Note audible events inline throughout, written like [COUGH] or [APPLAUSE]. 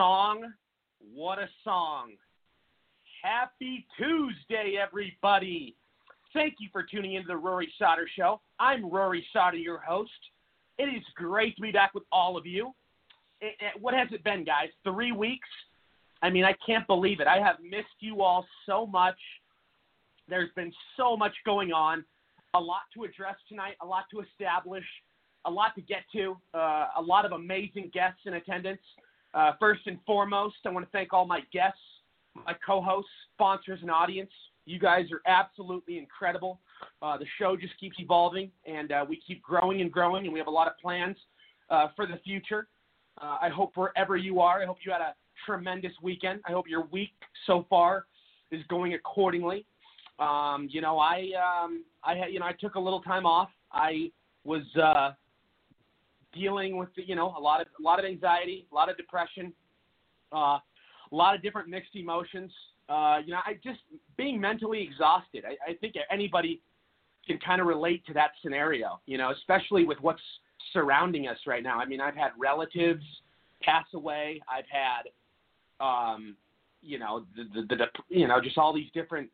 Song! What a song! Happy Tuesday, everybody! Thank you for tuning into the Rory Sauter Show. I'm Rory Sauter, your host. It is great to be back with all of you. It, it, what has it been, guys? Three weeks? I mean, I can't believe it. I have missed you all so much. There's been so much going on, a lot to address tonight, a lot to establish, a lot to get to, uh, a lot of amazing guests in attendance. Uh, first and foremost, I want to thank all my guests, my co hosts, sponsors, and audience. You guys are absolutely incredible. Uh, the show just keeps evolving, and uh, we keep growing and growing, and we have a lot of plans uh, for the future. Uh, I hope wherever you are, I hope you had a tremendous weekend. I hope your week so far is going accordingly. Um, you know, I um, I you know I took a little time off. I was uh, dealing with you know a lot of a lot of anxiety, a lot of depression, uh, a lot of different mixed emotions. Uh, you know, I just being mentally exhausted. I, I think anybody can kind of relate to that scenario. You know, especially with what's surrounding us right now. I mean, I've had relatives pass away. I've had, um, you know, the, the, the you know just all these different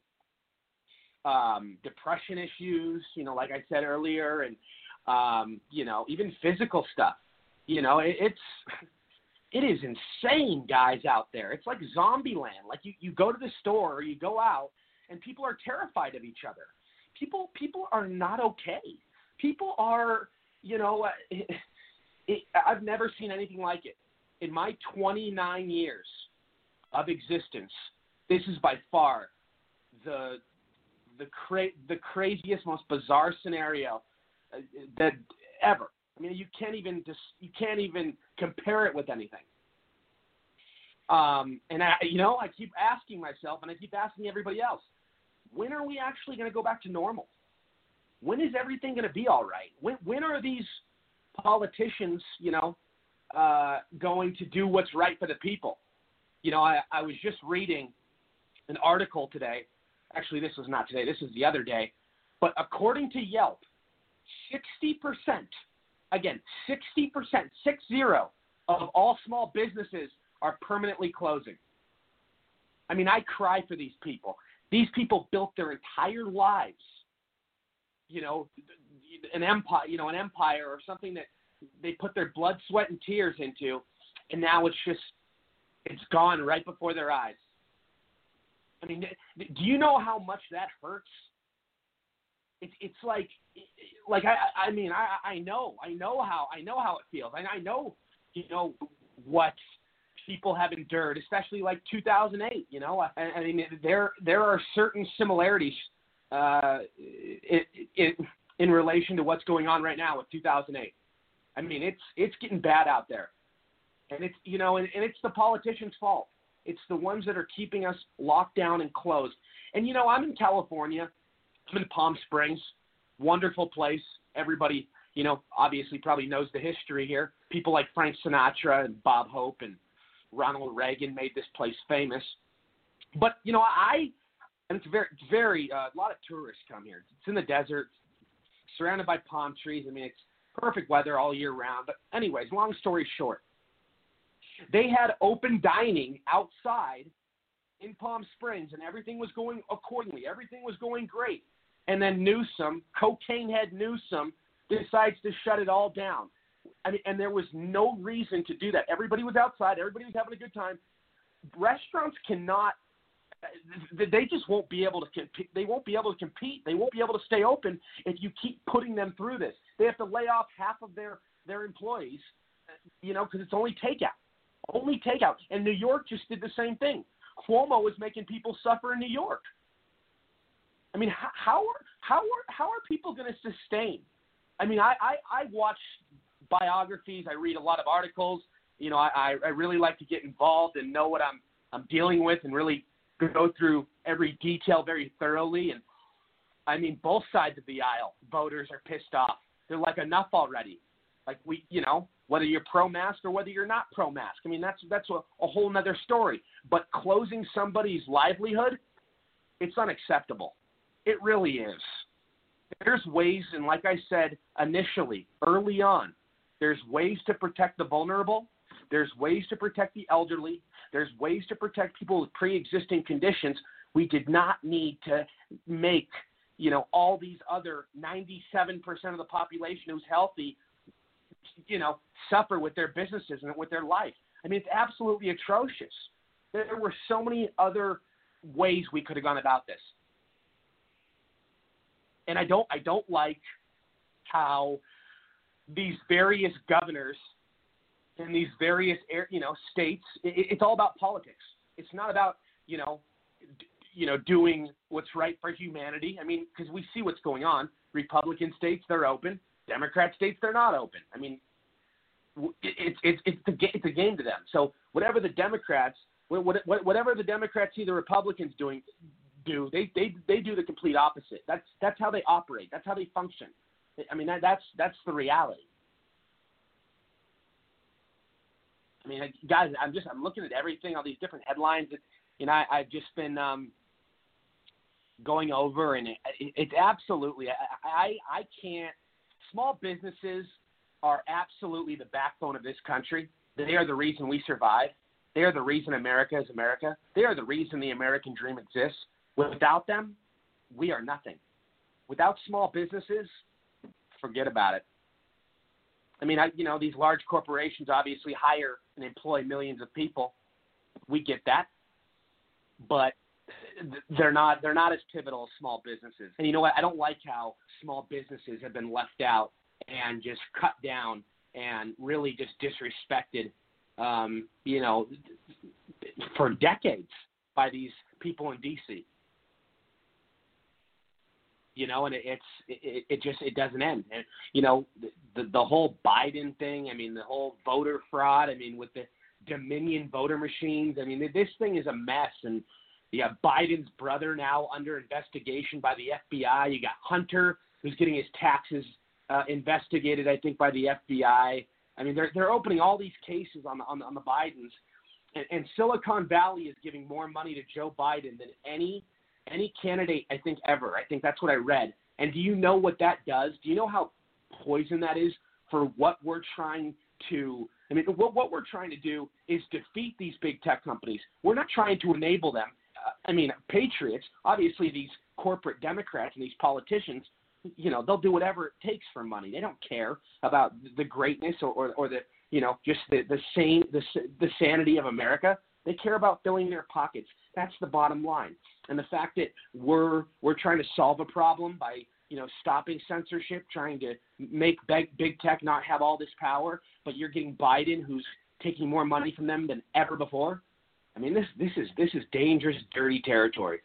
um, depression issues. You know, like I said earlier, and um, you know, even physical stuff. You know, it, it's it is insane, guys out there. It's like zombie land. Like you, you go to the store or you go out and people are terrified of each other. People people are not okay. People are, you know, [LAUGHS] it, it, I've never seen anything like it. In my 29 years of existence, this is by far the the cra- the craziest, most bizarre scenario uh, that ever. I mean, you can't even just you can't even compare it with anything. Um, and I, you know, I keep asking myself, and I keep asking everybody else, when are we actually going to go back to normal? When is everything going to be all right? When when are these politicians, you know, uh, going to do what's right for the people? You know, I, I was just reading an article today. Actually, this was not today. This is the other day. But according to Yelp, 60%, again, 60%, six zero, of all small businesses are permanently closing. I mean, I cry for these people. These people built their entire lives, you know, an empire, you know, an empire or something that they put their blood, sweat, and tears into, and now it's just, it's gone right before their eyes. I mean, do you know how much that hurts? It's it's like like I I mean I I know I know how I know how it feels. and I know you know what people have endured, especially like 2008. You know, I, I mean there there are certain similarities uh, in, in in relation to what's going on right now with 2008. I mean it's it's getting bad out there, and it's you know and, and it's the politicians' fault. It's the ones that are keeping us locked down and closed. And you know I'm in California. I'm in Palm Springs wonderful place. Everybody, you know, obviously probably knows the history here. People like Frank Sinatra and Bob Hope and Ronald Reagan made this place famous. But you know, I and it's very, very uh, a lot of tourists come here. It's in the desert, surrounded by palm trees. I mean, it's perfect weather all year round. But anyways, long story short, they had open dining outside in Palm Springs, and everything was going accordingly. Everything was going great and then Newsom, cocaine head Newsom, decides to shut it all down. I mean, and there was no reason to do that. Everybody was outside. Everybody was having a good time. Restaurants cannot. Uh, they just won't be able to compete. They won't be able to compete. They won't be able to stay open if you keep putting them through this. They have to lay off half of their their employees, you know, because it's only takeout, only takeout. And New York just did the same thing. Cuomo was making people suffer in New York. I mean, how, how are how are how are people going to sustain? I mean, I, I I watch biographies. I read a lot of articles. You know, I I really like to get involved and know what I'm I'm dealing with and really go through every detail very thoroughly. And I mean, both sides of the aisle, voters are pissed off. They're like, enough already. Like we, you know, whether you're pro mask or whether you're not pro mask. I mean, that's that's a, a whole nother story. But closing somebody's livelihood, it's unacceptable. It really is. There's ways, and like I said initially, early on, there's ways to protect the vulnerable, there's ways to protect the elderly. There's ways to protect people with pre-existing conditions. We did not need to make, you know, all these other 97% of the population who's healthy, you know, suffer with their businesses and with their life. I mean, it's absolutely atrocious. There were so many other ways we could have gone about this. And I don't I don't like how these various governors in these various you know states it, it's all about politics. It's not about, you know, d- you know doing what's right for humanity. I mean, because we see what's going on. Republican states they're open. Democrat states they're not open. I mean, it's it's it's it's a game to them. So whatever the Democrats, whatever the Democrats see the Republicans doing, do they they they do the complete opposite. That's that's how they operate. That's how they function. I mean that, that's that's the reality. I mean, guys, I'm just I'm looking at everything, all these different headlines. That, you know, I, I've just been um, going over, and it, it, it's absolutely I, I I can't. Small businesses are absolutely the backbone of this country. They are the reason we survive. They are the reason America is America. They are the reason the American dream exists. Without them, we are nothing. Without small businesses, forget about it. I mean, I, you know, these large corporations obviously hire and employ millions of people. We get that, but they're not they're not as pivotal as small businesses. And you know what? I don't like how small businesses have been left out and just cut down and really just disrespected, um, you know, for decades by these people in D.C. You know, and it, it's it, it just it doesn't end. And you know, the the whole Biden thing. I mean, the whole voter fraud. I mean, with the Dominion voter machines. I mean, this thing is a mess. And you have Biden's brother now under investigation by the FBI. You got Hunter, who's getting his taxes uh, investigated, I think, by the FBI. I mean, they're they're opening all these cases on the on the, on the Bidens, and, and Silicon Valley is giving more money to Joe Biden than any any candidate I think ever. I think that's what I read. And do you know what that does? Do you know how poison that is for what we're trying to? I mean, what what we're trying to do is defeat these big tech companies. We're not trying to enable them. Uh, I mean, patriots. Obviously, these corporate Democrats and these politicians you know they'll do whatever it takes for money. They don't care about the greatness or or, or the you know just the the sane the the sanity of America. They care about filling their pockets. That's the bottom line. And the fact that we're we're trying to solve a problem by you know stopping censorship, trying to make big big tech not have all this power, but you're getting Biden who's taking more money from them than ever before. I mean this this is this is dangerous, dirty territory.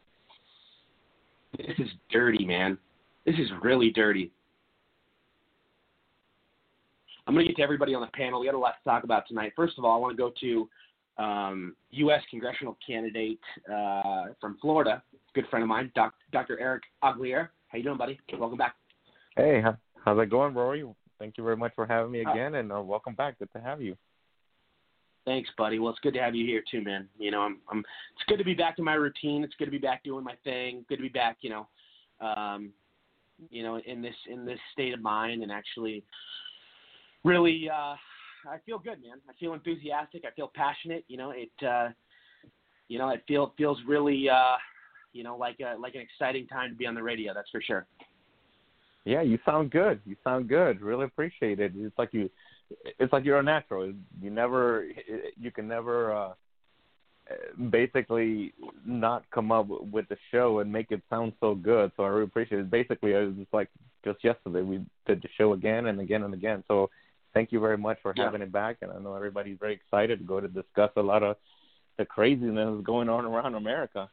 This is dirty, man. This is really dirty. I'm going to get to everybody on the panel. We got a lot to talk about tonight. First of all, I want to go to um, U.S. congressional candidate uh, from Florida, good friend of mine, Doc, Dr. Erick Aguilar. How you doing, buddy? Welcome back. Hey, how's it going, Rory? Thank you very much for having me again, and uh, welcome back. Good to have you. Thanks, buddy. Well, it's good to have you here too, man. You know, I'm, I'm. It's good to be back in my routine. It's good to be back doing my thing. Good to be back. You know, um, you know, in this in this state of mind and actually really uh I feel good, man. I feel enthusiastic. I feel passionate. You know, it uh you know, it feel feels really uh you know, like a like an exciting time to be on the radio, that's for sure. Yeah, you sound good. You sound good. Really appreciate it. It's like you it's like you're a natural. You never you can never uh basically not come up with the show and make it sound so good. So I really appreciate it. Basically, it was just like just yesterday we did the show again and again and again. So thank you very much for yeah. having it back. And I know everybody's very excited to go to discuss a lot of the craziness going on around America.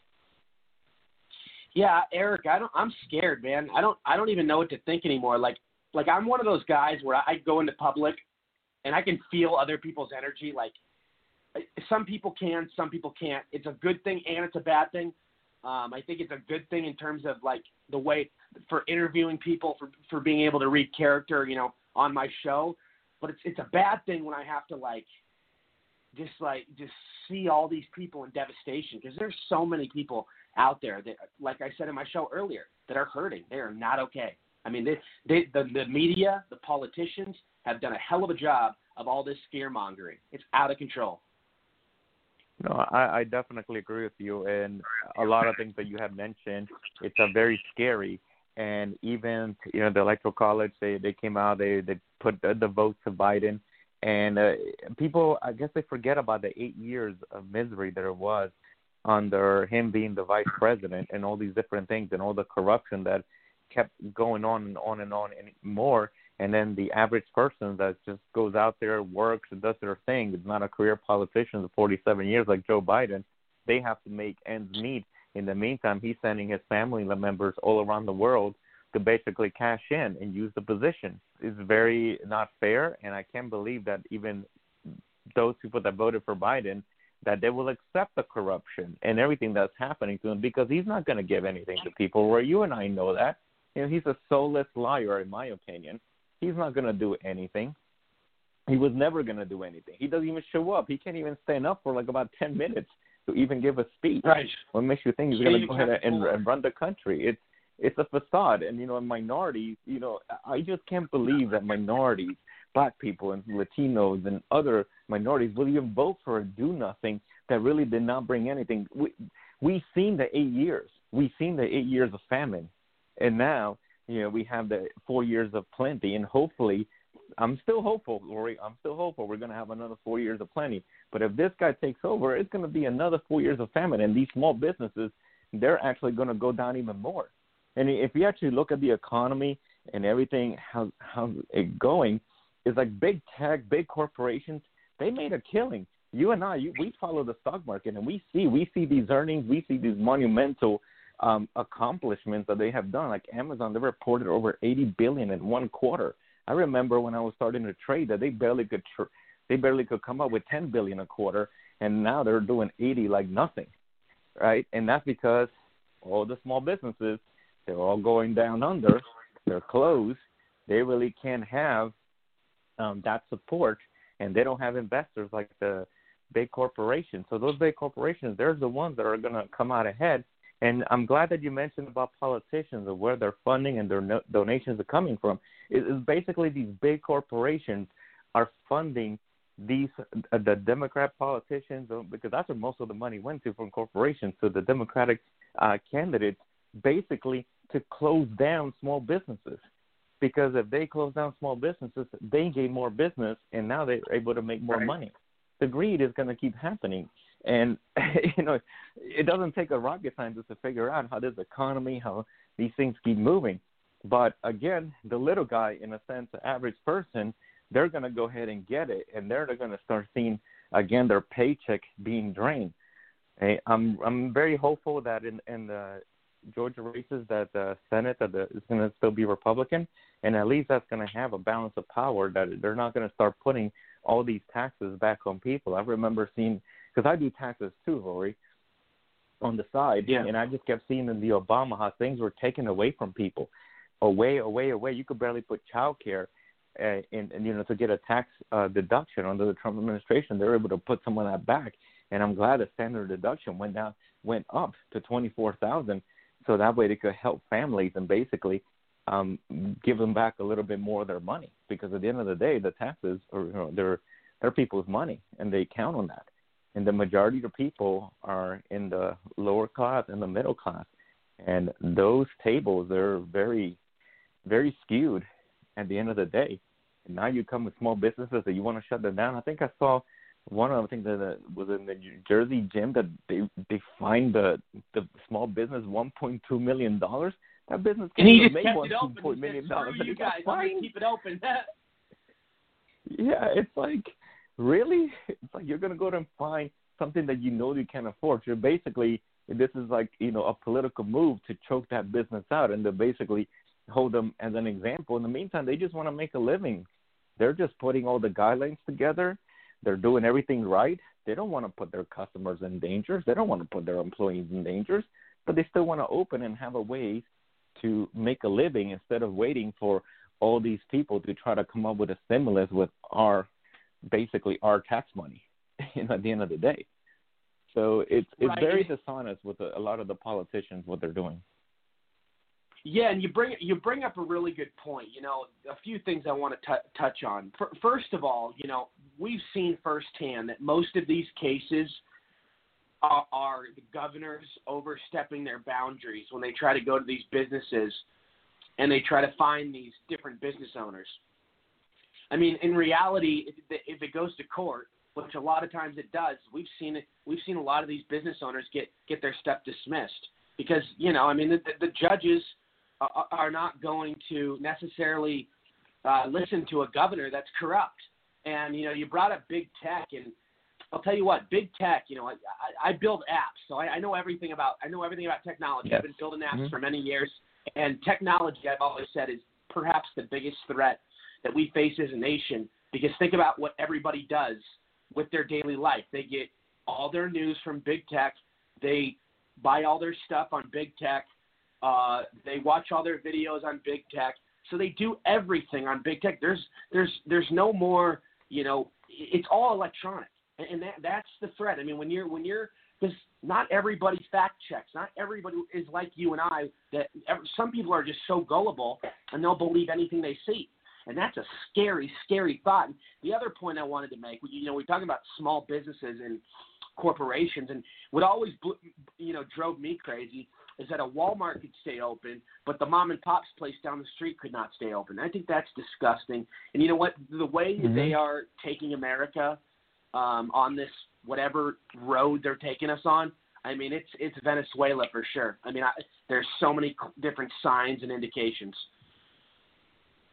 Yeah, Erick, I don't. I'm scared, man. I don't. I don't even know what to think anymore. Like, like I'm one of those guys where I go into public, and I can feel other people's energy. Like, some people can, some people can't. It's a good thing and it's a bad thing. Um, I think it's a good thing in terms of like the way for interviewing people, for for being able to read character, you know, on my show. But it's it's a bad thing when I have to like just like just see all these people in devastation because there's so many people out there that, like I said in my show earlier, that are hurting. They are not okay. I mean, they, they the the media, the politicians have done a hell of a job of all this scaremongering. It's out of control. No, I, I definitely agree with you. And a lot of things that you have mentioned, it's a very scary. And even you know the electoral college, they they came out, they they put the, the votes to Biden, and uh, people, I guess they forget about the eight years of misery it was under him being the vice president and all these different things and all the corruption that kept going on and on and on and more and then the average person that just goes out there, works, and does their thing, is not a career politician for 47 years like Joe Biden. They have to make ends meet. In the meantime, he's sending his family members all around the world to basically cash in and use the position. It's very not fair, and I can't believe that even those people that voted for Biden that they will accept the corruption and everything that's happening to him because he's not going to give anything to people. Where you and I know that, you know, he's a soulless liar, in my opinion He's not going to do anything. He was never going to do anything. He doesn't even show up. He can't even stand up for like about 10 minutes to even give a speech. Right. What makes you think he's going to go ahead and, and run the country? It's it's a facade. And you know, minorities. You know, I just can't believe that minorities, black people, and Latinos and other minorities will even vote for a do nothing that really did not bring anything. We we've seen the eight years. We've seen the eight years of famine, and now you know, we have the four years of plenty, and hopefully, I'm still hopeful, Rory. I'm still hopeful we're going to have another four years of plenty. But if this guy takes over, it's going to be another four years of famine, and these small businesses, they're actually going to go down even more. And if you actually look at the economy and everything, how how it going, It's like big tech, big corporations. They made a killing. You and I, you, we follow the stock market, and we see we see these earnings, we see these monumental um, accomplishments that they have done. Like Amazon, they reported over 80 billion in one quarter. I remember when I was starting to trade that they barely could tr- they barely could come up with 10 billion a quarter, and now they're doing 80 like nothing, right? And that's because all the small businesses they're all going down under, they're closed. They really can't have um, that support, and they don't have investors like the big corporations. So those big corporations, they're the ones that are going to come out ahead and I'm glad that you mentioned about politicians and where their funding and their no- donations are coming from. It is basically these big corporations are funding these uh, the Democrat politicians uh, because that's where most of the money went to from corporations to the Democratic uh, candidates, basically to close down small businesses. Because if they close down small businesses, they gain more business, and now they're able to make more right. money. The greed is going to keep happening. And [LAUGHS] you know, it doesn't take a rocket scientist to figure out how this economy, how these things keep moving. But again, the little guy, in a sense, the average person, they're going to go ahead and get it, and they're going to start seeing again their paycheck being drained. Hey, I'm I'm very hopeful that in in the Georgia races that the Senate that the, is going to still be Republican, and at least that's going to have a balance of power that they're not going to start putting all these taxes back on people. I remember seeing because I do taxes too, Rory, on the side. Yeah. And I just kept seeing in the Obama how things were taken away from people, away, away, away. You could barely put child care. Uh, in, and you know to get a tax uh, deduction under the Trump administration, they were able to put some of that back, and I'm glad the standard deduction went down, went up to twenty four thousand, so that way they could help families and basically um, give them back a little bit more of their money. Because at the end of the day, the taxes are you know, they're they're people's money and they count on that. And the majority of people are in the lower class and the middle class. And those tables they're very very skewed at the end of the day and now you come with small businesses that you want to shut them down i think i saw one of the things that was in the New Jersey gym that they they fined the the small business one point two million dollars. That business can even make one two point million dollars. You guys, keep it open. [LAUGHS] yeah, it's like really? It's like you're going to go and find something that you know you can't afford. You're basically, this is like, you know, a political move to choke that business out and to basically hold them as an example. In the meantime, they just want to make a living. They're just putting all the guidelines together. They're doing everything right. They don't want to put their customers in danger. They don't want to put their employees in danger, but they still want to open and have a way to make a living instead of waiting for all these people to try to come up with a stimulus with our basically our tax money [LAUGHS] you know, at the end of the day. So it's it's right. very dishonest with a, a lot of the politicians what they're doing. Yeah, and you bring you bring up a really good point. You know, a few things I want to t- touch on. first of all, you know, we've seen firsthand that most of these cases are, are the governors overstepping their boundaries when they try to go to these businesses and they try to find these different business owners. I mean, in reality, if it goes to court, which a lot of times it does, we've seen it. We've seen a lot of these business owners get get their stuff dismissed because you know, I mean, the, the judges are not going to necessarily uh, listen to a governor that's corrupt. And you know, you brought up big tech, and I'll tell you what, big tech. You know, I, I, I build apps, so I, I know everything about I know everything about technology. Yes. I've been building apps mm-hmm. for many years, and technology, I've always said, is perhaps the biggest threat that we face as a nation. Because think about what everybody does with their daily life. They get all their news from big tech. They buy all their stuff on big tech. Uh, they watch all their videos on big tech. So they do everything on big tech. There's there's there's no more. You know, it's all electronic, and that that's the threat. I mean, when you're when you're because not everybody fact checks. Not everybody is like you and I. That some people are just so gullible and they'll believe anything they see, and that's a scary, scary thought. And the other point I wanted to make, you know, we're talking about small businesses and corporations, and what always, you know, drove me crazy is that a Walmart could stay open, but the mom and pop's place down the street could not stay open. I think that's disgusting. And you know what? The way mm-hmm. they are taking America um, on this whatever road they're taking us on, I mean, it's it's Venezuela for sure. I mean, I, there's so many different signs and indications.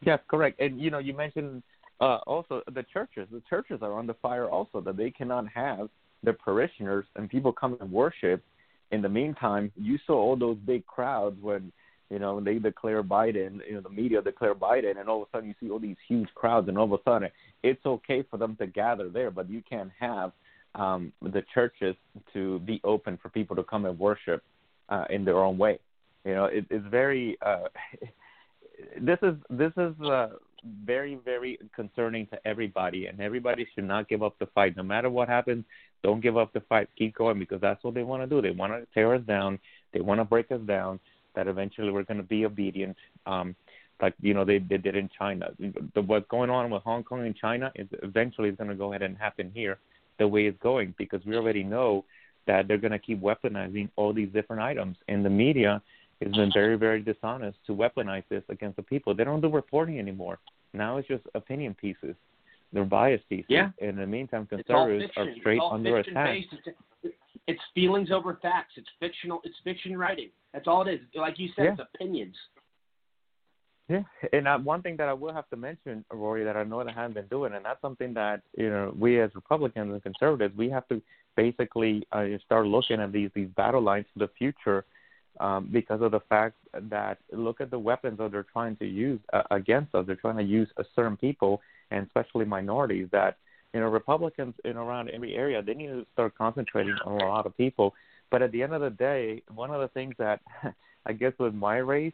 Yes, correct. And you know, you mentioned uh, also the churches. The churches are under fire also that they cannot have their parishioners and people come and worship in the meantime, you saw all those big crowds when you know they declare Biden, you know the media declare Biden, and all of a sudden you see all these huge crowds, and all of a sudden it's okay for them to gather there, but you can't have um, the churches to be open for people to come and worship uh, in their own way. You know, it, it's very. Uh, [LAUGHS] this is this is uh, very very concerning to everybody, and everybody should not give up the fight, no matter what happens. Don't give up the fight. Keep going because that's what they want to do. They want to tear us down. They want to break us down. That eventually we're going to be obedient, um, like you know they, they did in China. The, what's going on with Hong Kong and China is eventually is going to go ahead and happen here, the way it's going because we already know that they're going to keep weaponizing all these different items, and the media has been very very dishonest to weaponize this against the people. They don't do reporting anymore. Now it's just opinion pieces they're biased pieces. Yeah. In the meantime, conservatives are straight under attack. It's, it's, feelings over facts. It's fictional. It's fiction writing. That's all it is. Like you said, yeah. it's opinions. Yeah, and uh, one thing that I will have to mention, Rory, that I know that I haven't been doing, and that's something that you know we as Republicans and conservatives we have to basically uh, start looking at these these battle lines for the future, um, because of the fact that look at the weapons that they're trying to use uh, against us. They're trying to use a certain people and especially minorities that you know Republicans in around every area they need to start concentrating on a lot of people. But at the end of the day, one of the things that [LAUGHS] I guess with my race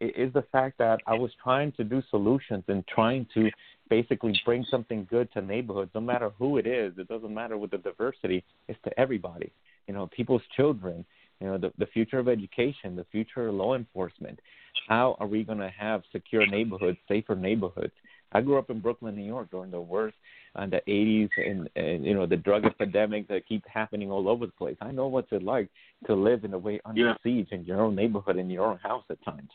is the fact that I was trying to do solutions and trying to basically bring something good to neighborhoods, no matter who it is. It doesn't matter with the diversity. It's to everybody. You know, people's children. You know, the, the future of education, the future of law enforcement. How are we going to have secure neighborhoods, safer neighborhoods? I grew up in Brooklyn, New York, during the worst uh, the 80s and, and you know the drug epidemic that keeps happening all over the place. I know what's it like to live in a way under yeah. siege in your own neighborhood in your own house at times,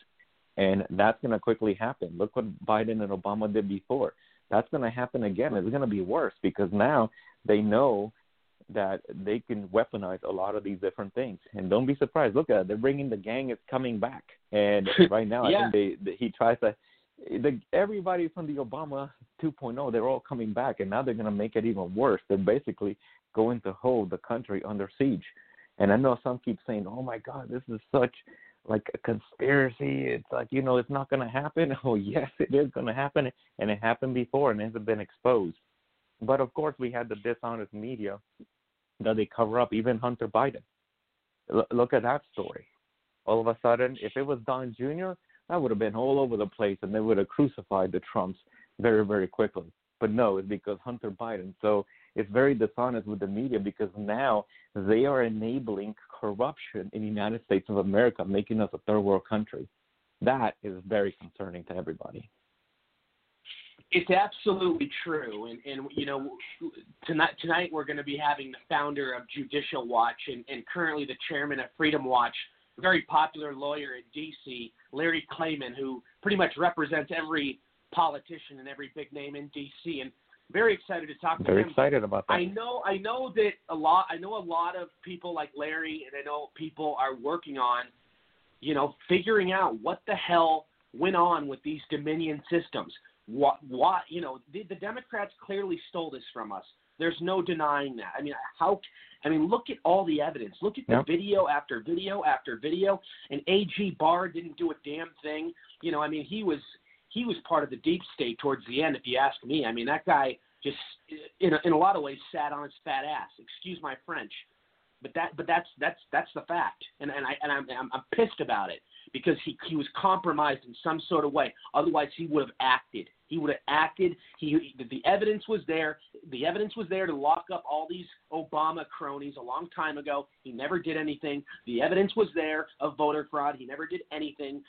and that's going to quickly happen. Look what Biden and Obama did before. That's going to happen again. It's going to be worse because now they know that they can weaponize a lot of these different things. And don't be surprised. Look at it. They're bringing the gang is coming back. And [LAUGHS] right now, yeah. I think they, they he tries to the, everybody from the Obama 2.0, they're all coming back, and now they're going to make it even worse. They're basically going to hold the country under siege. And I know some keep saying, "Oh my God, this is such like a conspiracy. It's like you know, it's not going to happen." [LAUGHS] Oh yes, it is going to happen, and it happened before, and it has been exposed. But of course, we had the dishonest media that they cover up, even Hunter Biden. L- look at that story. All of a sudden, if it was Don Jr., that would have been all over the place, and they would have crucified the Trumps very, very quickly. But no, it's because Hunter Biden. So it's very dishonest with the media because now they are enabling corruption in the United States of America, making us a third world country. That is very concerning to everybody. It's absolutely true, and and you know tonight tonight we're going to be having the founder of Judicial Watch and, and currently the chairman of Freedom Watch, a very popular lawyer in D.C., Larry Klayman, who pretty much represents every politician and every big name in D.C. and very excited to talk very to him. excited about that. I know I know that a lot I know a lot of people like Larry and I know people are working on, you know, figuring out what the hell went on with these Dominion systems. What what you know, the, the Democrats clearly stole this from us. There's no denying that. I mean, how I mean, look at all the evidence. Look at the Yep. video after video after video. And AG Barr didn't do a damn thing. You know, I mean, he was he was part of the deep state towards the end, if you ask me. I mean, that guy just, in a, in a lot of ways, sat on his fat ass. Excuse my French, but that but that's that's that's the fact, and and I and I'm I'm, I'm pissed about it because he he was compromised in some sort of way. Otherwise, he would have acted. He would have acted. He the- the evidence was there. The evidence was there to lock up all these Obama cronies a long time ago. He never did anything. The evidence was there of voter fraud. He never did anything.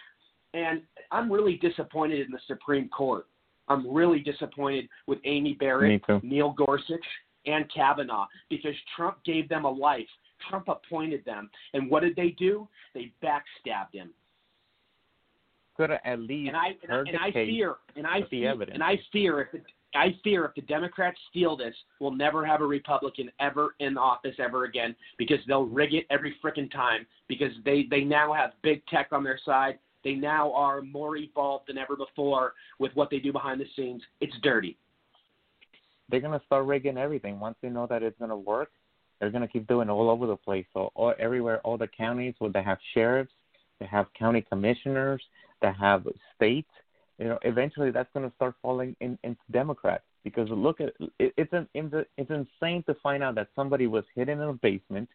And I'm really disappointed in the Supreme Court. I'm really disappointed with Amy Barrett, Neil Gorsuch, and Kavanaugh because Trump gave them a life. Trump appointed them. And what did they do? They backstabbed him. Could have at least And I and, I- heard and the I case. fear and I with the fear, evidence. and I fear if the, I fear if the Democrats steal this, we'll never have a Republican ever in office ever again because they'll rig it every frickin' time because they they now have big tech on their side. They now are more evolved than ever before with what they do behind the scenes. It's dirty. they're gonna start rigging everything. Once they know that it's gonna work, they're gonna keep doing it all over the place. So all, everywhere, all the counties where they have sheriffs, they have county commissioners, they have states. You know, eventually that's gonna start falling in, into Democrats because look at it, it's an it's insane to find out that somebody was hidden in a basement,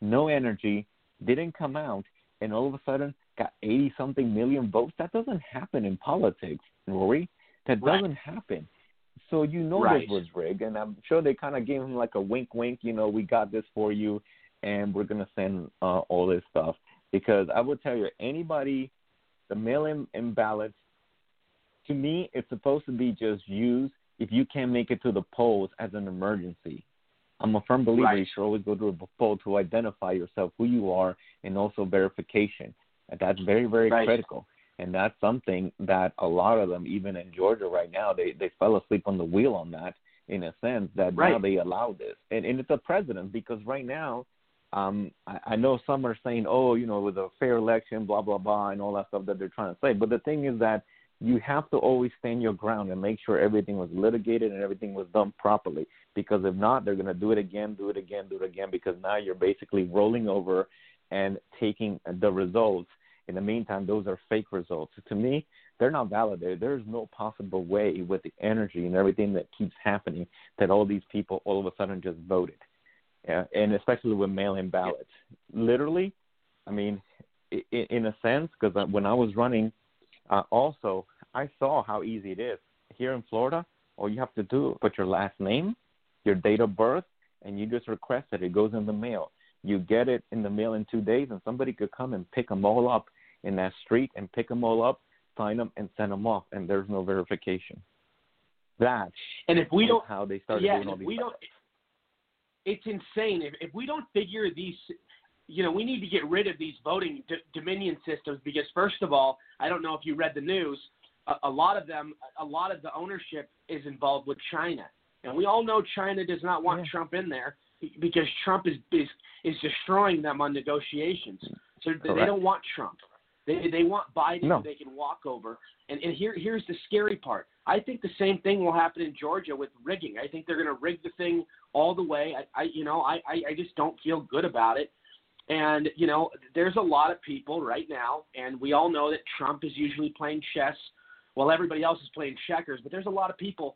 no energy, didn't come out, and all of a sudden got eighty something million votes. That doesn't happen in politics, Rory. That doesn't happen. So you know Right. this was rigged, and I'm sure they kind of gave him like a wink, wink. You know, we got this for you, and we're gonna send uh, all this stuff. Because I would tell you, anybody, the mail-in in ballots, to me, it's supposed to be just used if you can't make it to the polls as an emergency. I'm a firm believer Right. you should always go to a poll to identify yourself, who you are, and also verification. And that's very, very Right. critical. And that's something that a lot of them, even in Georgia right now, they they fell asleep on the wheel on that in a sense that now they allow this. And and it's a precedent because right now, um, I, I know some are saying, oh, you know, it was a fair election, blah blah blah, and all that stuff that they're trying to say. But the thing is that you have to always stand your ground and make sure everything was litigated and everything was done properly. Because if not, they're going to do it again, do it again, do it again. Because now you're basically rolling over and taking the results. In the meantime, those are fake results. To me, they're not validated. There's no possible way with the energy and everything that keeps happening that all these people all of a sudden just voted. Yeah, and especially with mail-in ballots. Literally, I mean, i- i- in a sense, because when I was running, uh, also I saw how easy it is here in Florida. All you have to do put your last name, your date of birth, and you just request it. It goes in the mail. You get it in the mail in two days, and somebody could come and pick them all up in that street and pick them all up, sign them, and send them off, and there's no verification. That And if we don't how they started yeah, doing all these. we don't, it's insane. If, if we don't figure these, you know, we need to get rid of these voting d- dominion systems because, first of all, I don't know if you read the news. A, a lot of them, a lot of the ownership is involved with China, and we all know China does not want Yeah. Trump in there because Trump is is, is destroying them on negotiations. So they don't want Trump. They they want Biden No. they can walk over. And and here here's the scary part. I think the same thing will happen in Georgia with rigging. I think they're going to rig the thing all the way. I, I you know I, I I just don't feel good about it. And you know there's a lot of people right now, and we all know that Trump is usually playing chess while everybody else is playing checkers. But there's a lot of people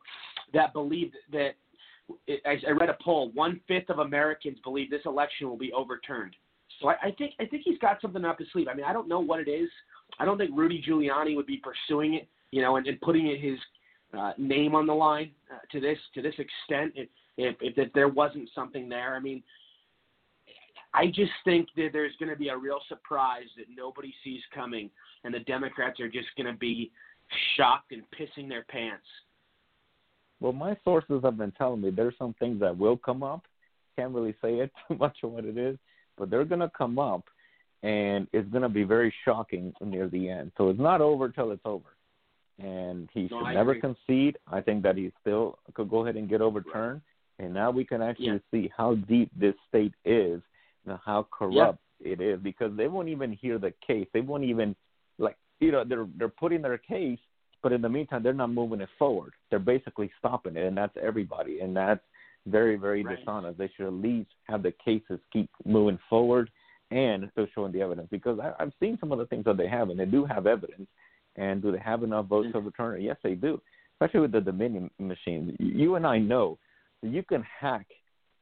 that believe that. I I read a poll. One fifth of Americans believe this election will be overturned. So I, I think I think he's got something up his sleeve. I mean, I don't know what it is. I don't think Rudy Giuliani would be pursuing it, you know, and, and putting his uh, name on the line uh, to this to this extent. If, if if there wasn't something there, I mean, I just think that there's going to be a real surprise that nobody sees coming, and the Democrats are just going to be shocked and pissing their pants. Well, my sources have been telling me there's some things that will come up. Can't really say it [LAUGHS] too much on what it is, but they're going to come up, and it's going to be very shocking near the end. So it's not over till it's over. And he No, should I never agree. concede. I think that he still could go ahead and get overturned. And now we can actually Yeah. see how deep this state is and how corrupt it is because they won't even hear the case. They won't even like you know they're they're putting their case, but in the meantime they're not moving it forward. They're basically stopping it, and that's everybody, and that's very very Right. dishonest. They should at least have the cases keep moving forward and still showing the evidence because I, I've seen some of the things that they have, and they do have evidence. And do they have enough votes to overturn it? Yes, they do. Especially with the Dominion machine. You and I know that you can hack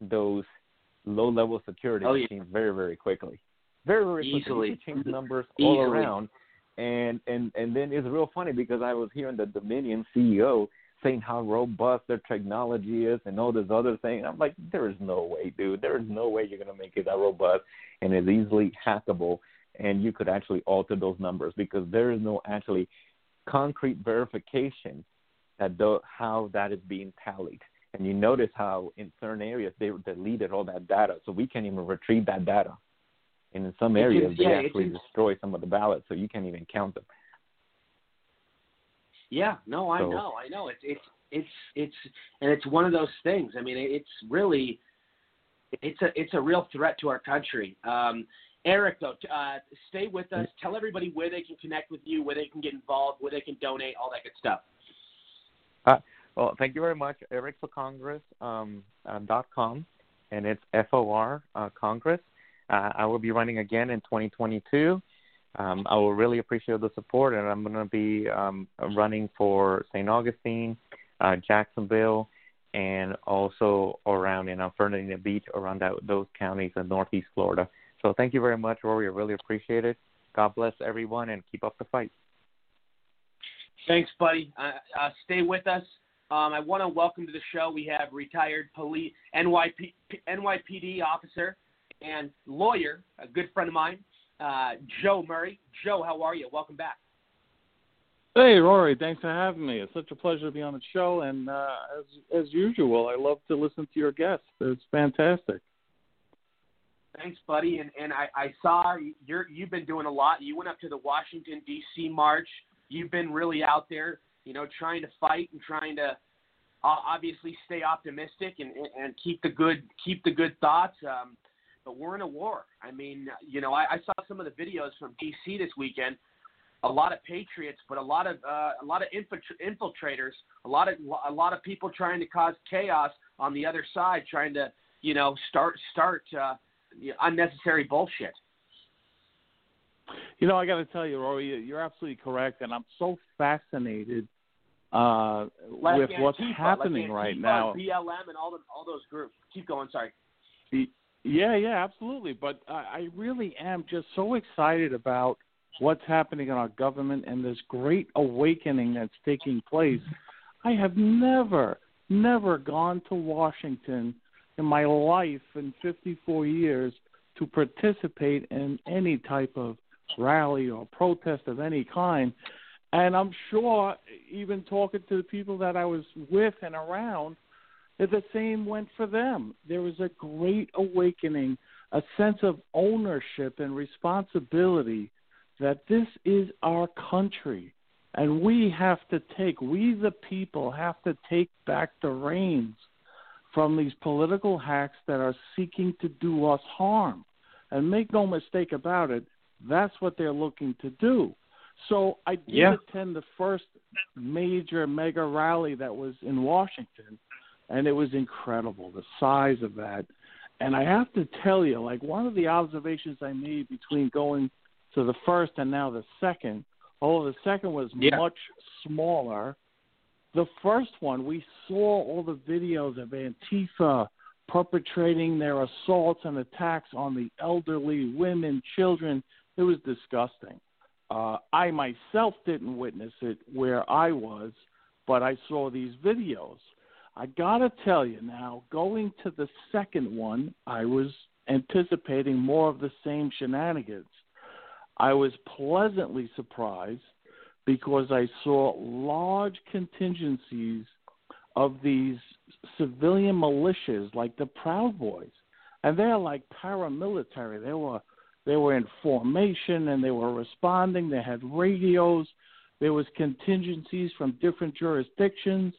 those low level security Oh, yeah. machines very, very quickly. Very, very quickly. Easily. You can change numbers [LAUGHS] all Easily. around. And and and then it's real funny because I was hearing the Dominion CEO saying how robust their technology is and all this other thing. I'm like, there is no way, dude. There is no way you're gonna make it that robust and it's easily hackable and you could actually alter those numbers because there is no actually concrete verification that the, how that is being tallied. And you notice how in certain areas they deleted all that data, so we can't even retrieve that data. And in some areas they yeah, it's actually destroy some of the ballots, so you can't even count them. Yeah, no, I So- know, I know. It's it's it's it's and it's one of those things. I mean, it's really it's a it's a real threat to our country. Um, Erick, though, uh, stay with us. Tell everybody where they can connect with you, where they can get involved, where they can donate, all that good stuff. Well, thank you very much, Erick for Congress um, uh, dot com, and it's F O R uh, Congress. Uh, I will be running again in 2022. Um, I will really appreciate the support, and I'm going to be um, running for St. Augustine, uh, Jacksonville, and also around in Fernandina Beach, around that, those counties in Northeast Florida. So thank you very much, Rory. I really appreciate it. God bless everyone, and keep up the fight. Thanks, buddy. Uh, uh, stay with us. Um, I want to welcome to the show. We have retired police NYP, NYPD officer and lawyer, a good friend of mine, uh, Joe Murray. Joe, how are you? Welcome back. Hey, Rory, thanks for having me. It's such a pleasure to be on the show, and uh, as as usual, I love to listen to your guests. It's fantastic. Thanks, buddy. And and I, I saw you're you've been doing a lot. You went up to the Washington D.C. march. You've been really out there, you know, trying to fight and trying to uh, obviously stay optimistic and, and and keep the good keep the good thoughts. Um, but we're in a war. I mean, you know, I, I saw some of the videos from D.C. this weekend. A lot of patriots, but a lot of uh, a lot of infiltr- infiltrators, a lot of a lot of people trying to cause chaos on the other side, trying to you know start start uh, unnecessary bullshit. You know, I got to tell you, Rory, you're absolutely correct, and I'm so fascinated uh, with what's Antifa, happening right now. BLM, and all the, all those groups. Keep going. Sorry. Yeah, yeah, absolutely. But I, I really am just so excited about what's happening in our government and this great awakening that's taking place. I have never, never gone to Washington in my life in 54 years to participate in any type of rally or protest of any kind. And I'm sure, even talking to the people that I was with and around, the same went for them. There was a great awakening, a sense of ownership and responsibility that this is our country. And we have to take, we the people have to take back the reins from these political hacks that are seeking to do us harm. And make no mistake about it, that's what they're looking to do. So I did Yeah. attend the first major mega rally that was in Washington, and it was incredible the size of that. And I have to tell you, like one of the observations I made between going to the first and now the second, although the second was Yeah. much smaller, the first one we saw all the videos of Antifa perpetrating their assaults and attacks on the elderly, women, children. It was disgusting. Uh, I myself didn't witness it where I was, but I saw these videos. I gotta tell you now, going to the second one, I was anticipating more of the same shenanigans. I was pleasantly surprised because I saw large contingencies of these civilian militias like the Proud Boys. And they're like paramilitary. They were they were in formation and they were responding. They had radios. There was contingencies from different jurisdictions.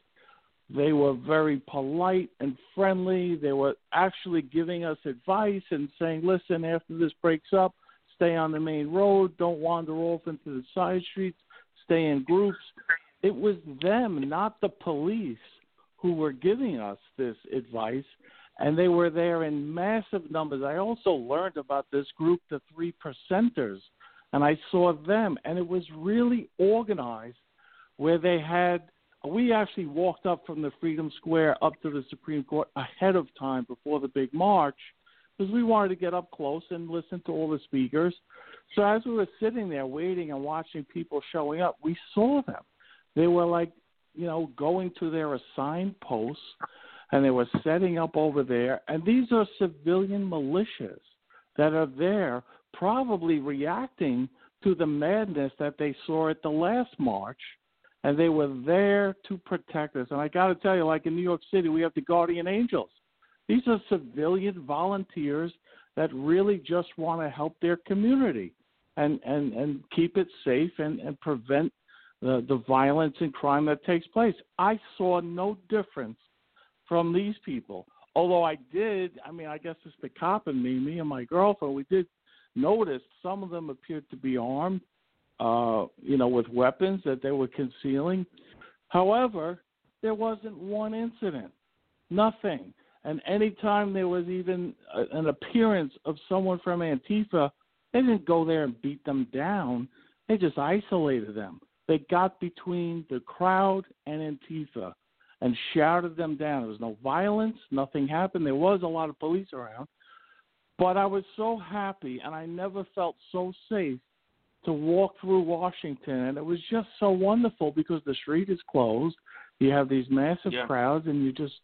They were very polite and friendly. They were actually giving us advice and saying, "Listen, after this breaks up, stay on the main road. Don't wander off into the side streets. Stay in groups." It was them, not the police, who were giving us this advice and they were there in massive numbers. I also learned about this group, the Three Percenters, and I saw them, and it was really organized where they had. We actually walked up from the Freedom Square up to the Supreme Court ahead of time before the big march because we wanted to get up close and listen to all the speakers. So as we were sitting there waiting and watching people showing up, we saw them. They were like, you know, going to their assigned posts and they were setting up over there. And these are civilian militias that are there, probably reacting to the madness that they saw at the last march. And they were there to protect us. And I got to tell you, like in New York City, we have the Guardian Angels. These are civilian volunteers that really just want to help their community and, and, and keep it safe and, and prevent the, the violence and crime that takes place. I saw no difference from these people. Although I did, I mean, I guess it's the cop and me, me and my girlfriend, we did notice some of them appeared to be armed, uh, you know, with weapons that they were concealing. However, there wasn't one incident, nothing. And anytime there was even a, an appearance of someone from Antifa, they didn't go there and beat them down. They just isolated them. They got between the crowd and Antifa and shouted them down. There was no violence, nothing happened. There was a lot of police around, but I was so happy and I never felt so safe to walk through Washington and it was just so wonderful because the street is closed. You have these massive yeah. crowds and you're just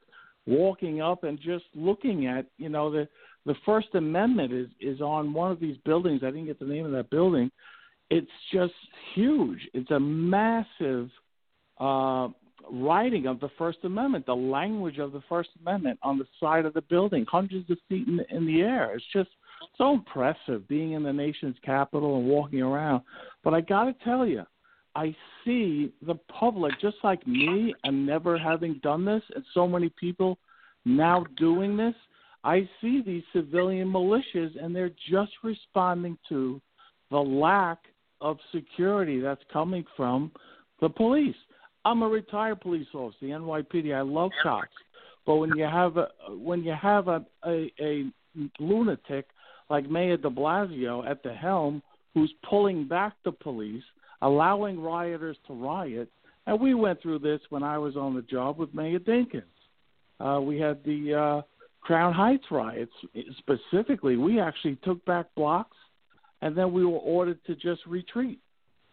walking up and just looking at, you know, the the First Amendment is is on one of these buildings. I didn't get the name of that building. It's just huge. It's a massive uh, writing of the First Amendment, the language of the First Amendment on the side of the building, hundreds of feet in, in the air. It's just so impressive being in the nation's capital and walking around. But I got to tell you, I see the public, just like me, and never having done this, and so many people now doing this. I see these civilian militias, and they're just responding to the lack of security that's coming from the police. I'm a retired police officer, the NYPD. I love cops, but when you have a when you have a a, a lunatic like Mayor De Blasio at the helm, who's pulling back the police, allowing rioters to riot, and we went through this when I was on the job with Mayor Dinkins. Uh, we had the uh, Crown Heights riots specifically. We actually took back blocks, and then we were ordered to just retreat.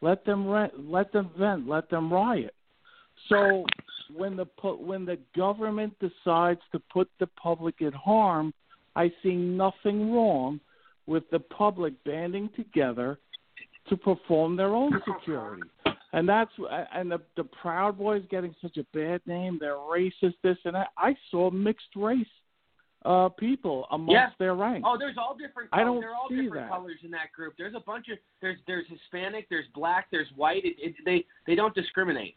Let them rent, let them vent, let them riot. So when the when the government decides to put the public at harm, I see nothing wrong with the public banding together to perform their own [LAUGHS] security. And that's and the the Proud Boys getting such a bad name. They're racist, this and that. I saw mixed race uh people amongst yeah. their ranks. Oh, there's all different. Colors. I don't there are all see different that. colors in that group. There's a bunch of there's there's Hispanic, there's black, there's white. It, it, they they don't discriminate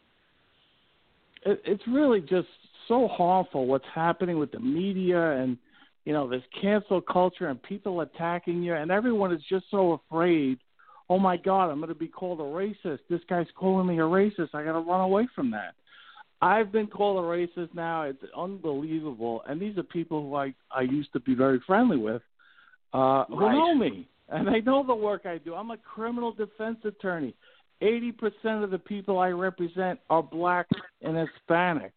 it, it's really just so harmful what's happening with the media and you know this cancel culture and people attacking you and everyone is just so afraid oh my god i'm going to be called a racist. This guy's calling me a racist. I got to run away from that. I've been called a racist now. It's unbelievable. And these are people who i i used to be very friendly with uh who right. know me and they know the work i do. I'm a criminal defense attorney. 80% of the people I represent are black and Hispanic.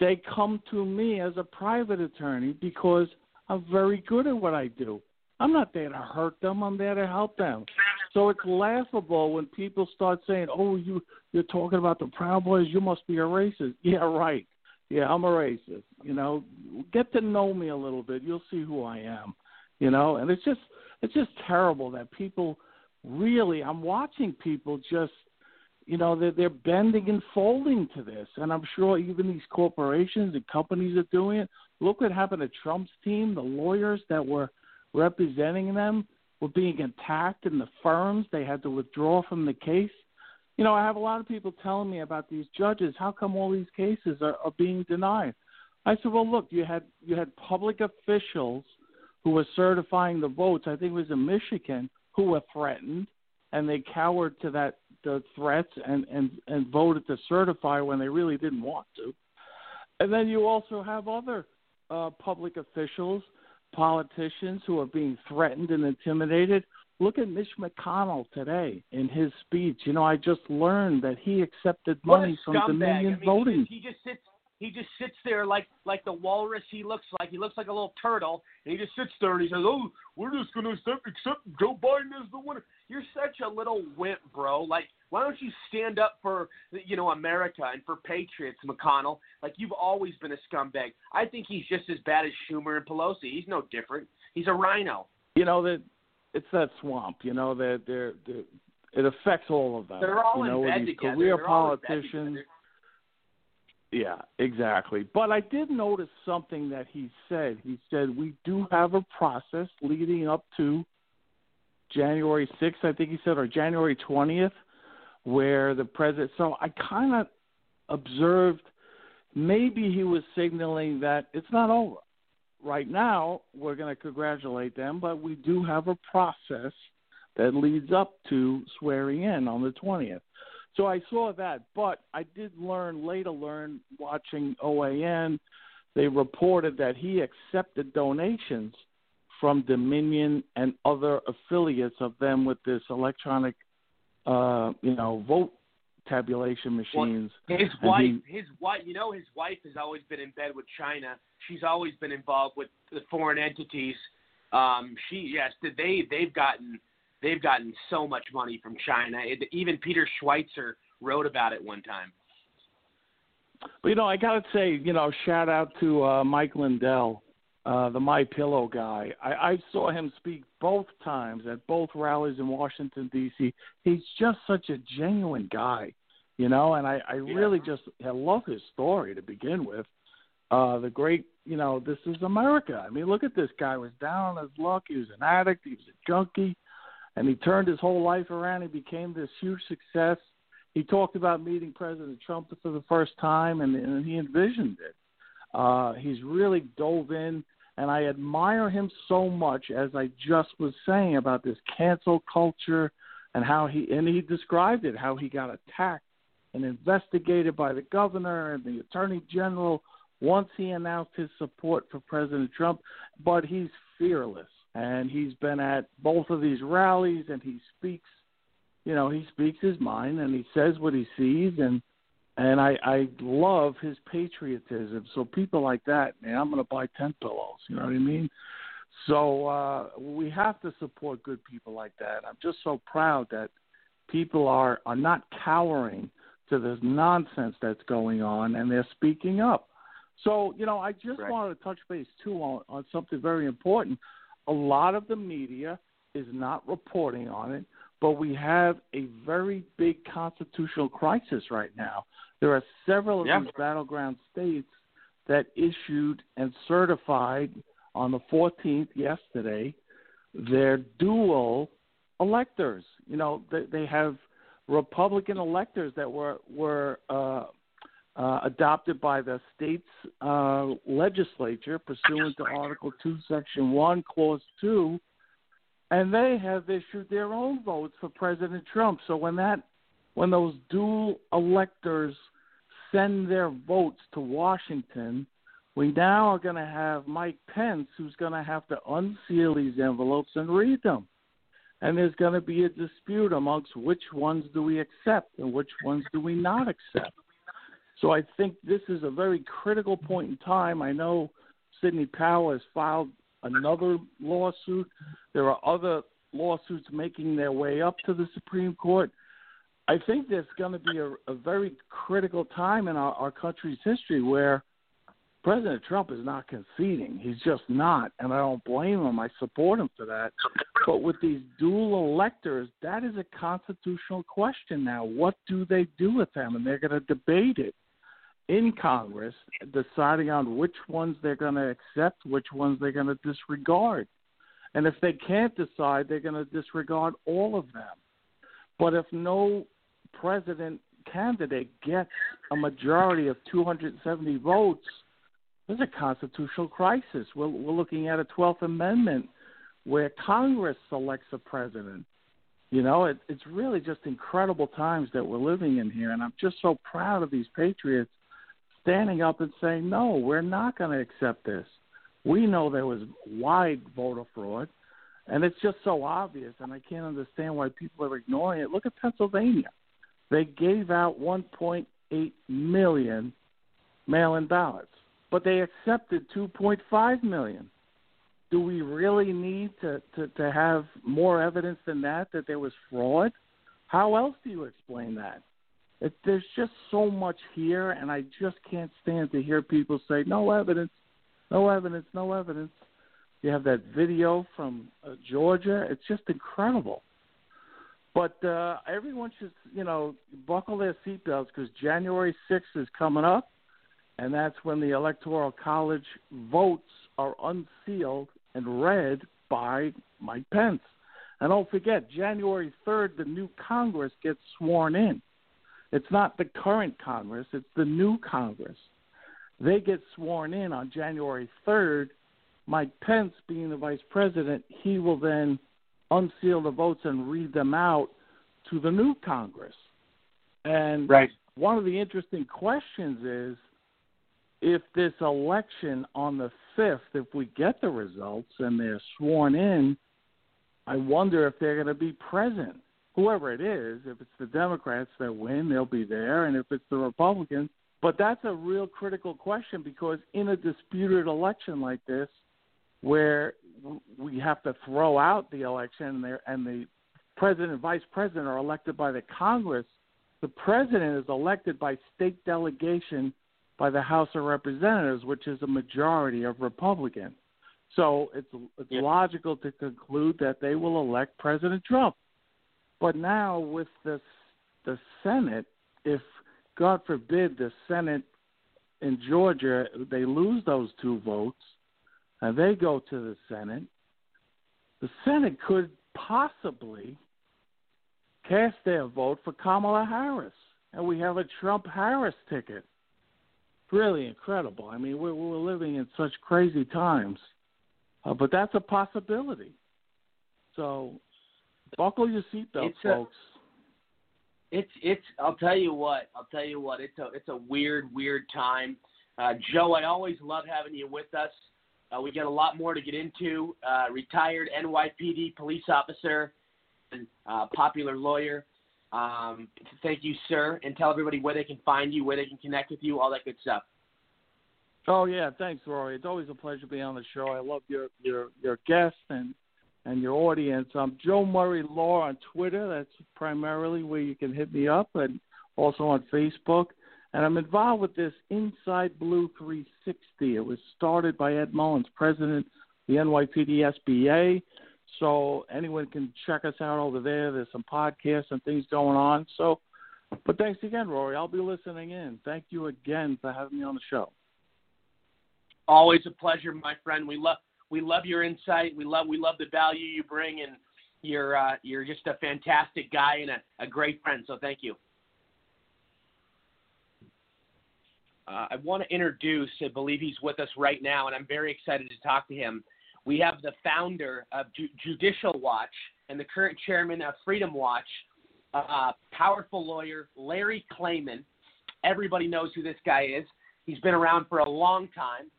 They come to me as a private attorney because I'm very good at what I do. I'm not there to hurt them. I'm there to help them. So it's laughable when people start saying, "Oh, you you're talking about the Proud Boys. You must be a racist." [LAUGHS] Yeah, right. Yeah, I'm a racist. You know, get to know me a little bit. You'll see who I am. you know, and it's just it's just terrible that people really. I'm watching people just you know they're they're bending and folding to this. And i'm sure even these corporations and companies are doing it. Look what happened to trump's team the lawyers that were representing them were being attacked in the firms. They had to withdraw from the case. You know i have a lot of people telling me about these judges. How come all these cases are, are being denied? I said well look you had you had public officials who were certifying the votes. I think it was in michigan who were threatened and they cowered to that the threats and and and voted to certify when they really didn't want to. And then you also have other uh, public officials, politicians who are being threatened and intimidated. Look at Mitch McConnell today in his speech. You know, I just learned that he accepted money from Dominion I mean, voting. He just, he just sits he just sits there like like the walrus he looks like. He looks like a little turtle, and he just sits there and he says, "Oh, we're just gonna accept, accept Joe Biden as the winner." You're such a little wimp, bro. Like, why don't you stand up for you know America and for patriots, McConnell? Like you've always been a scumbag. I think he's just as bad as Schumer and Pelosi. He's no different. He's a RINO. You know that it's that swamp. You know that they're, they're it affects all of them. They're all you know, in bed these together. career They're all in bed politicians. together. Yeah, exactly. But I did notice something that he said. He said we do have a process leading up to January 6th, I think he said, or January 20th, where the president. So I kind of observed maybe he was signaling that it's not over. Right now, we're going to congratulate them, but we do have a process that leads up to swearing in on the 20th. So I saw that, but I did learn later learn watching OAN, they reported that he accepted donations from Dominion and other affiliates of them with this electronic, uh, you know, vote tabulation machines. Well, his And wife, he- his wife, you know, his wife has always been in bed with China. She's always been involved with the foreign entities. Um, she, yes, they they've gotten they've gotten so much money from China. It, even Peter Schweizer wrote about it one time. But you know, I gotta say, you know, shout out to uh, Mike Lindell, uh, the My Pillow guy. I, I saw him speak both times at both rallies in Washington D.C. He's just such a genuine guy, you know, and I, I really just I love his story to begin with. Uh, the great, you know, this is America. I mean, look at this guy was down on his luck. He was an addict. He was a junkie, and he turned his whole life around. He became this huge success he talked about meeting President Trump for the first time, and, and he envisioned it. Uh, he's really dove in, and I admire him so much, as I just was saying about this cancel culture and how he and he described it, how he got attacked and investigated by the governor and the attorney general once he announced his support for President Trump. But he's fearless, and he's been at both of these rallies, and he speaks you know he speaks his mind and he says what he sees and and I I love his patriotism. So people like that, man, I'm going to buy ten pillows. You know what I mean? So uh, we have to support good people like that. I'm just so proud that people are are not cowering to this nonsense that's going on and they're speaking up. So you know, I just Right. wanted to touch base too on, on something very important. A lot of the media is not reporting on it but we have a very big constitutional crisis right now. There are several of Yeah. these battleground states that issued and certified on the 14th yesterday their dual electors. You know, they, they have Republican electors that were were uh, uh, adopted by the state's uh, legislature pursuant to Article 2, Section 1, Clause 2 and they have issued their own votes for President Trump. So when that when those dual electors send their votes to Washington, we now are going to have Mike Pence who's going to have to unseal these envelopes and read them. And there's going to be a dispute amongst which ones do we accept and which ones do we not accept. So I think this is a very critical point in time. I know Sidney Powell has filed another lawsuit. There are other lawsuits making their way up to the Supreme Court. I think there's going to be a, a very critical time in our, our country's history where President Trump is not conceding. He's just not, and I don't blame him. I support him for that. But with these dual electors, that is a constitutional question now. What do they do with them? And they're going to debate it in Congress, deciding on which ones they're going to accept, which ones they're going to disregard. And if they can't decide, they're going to disregard all of them. But if no president candidate gets a majority of 270 votes, there's a constitutional crisis. We're, we're looking at a 12th Amendment where Congress selects a president. You know, it, it's really just incredible times that we're living in here, and I'm just so proud of these patriots standing up and saying, "No, we're not going to accept this." We know there was wide voter fraud, and it's just so obvious, and I can't understand why people are ignoring it. Look at Pennsylvania; they gave out 1.8 million mail-in ballots but they accepted 2.5 million. Do we really need to, to, to have more evidence than that that there was fraud? How else do you explain that? It, there's just so much here, and I just can't stand to hear people say no evidence, no evidence, no evidence. You have that video from uh, Georgia. It's just incredible. But uh, everyone should, you know, buckle their seatbelts because January 6th is coming up and that's when the Electoral College votes are unsealed and read by Mike Pence. And don't forget, January 3rd, the new Congress gets sworn in. It's not the current Congress, it's the new Congress. They get sworn in on January 3rd. Mike Pence, being the vice president, he will then unseal the votes and read them out to the new Congress. And right. one of the interesting questions is if this election on the 5th, if we get the results and they're sworn in, I wonder if they're going to be present. Whoever it is, if it's the Democrats that win, they'll be there, and if it's the Republicans. But that's a real critical question because in a disputed election like this, where we have to throw out the election and, and the president and vice president are elected by the Congress, the president is elected by state delegation by the House of Representatives, which is a majority of Republicans. So it's it's yeah. logical to conclude that they will elect President Trump. But now with the the Senate, if God forbid the Senate in Georgia they lose those two votes and they go to the Senate, the Senate could possibly cast their vote for Kamala Harris, and we have a Trump Harris ticket really incredible. I mean, we're, we're living in such crazy times, uh, but that's a possibility. So, buckle your seatbelts, folks. It's it's. I'll tell you what. I'll tell you what. It's a it's a weird weird time. Uh, Joe, I always love having you with us. Uh, we got a lot more to get into. Uh, retired NYPD police officer and uh, popular lawyer. Um, thank you, sir, and tell everybody where they can find you, where they can connect with you, all that good stuff. Oh yeah, thanks, Rory. It's always a pleasure being on the show. I love your your your guests and and your audience. I'm Joe Murray Law on Twitter. That's primarily where you can hit me up, and also on Facebook. And I'm involved with this Inside Blue 360. It was started by Ed Mullins, president the NYPD SBA. So anyone can check us out over there. There's some podcasts and things going on. So, but thanks again, Rory. I'll be listening in. Thank you again for having me on the show. Always a pleasure, my friend. We love we love your insight. We love we love the value you bring, and you're uh, you're just a fantastic guy and a, a great friend. So thank you. Uh, I want to introduce. I believe he's with us right now, and I'm very excited to talk to him. We have the founder of Ju- Judicial Watch and the current chairman of Freedom Watch, uh, powerful lawyer Larry Klayman. Everybody knows who this guy is. He's been around for a long time.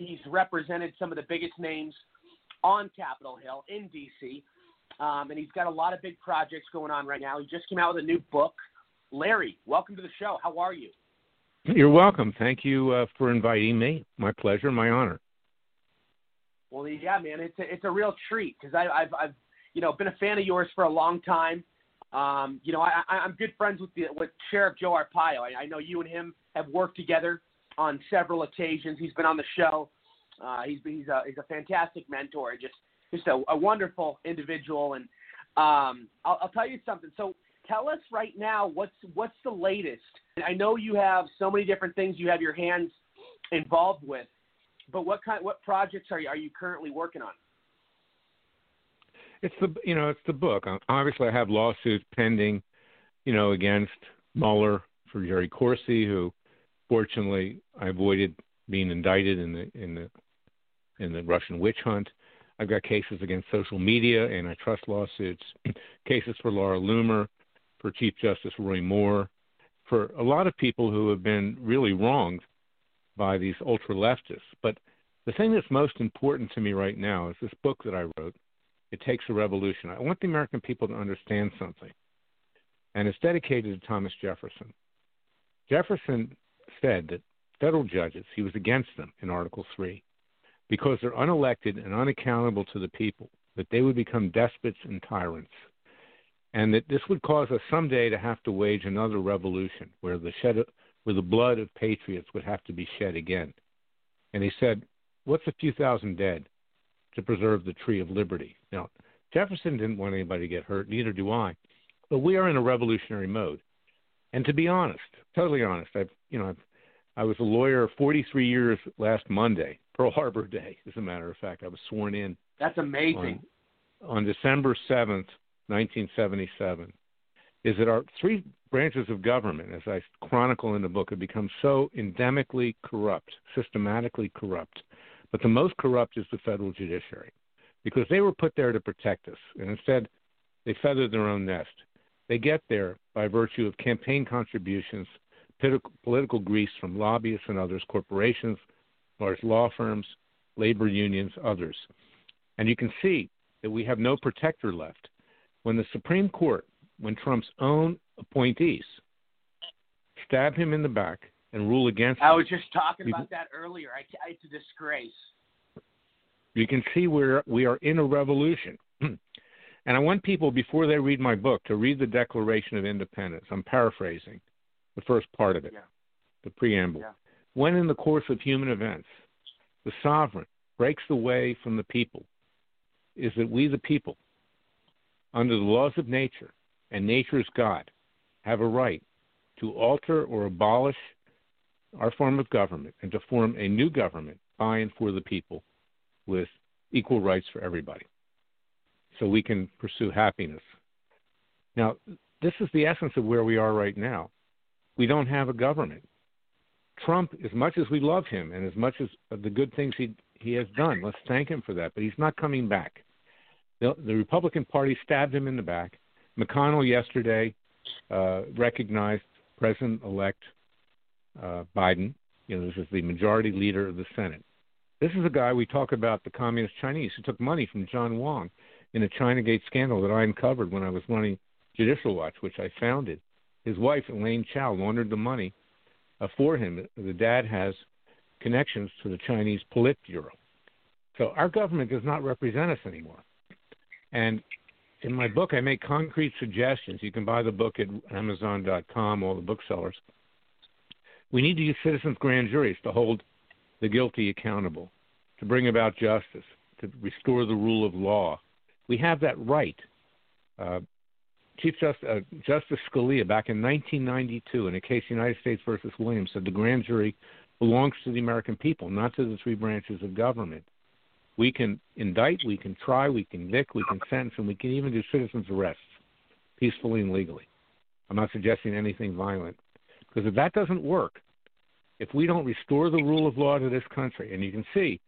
He's represented some of the biggest names on Capitol Hill in D.C., um, and he's got a lot of big projects going on right now. He just came out with a new book. Larry, welcome to the show. How are you? You're welcome. Thank you uh, for inviting me. My pleasure, my honor. Well, yeah, man, it's a, it's a real treat because I've I've you know been a fan of yours for a long time. Um, you know, I, I'm good friends with the with Sheriff Joe Arpaio. I, I know you and him have worked together on several occasions. He's been on the show. Uh, he's he's a he's a fantastic mentor, just just a, a wonderful individual. And um, I'll, I'll tell you something. So tell us right now what's what's the latest. I know you have so many different things you have your hands involved with, but what kind what projects are you are you currently working on? It's the you know it's the book. Obviously, I have lawsuits pending, you know, against Mueller for Jerry Corsi, who fortunately I avoided being indicted in the in the in the Russian witch hunt. I've got cases against social media, antitrust lawsuits, [CLEARS THROAT] cases for Laura Loomer, for Chief Justice Roy Moore, for a lot of people who have been really wronged by these ultra leftists. But the thing that's most important to me right now is this book that I wrote. It takes a revolution. I want the American people to understand something, and it's dedicated to Thomas Jefferson. Jefferson said that federal judges, he was against them in Article 3, because they're unelected and unaccountable to the people, that they would become despots and tyrants, and that this would cause us someday to have to wage another revolution where the shed where the blood of patriots would have to be shed again. And he said, "What's a few thousand dead to preserve the tree of liberty?" Now, Jefferson didn't want anybody to get hurt, neither do I. But we are in a revolutionary mode. And to be honest, totally honest, I've you know I've I was a lawyer 43 years last Monday, [LAUGHS] Pearl Harbor Day, as a matter of fact. I was sworn in. That's amazing. On, on December 7th, 1977. Is that our three branches of government, as I chronicle in the book, have become so endemically corrupt, systematically corrupt. But the most corrupt is the federal judiciary because they were put there to protect us. And instead, they feathered their own nest. They get there by virtue of campaign contributions political grease from lobbyists and others, corporations, large law firms, labor unions, others. And you can see that we have no protector left. When the Supreme Court, when Trump's own appointees stab him in the back and rule against I him, was just talking about that earlier. I, it's a disgrace. You can see where we are in a revolution. [CLEARS THROAT] and I want people, before they read my book, to read the Declaration of Independence. I'm paraphrasing the first part of it, yeah. the preamble. Yeah. When in the course of human events the sovereign breaks away from the people, is that we, the people, under the laws of nature and nature's God, have a right to alter or abolish our form of government and to form a new government by and for the people with equal rights for everybody so we can pursue happiness. Now, this is the essence of where we are right now we don't have a government. Trump, as much as we love him and as much as the good things he he has done, let's thank him for that. But he's not coming back. The, the Republican Party stabbed him in the back. McConnell yesterday uh, recognized President-elect uh, Biden. You know, this is the majority leader of the Senate. This is a guy we talk about the communist Chinese who took money from John Huang in the ChinaGate scandal that I uncovered when I was running Judicial Watch, which I founded his wife Elaine Chao laundered the money uh, for him. The dad has connections to the Chinese Politburo. So our government does not represent us anymore. And in my book, I make concrete suggestions. You can buy the book at Amazon.com, all the booksellers. We need to use citizens' grand juries to hold the guilty accountable, to bring about justice, to restore the rule of law. We have that right. Uh, Chief Justice, uh, Justice Scalia back in 1992 in a case United States versus Williams said the grand jury belongs to the American people, not to the three branches of government. We can indict, we can try, we can convict, we can sentence, and we can even do citizens' arrests peacefully and legally. I'm not suggesting anything violent. Because if that doesn't work, if we don't restore the rule of law to this country, and you can see,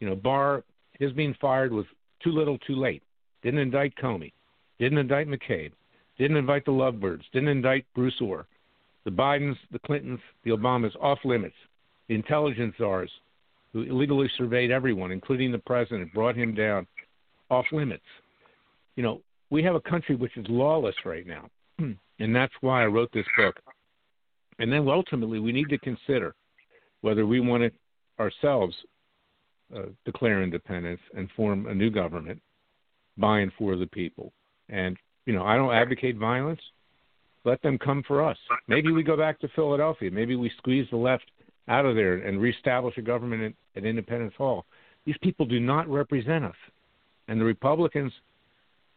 you know, Barr, his being fired was too little, too late. Didn't indict Comey. Didn't indict McCabe. Didn't invite the Lovebirds. Didn't indict Bruce Ohr. The Bidens, the Clintons, the Obamas off limits. The intelligence czars who illegally surveyed everyone, including the president, brought him down off limits. You know, we have a country which is lawless right now. [CLEARS THROAT] and that's why I wrote this book. And then ultimately, we need to consider whether we want to ourselves uh, declare independence and form a new government by and for the people. And you know, I don't advocate violence. Let them come for us. Maybe we go back to Philadelphia. Maybe we squeeze the left out of there and reestablish a government at, at Independence Hall. These people do not represent us. And the Republicans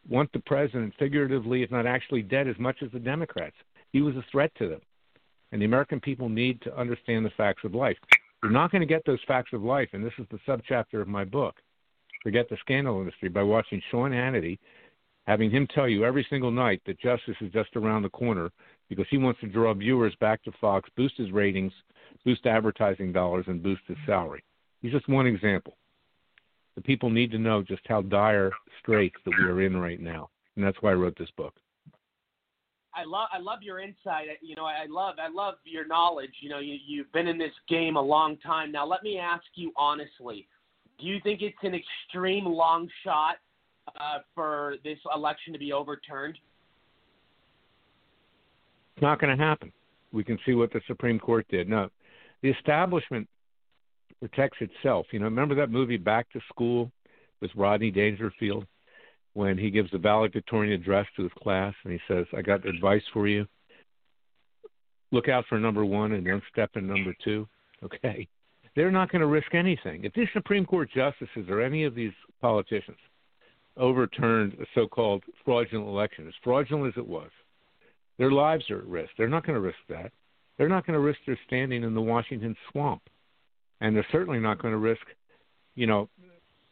want the president figuratively, if not actually dead, as much as the Democrats. He was a threat to them. And the American people need to understand the facts of life. You're not going to get those facts of life, and this is the subchapter of my book, Forget the Scandal Industry, by watching Sean Hannity, having him tell you every single night that justice is just around the corner because he wants to draw viewers back to Fox, boost his ratings, boost advertising dollars, and boost his salary. He's just one example. The people need to know just how dire straits that we are in right now, and that's why I wrote this book. I love I love your insight. You know, I love I love your knowledge. You know, you you've been in this game a long time. Now, let me ask you honestly: Do you think it's an extreme long shot uh, for this election to be overturned? It's not going to happen. We can see what the Supreme Court did. No, the establishment protects itself. You know, remember that movie Back to School with Rodney Dangerfield when he gives the valedictorian address to his class and he says, "I got advice for you. Look out for number one and don't step in number two. Okay, they're not going to risk anything. If these Supreme Court justices or any of these politicians overturned a so-called fraudulent election, as fraudulent as it was, their lives are at risk. They're not going to risk that. They're not going to risk their standing in the Washington swamp and they're certainly not going to risk, you know,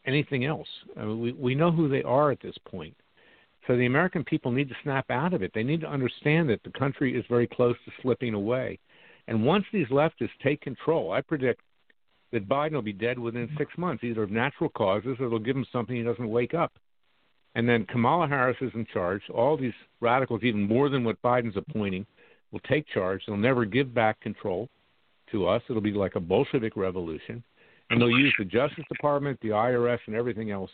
anything else. I mean, we we know who they are at this point. So the American people need to snap out of it. They need to understand that the country is very close to slipping away. And once these leftists take control, I predict that Biden will be dead within six months, either of natural causes or they'll give him something he doesn't wake up. And then Kamala Harris is in charge. All these radicals, even more than what Biden's appointing, will take charge. They'll never give back control to us. It'll be like a Bolshevik revolution, and they'll use the Justice Department, the IRS, and everything else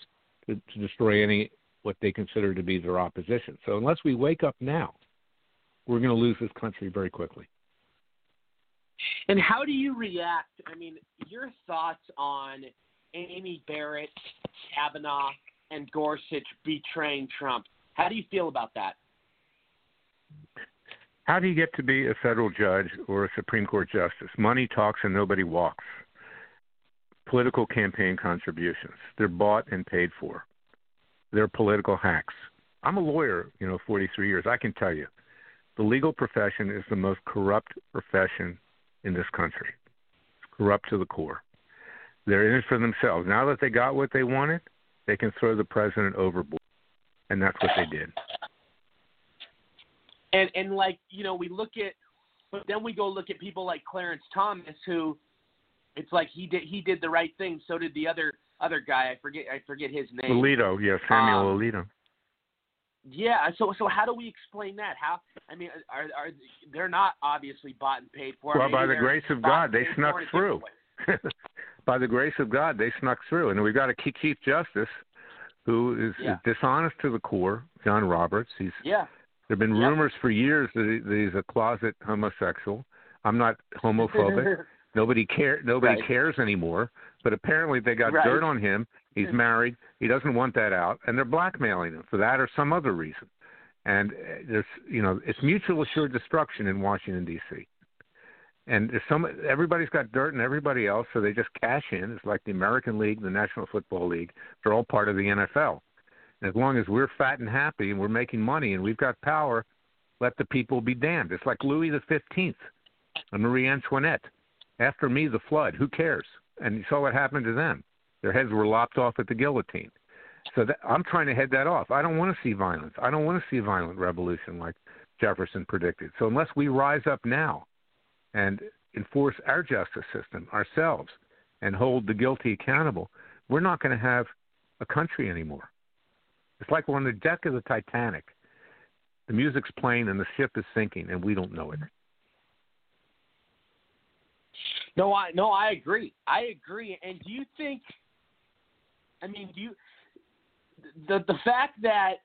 to, to destroy any what they consider to be their opposition. So unless we wake up now, we're going to lose this country very quickly. And how do you react? I mean, your thoughts on Amy Barrett, Kavanaugh, and Gorsuch betraying Trump. How do you feel about that? How do you get to be a federal judge or a Supreme Court justice? Money talks and nobody walks. Political campaign contributions. They're bought and paid for. They're political hacks. I'm a lawyer, you know, 43 years. I can tell you, the legal profession is the most corrupt profession in this country. It's corrupt to the core. They're in it for themselves. Now that they got what they wanted, they can throw the president overboard. And that's what they did. And and like you know we look at but then we go look at people like Clarence Thomas who it's like he did he did the right thing. So did the other other guy. I forget I forget his name. Alito yeah Samuel um, Alito. Yeah so so how do we explain that? How I mean are are they're not obviously bought and paid for. Well by the grace of God they snuck through [LAUGHS] by the grace of God they snuck through and we've got a chief justice who is, yeah. is dishonest to the core John Roberts he's yeah there have been yep. rumors for years that he, that he's a closet homosexual. I'm not homophobic. [LAUGHS] nobody care. Nobody right. cares anymore. But apparently they got right. dirt on him. He's married. He doesn't want that out, and they're blackmailing him for that or some other reason. And uh, there's, you know, it's mutual assured destruction in Washington D.C. And there's some everybody's got dirt and everybody else, so they just cash in. It's like the American League, the National Football League. They're all part of the NFL as long as we're fat and happy and we're making money and we've got power, let the people be damned. It's like Louis the Fifteenth and Marie Antoinette. After me, the flood. Who cares? And you saw what happened to them. Their heads were lopped off at the guillotine. So that, I'm trying to head that off. I don't want to see violence. I don't want to see a violent revolution like Jefferson predicted. So unless we rise up now and enforce our justice system ourselves and hold the guilty accountable, we're not going to have a country anymore. It's like we're on the deck of the Titanic. The music's playing and the ship is sinking, and we don't know it. No, I no, I agree. I agree. And do you think? I mean, do you the the fact that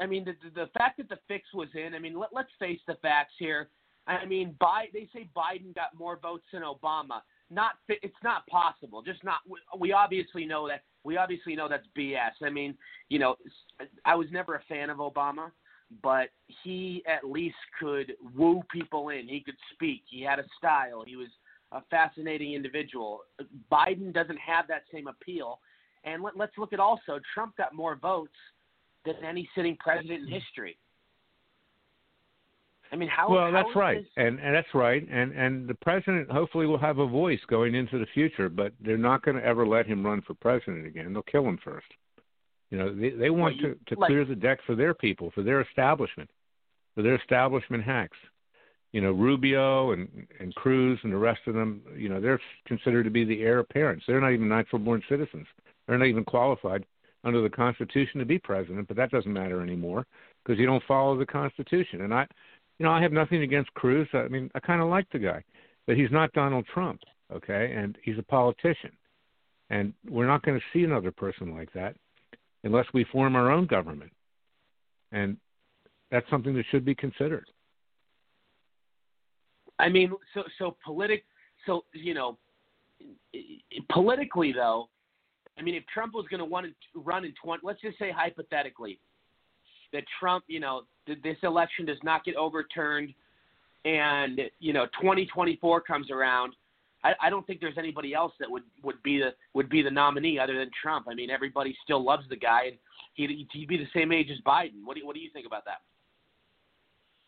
I mean the the fact that the fix was in? I mean, let, let's face the facts here. I mean, they say Biden got more votes than Obama. Not it's not possible. Just not. We obviously know that we obviously know that's BS. I mean, you know, I was never a fan of Obama, but he at least could woo people in. He could speak. He had a style. He was a fascinating individual. Biden doesn't have that same appeal. And let, let's look at also Trump got more votes than any sitting president in history. I mean, how? Well, how that's right, this- and and that's right, and and the president hopefully will have a voice going into the future, but they're not going to ever let him run for president again. They'll kill him first. You know, they they want you- to to like- clear the deck for their people, for their establishment, for their establishment hacks. You know, Rubio and and Cruz and the rest of them. You know, they're considered to be the heir apparents. They're not even natural-born citizens. They're not even qualified under the Constitution to be president. But that doesn't matter anymore because you don't follow the Constitution. And I, you know, I have nothing against Cruz. I mean, I kind of like the guy, but he's not Donald Trump, okay? And he's a politician, and we're not going to see another person like that unless we form our own government, and that's something that should be considered. I mean, so so politic, so you know, politically though, I mean, if Trump was going to want to run in twenty, let's just say hypothetically, that Trump, you know, th- this election does not get overturned, and you know, twenty twenty four comes around. I, I don't think there's anybody else that would would be the would be the nominee other than Trump. I mean, everybody still loves the guy, and he'd, he'd be the same age as Biden. What do you, what do you think about that?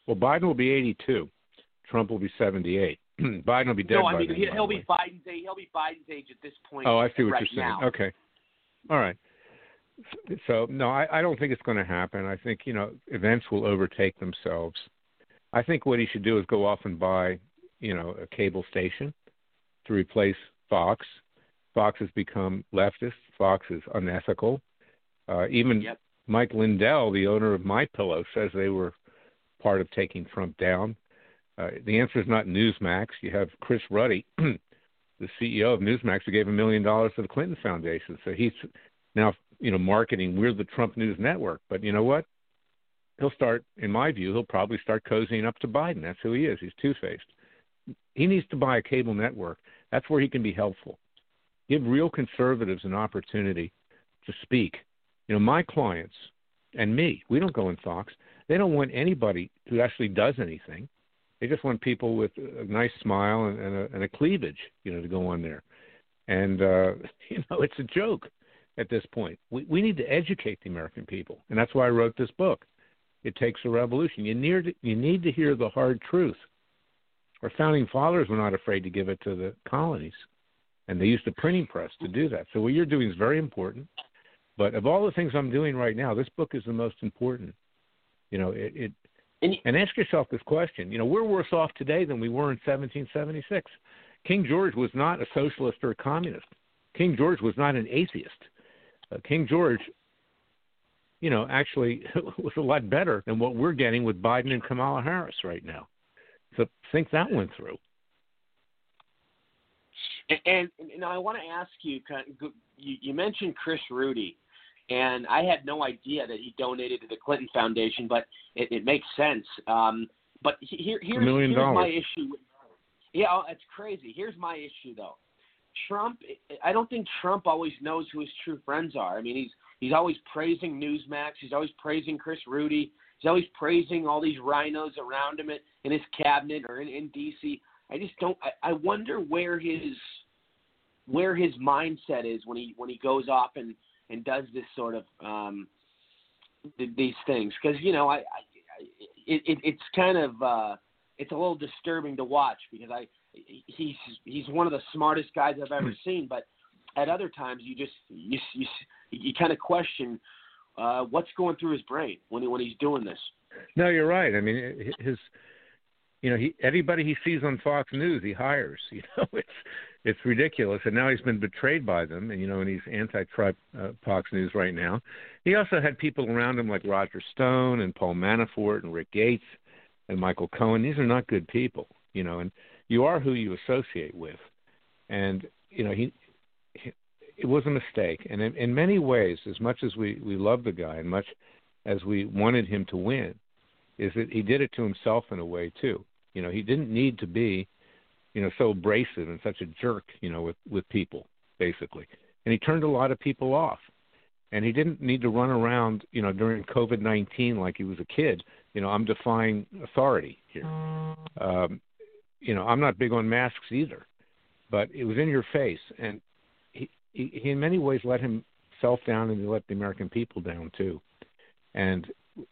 Well, Biden will be 82. Trump will be 78. [CLEARS THROAT] Biden will be dead no, I mean then, he, by he'll the be. Biden's age. He'll be Biden's age at this point. Oh, I see what right you're saying. now. Okay. All right. So no, I, I don't think it's going to happen. I think you know events will overtake themselves. I think what he should do is go off and buy, you know, a cable station to replace Fox. Fox has become leftist. Fox is unethical. Uh, even Yep. Mike Lindell, the owner of My Pillow, says they were part of taking Trump down. Uh, the answer is not Newsmax. You have Chris Ruddy, [CLEARS THROAT] the CEO of Newsmax, who gave a million dollars to the Clinton Foundation. So he's now, you know, marketing we're the Trump News Network. But you know what? He'll start, in my view, he'll probably start cozying up to Biden. That's who he is. He's two faced. He needs to buy a cable network. That's where he can be helpful. Give real conservatives an opportunity to speak. You know, my clients and me, we don't go in Fox. They don't want anybody who actually does anything. They just want people with a nice smile and, and, a, and a cleavage, you know, to go on there. And uh, [LAUGHS] you know, it's a joke at this point. We we need to educate the American people, and that's why I wrote this book. It takes a revolution. You need to, you need to hear the hard truth. Our founding fathers were not afraid to give it to the colonies, and they used the printing press to do that. So what you're doing is very important. But of all the things I'm doing right now, this book is the most important. You know, it, it And, and ask yourself this question. You know, we're worse off today than we were in 1776. King George was not a socialist or a communist. King George was not an atheist. Uh, King George, you know, actually [LAUGHS] was a lot better than what we're getting with Biden and Kamala Harris right now. So think that went through. and, and, and I want to ask you, you, you mentioned Chris Ruddy, and I had no idea that he donated to the Clinton Foundation, but it, it makes sense. Um, but here, here's, here's my issue. with- Yeah, oh, it's crazy. Here's my issue, though. Trump, I don't think Trump always knows who his true friends are. I mean, he's he's always praising Newsmax. He's always praising Chris Ruddy. He's always praising all these RINOs around him in, in his cabinet or in, in D.C. I just don't. I, I wonder where his where his mindset is when he when he goes off and and does this sort of um, th- these things because you know I, I it, it it's kind of uh, it's a little disturbing to watch because I he's he's one of the smartest guys I've ever seen, but at other times you just you you, you kind of question uh, what's going through his brain when he, when he's doing this. No, you're right. I mean, his, you know, he everybody he sees on Fox News, he hires. [LAUGHS] You know, it's it's ridiculous. And now he's been betrayed by them, and you know, and he's anti-Trump uh, Fox News right now. He also had people around him like Roger Stone and Paul Manafort and Rick Gates and Michael Cohen. These are not good people, you know, and you are who you associate with. And you know, he, he it was a mistake. And in, in many ways, as much as we we love the guy and much as we wanted him to win, is that he did it to himself in a way too. You know, he didn't need to be, you know, so abrasive and such a jerk, you know, with with people basically. And he turned a lot of people off. And he didn't need to run around, you know, during COVID nineteen like he was a kid. You know, I'm defying authority here. Um, you know, I'm not big on masks either. but it was in your face, and he, he, he in many ways let himself down, and he let the American people down too. And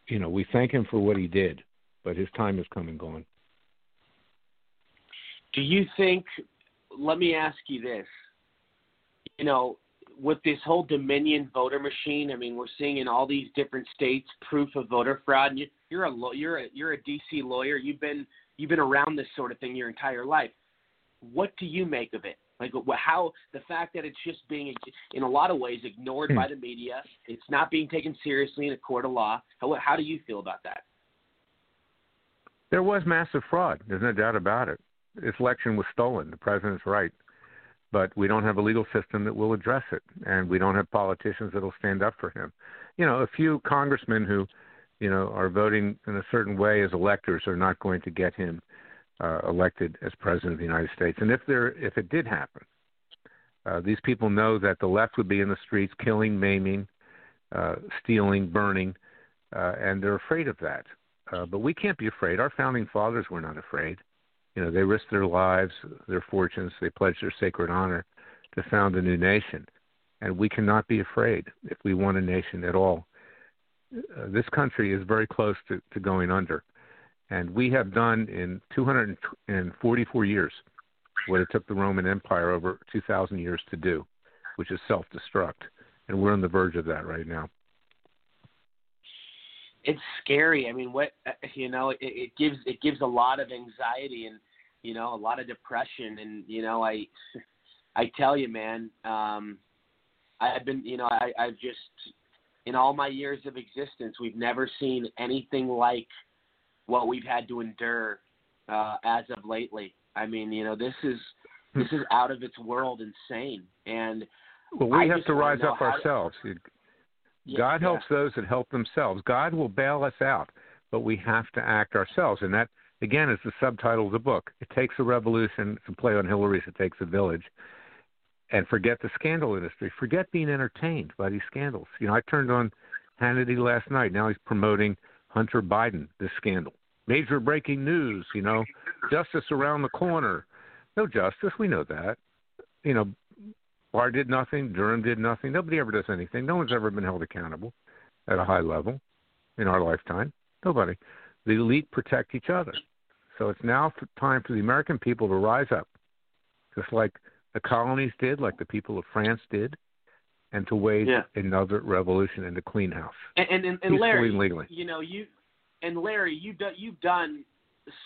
you know, we thank him for what he did, but his time has come and gone. Do you think? Let me ask you this. You know, with this whole Dominion voter machine, I mean, we're seeing in all these different states proof of voter fraud. And you're a you're a you're a DC lawyer. You've been you've been around this sort of thing your entire life. What do you make of it? Like how the fact that it's just being in a lot of ways ignored by hmm. the media, it's not being taken seriously in a court of law. How how do you feel about that? There was massive fraud. There's no doubt about it. This election was stolen. The president's right but we don't have a legal system that will address it, and we don't have politicians that will stand up for him. You know, a few congressmen who, you know, are voting in a certain way as electors are not going to get him uh, elected as president of the United States. And if there, if it did happen, uh, these people know that the left would be in the streets, killing, maiming, uh, stealing, burning, uh, and they're afraid of that. Uh, but we can't be afraid. Our founding fathers were not afraid. You know, they risked their lives, their fortunes, they pledged their sacred honor to found a new nation. And we cannot be afraid if we want a nation at all. Uh, this country is very close to, to going under. And we have done in 244 years what it took the Roman Empire over 2,000 years to do, which is self destruct. And we're on the verge of that right now it's scary. I mean, what uh, you know, it, it gives it gives a lot of anxiety and you know a lot of depression. And you know, I [LAUGHS] I tell you, man, um, I've been you know I I've just in all my years of existence, we've never seen anything like what we've had to endure uh, as of lately. I mean, you know, this is this is out of its world insane. And well, we I have to rise up ourselves. To, God helps those that help themselves. God will bail us out, but we have to act ourselves. And that, again, is the subtitle of the book. It takes a revolution. It's a play on Hillary's It Takes a Village. And forget the scandal industry. Forget being entertained by these scandals. You know, I turned on Hannity last night. Now he's promoting Hunter Biden, this scandal. Major breaking news, you know, justice around the corner. No justice, we know that. You know, Barr did nothing. Durham did nothing. Nobody ever does anything. No one's ever been held accountable at a high level in our lifetime. Nobody. The elite protect each other. So it's now time for the American people to rise up, just like the colonies did, like the people of France did, and to wage yeah. another revolution in the clean house. And, and, and, and Larry, legally. you know, you and Larry, you've done you've done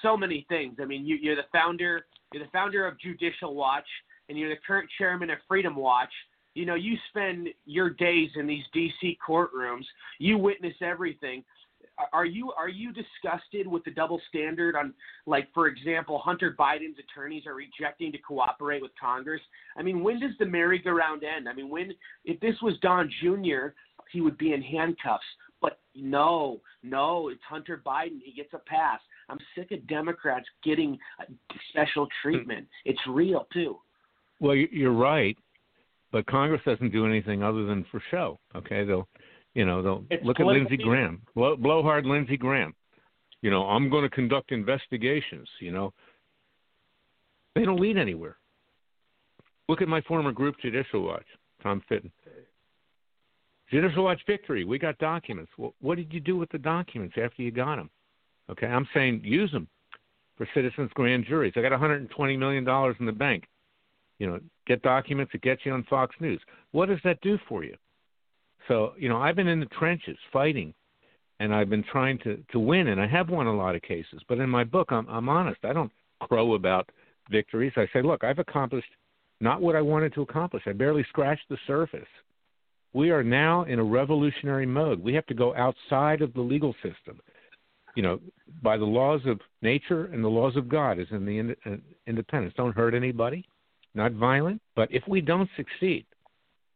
so many things. I mean, you, you're the founder. You're the founder of Judicial Watch and you're the current chairman of Freedom Watch, you know, you spend your days in these DC courtrooms, you witness everything. Are you are you disgusted with the double standard on like for example Hunter Biden's attorneys are rejecting to cooperate with Congress? I mean, when does the merry-go-round end? I mean, when if this was Don Jr., he would be in handcuffs. But no, no, it's Hunter Biden. He gets a pass. I'm sick of Democrats getting uh, special treatment. It's real too. Well, you're right, but Congress doesn't do anything other than for show. Okay, they'll, you know, they'll it's look at Lindsey Graham, blow, blowhard Lindsey Graham. You know, I'm going to conduct investigations. You know, they don't lead anywhere. Look at my former group, Judicial Watch, Tom Fitton. Judicial Watch Victory, we got documents. Well, what did you do with the documents after you got them? Okay, I'm saying use them for citizens' grand juries. I got 120 million dollars in the bank. You know, get documents that get you on Fox News. What does that do for you? So, you know, I've been in the trenches fighting and I've been trying to, to win and I have won a lot of cases. But in my book I'm I'm honest. I don't crow about victories. I say, look, I've accomplished not what I wanted to accomplish. I barely scratched the surface. We are now in a revolutionary mode. We have to go outside of the legal system. You know, by the laws of nature and the laws of God, is in the in, uh, independence. Don't hurt anybody not violent. But if we don't succeed,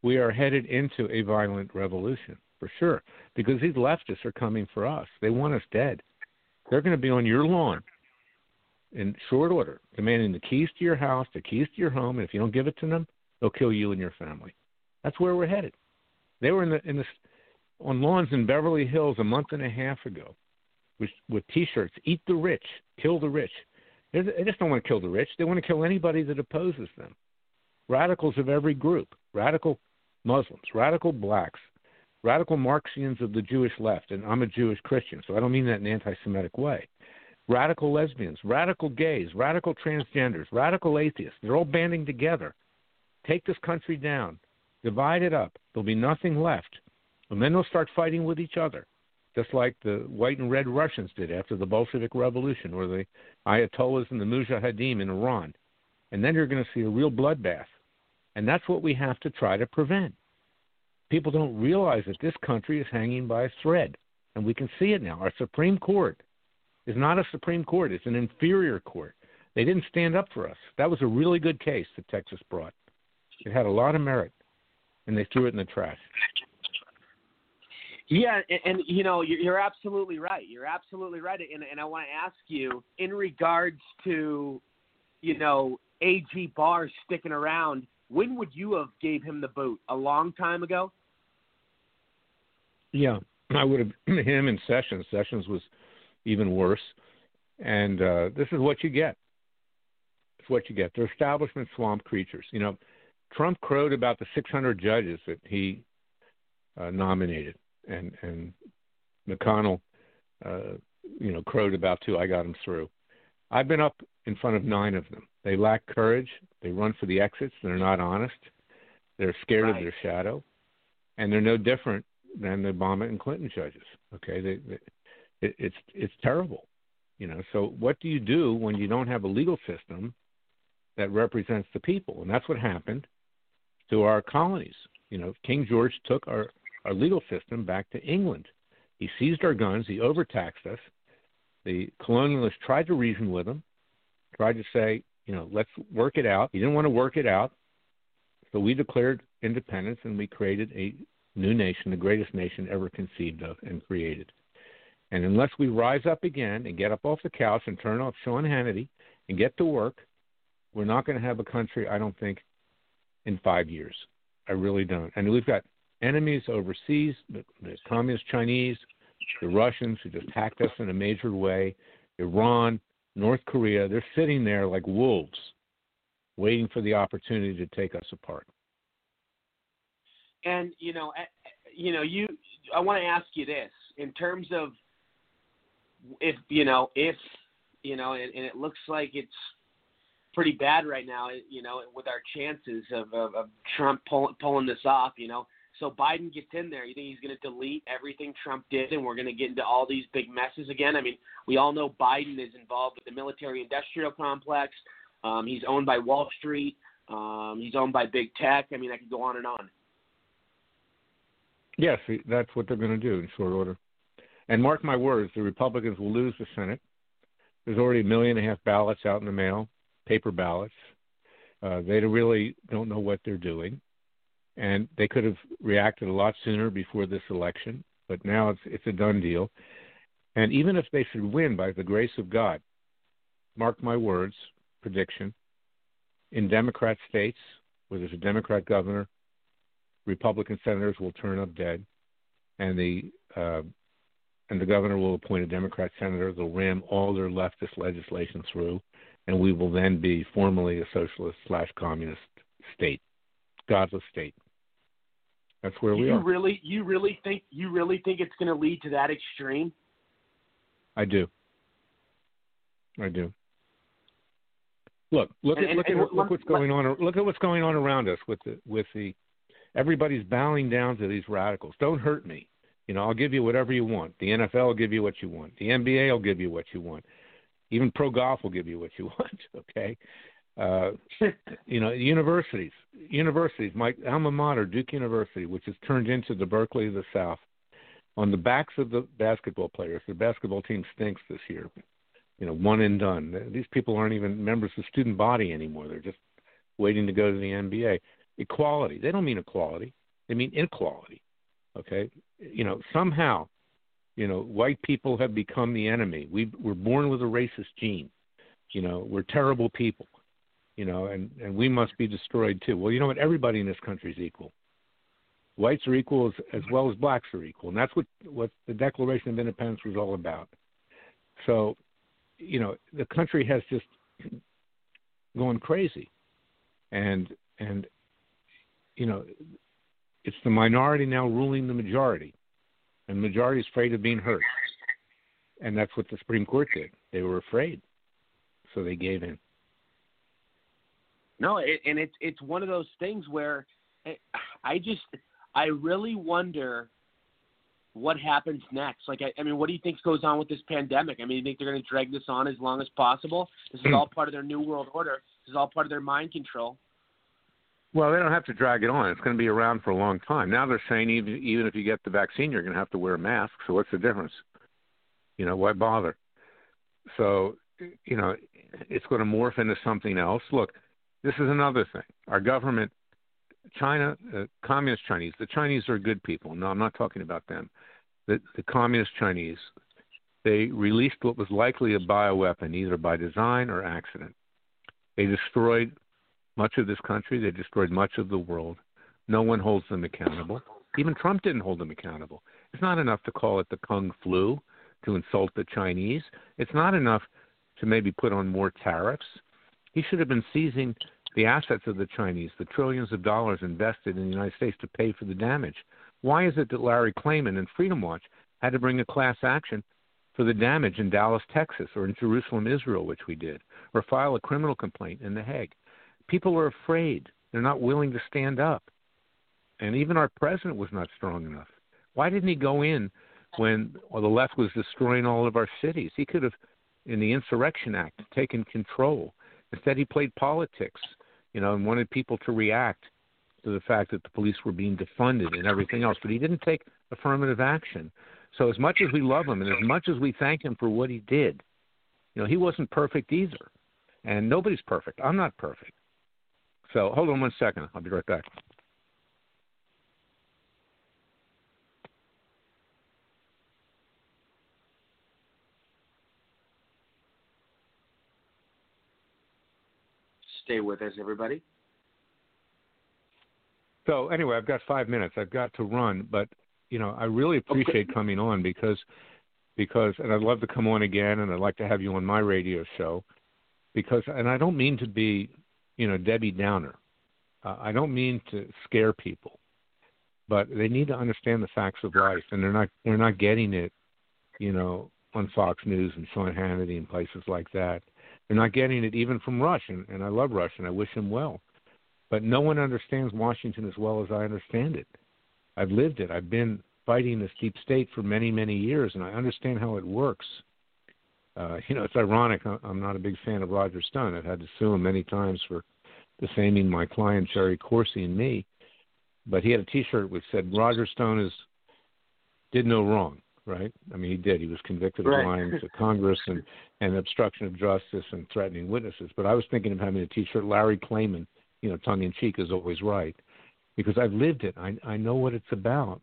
we are headed into a violent revolution for sure because these leftists are coming for us. They want us dead. They're going to be on your lawn in short order, demanding the keys to your house, the keys to your home, and if you don't give it to them, they'll kill you and your family. That's where we're headed. They were in the in the on lawns in Beverly Hills a month and a half ago with with T-shirts, "Eat the rich, kill the rich." They just don't want to kill the rich. They want to kill anybody that opposes them. radicals of every group, radical Muslims, radical blacks, radical Marxians of the Jewish left, and I'm a Jewish Christian, so I don't mean that in an anti Semitic way. Radical lesbians, radical gays, radical transgenders, radical atheists, they're all banding together. Take this country down, divide it up. There'll be nothing left. And then they'll start fighting with each other, just like the white and red Russians did after the Bolshevik Revolution or the Ayatollahs and the Mujahideen in Iran. And then you're going to see a real bloodbath. And that's what we have to try to prevent. People don't realize that this country is hanging by a thread, and we can see it now. Our Supreme Court is not a Supreme Court, it's an inferior court. They didn't stand up for us. That was a really good case that Texas brought. It had a lot of merit, and they threw it in the trash. Yeah, and, and you know you're, you're absolutely right. You're absolutely right, and, and I want to ask you in regards to, you know, AG Barr sticking around. When would you have gave him the boot? A long time ago. Yeah, [CLEARS THROAT] I would have [CLEARS THROAT] him and Sessions. Sessions was even worse, and uh, this is what you get. It's what you get. They're establishment swamp creatures. You know, Trump crowed about the 600 judges that he uh, nominated, and and McConnell, uh, you know, crowed about two. I got him through. I've been up in front of nine of them. They lack courage. They run for the exits. They're not honest. They're scared right. of their shadow, and they're no different than the Obama and Clinton judges. Okay, they, they, it, it's it's terrible, you know. So what do you do when you don't have a legal system that represents the people? And that's what happened to our colonies. You know, King George took our our legal system back to England. He seized our guns. He overtaxed us. The colonialists tried to reason with him, tried to say, you know, let's work it out. He didn't want to work it out, so we declared independence and we created a new nation, the greatest nation ever conceived of and created. And unless we rise up again and get up off the couch and turn off Sean Hannity and get to work, we're not going to have a country, I don't think, in five years. I really don't. And we've got enemies overseas, the, the communist Chinese, the Russians who just hacked us in a major way, Iran, North Korea. They're sitting there like wolves, waiting for the opportunity to take us apart. And you know, you know, you. I want to ask you this in terms of if you know if you know, and, and it looks like it's pretty bad right now. You know, with our chances of of, of Trump pull, pulling this off. You know, so Biden gets in there. You think he's going to delete everything Trump did, and we're going to get into all these big messes again? I mean, we all know Biden is involved with the military-industrial complex. Um, he's owned by Wall Street. Um, he's owned by big tech. I mean, I could go on and on. Yes, that's what they're going to do in short order. And mark my words, the Republicans will lose the Senate. There's already a million and a half ballots out in the mail, paper ballots. Uh, they really don't know what they're doing, and they could have reacted a lot sooner before this election. But now it's it's a done deal. And even if they should win by the grace of God, mark my words, prediction, in Democrat states where there's a Democrat governor, Republican senators will turn up dead, and the uh, and the governor will appoint a Democrat senator. They'll ram all their leftist legislation through, and we will then be formally a socialist slash communist state, godless state. That's where we you are. Really, you really think you really think it's going to lead to that extreme? I do. I do. Look, look and, at look and, at and, look what's going on. Look at what's going on around us with the with the everybody's bowing down to these radicals. Don't hurt me. You know, I'll give you whatever you want. The NFL will give you what you want. The NBA will give you what you want. Even pro golf will give you what you [LAUGHS] want. Okay. Uh, [LAUGHS] you know, universities, universities, my alma mater, Duke University, which has turned into the Berkeley of the South, on the backs of the basketball players. The basketball team stinks this year. You know, one and done. These people aren't even members of the student body anymore. They're just waiting to go to the NBA. Equality. They don't mean equality. They mean inequality. Okay, you know somehow, you know, white people have become the enemy. We we're born with a racist gene. You know, we're terrible people. You know, and and we must be destroyed too. Well, you know what? Everybody in this country is equal. Whites are equal as, as well as blacks are equal, and that's what what the Declaration of Independence was all about. So, you know, the country has just [CLEARS THROAT] gone crazy, and and you know, it's the minority now ruling the majority, and the majority is afraid of being hurt, and that's what the Supreme Court did. They were afraid, so they gave in. No, it, and it's it's one of those things where eh, I just I really wonder what happens next. Like, I, I mean, what do you think goes on with this pandemic? I mean, you think they're going to drag this on as long as possible? This is Hmm. all part of their new world order. This is all part of their mind control. Well, they don't have to drag it on. It's going to be around for a long time. Now they're saying even even if you get the vaccine, you're going to have to wear a mask. So what's the difference? You know, why bother? So, you know, it's going to morph into something else. Look, this is another thing. Our government, China, uh, communist Chinese. The Chinese are good people. No, I'm not talking about them. The the communist Chinese. They released what was likely a bioweapon, either by design or accident. They destroyed much of this country. They destroyed much of the world. No one holds them accountable. Even Trump didn't hold them accountable. It's not enough to call it the Kung flu to insult the Chinese. It's not enough to maybe put on more tariffs. He should have been seizing the assets of the Chinese, the trillions of dollars invested in the United States to pay for the damage. Why is it that Larry Klayman and Freedom Watch had to bring a class action for the damage in Dallas, Texas, or in Jerusalem, Israel, which we did, or file a criminal complaint in The Hague? People are afraid. They're not willing to stand up. And even our president was not strong enough. Why didn't he go in when well, the left was destroying all of our cities? He could have, in the Insurrection Act, taken control. Instead, he played politics, you know, and wanted people to react to the fact that the police were being defunded and everything else. But he didn't take affirmative action. So, as much as we love him and as much as we thank him for what he did, you know, he wasn't perfect either. And nobody's perfect. I'm not perfect. So, hold on one second. I'll be right back. Stay with us, everybody. So anyway, I've got five minutes. I've got to run, but you know, I really appreciate coming on because because and I'd love to come on again and I'd like to have you on my radio show because and I don't mean to be, you know, Debbie Downer. Uh, I don't mean to scare people. But they need to understand the facts of life and they're not they're not getting it, you know, on Fox News and Sean Hannity and places like that. They're not getting it even from Rush and, and I love Rush and I wish him well but no one understands Washington as well as I understand it. I've lived it. I've been fighting this deep state for many, many years, and I understand how it works. Uh, you know, it's ironic. I'm not a big fan of Roger Stone. I've had to sue him many times for defaming my client Jerry Corsi and me. But he had a T-shirt which said Roger Stone is did no wrong. Right? I mean, he did. He was convicted of lying to Congress and and obstruction of justice and threatening witnesses. But I was thinking of having a T-shirt. Larry Klayman you know, tongue in cheek is always right because I've lived it. I I know what it's about,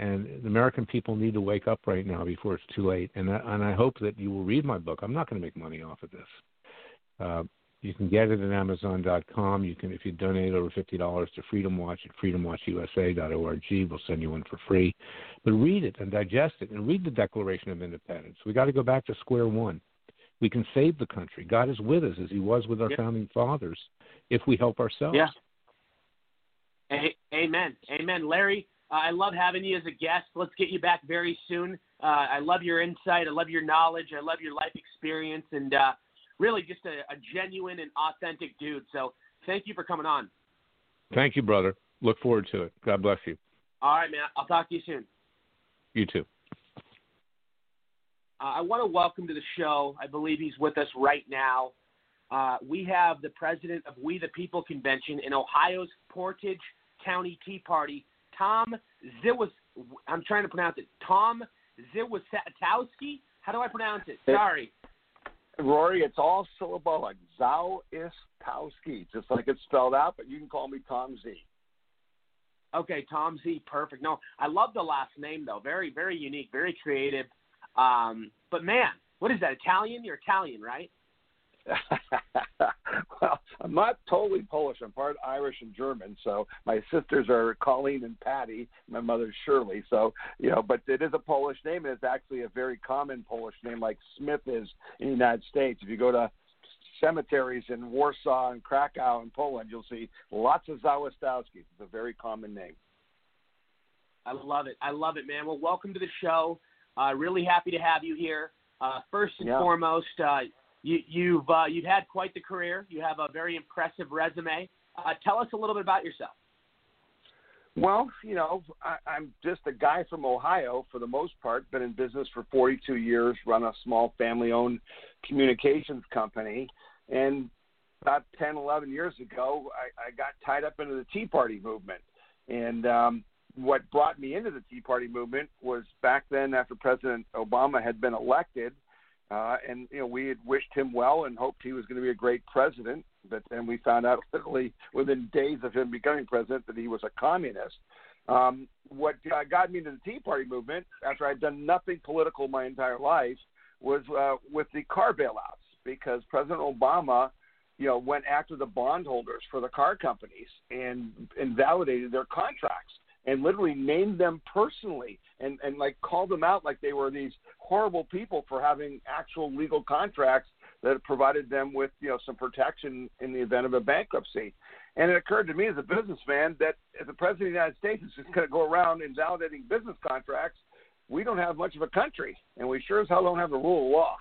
and the American people need to wake up right now before it's too late. And I, and I hope that you will read my book. I'm not going to make money off of this. Uh, you can get it at Amazon.com. You can, if you donate over fifty dollars to Freedom Watch at FreedomWatchUSA.org, we'll send you one for free. But read it and digest it, and read the Declaration of Independence. We got to go back to square one. We can save the country. God is with us, as He was with our founding fathers, if we help ourselves. Yeah. A- amen. Amen. Larry, uh, I love having you as a guest. Let's get you back very soon. Uh, I love your insight. I love your knowledge. I love your life experience and uh, really just a, a genuine and authentic dude. So thank you for coming on. Thank you, brother. Look forward to it. God bless you. All right, man. I'll talk to you soon. You too. Uh, I want to welcome to the show. I believe he's with us right now. Uh, we have the president of We the People Convention in Ohio's Portage County Tea Party, Tom Ziwas. I'm trying to pronounce it. Tom Ziwasatowski. How do I pronounce it? Sorry. Rory, it's all syllabic. Zao Istowski, just like it's spelled out, but you can call me Tom Z. Okay, Tom Z. Perfect. No, I love the last name though. Very, very unique. Very creative. Um, but man, what is that? Italian? You're Italian, right? [LAUGHS] well, I'm not totally Polish. I'm part Irish and German. So my sisters are Colleen and Patty. My mother's Shirley. So you know, but it is a Polish name, and it's actually a very common Polish name, like Smith is in the United States. If you go to cemeteries in Warsaw and Krakow and Poland, you'll see lots of Zawistowskis. It's a very common name. I love it. I love it, man. Well, welcome to the show. Uh, really happy to have you here. Uh, first and Yeah. foremost, uh, you, you've uh, you've had quite the career. You have a very impressive resume. Uh, tell us a little bit about yourself. Well, you know, I, I'm just a guy from Ohio for the most part. Been in business for 42 years. Run a small family-owned communications company, and about 10, 11 years ago, I, I got tied up into the Tea Party movement. And um, what brought me into the Tea Party movement was back then, after President Obama had been elected, uh, and you know we had wished him well and hoped he was going to be a great president. But then we found out [LAUGHS] literally within days of him becoming president that he was a communist. Um, what uh, got me into the Tea Party movement, after I'd done nothing political my entire life, was uh, with the car bailouts because President Obama, you know, went after the bondholders for the car companies and invalidated their contracts and literally named them personally and and like called them out like they were these horrible people for having actual legal contracts that provided them with you know some protection in the event of a bankruptcy. And it occurred to me as a businessman that if the president of the United States is just going to go around invalidating business contracts, we don't have much of a country, and we sure as hell don't have the rule of law.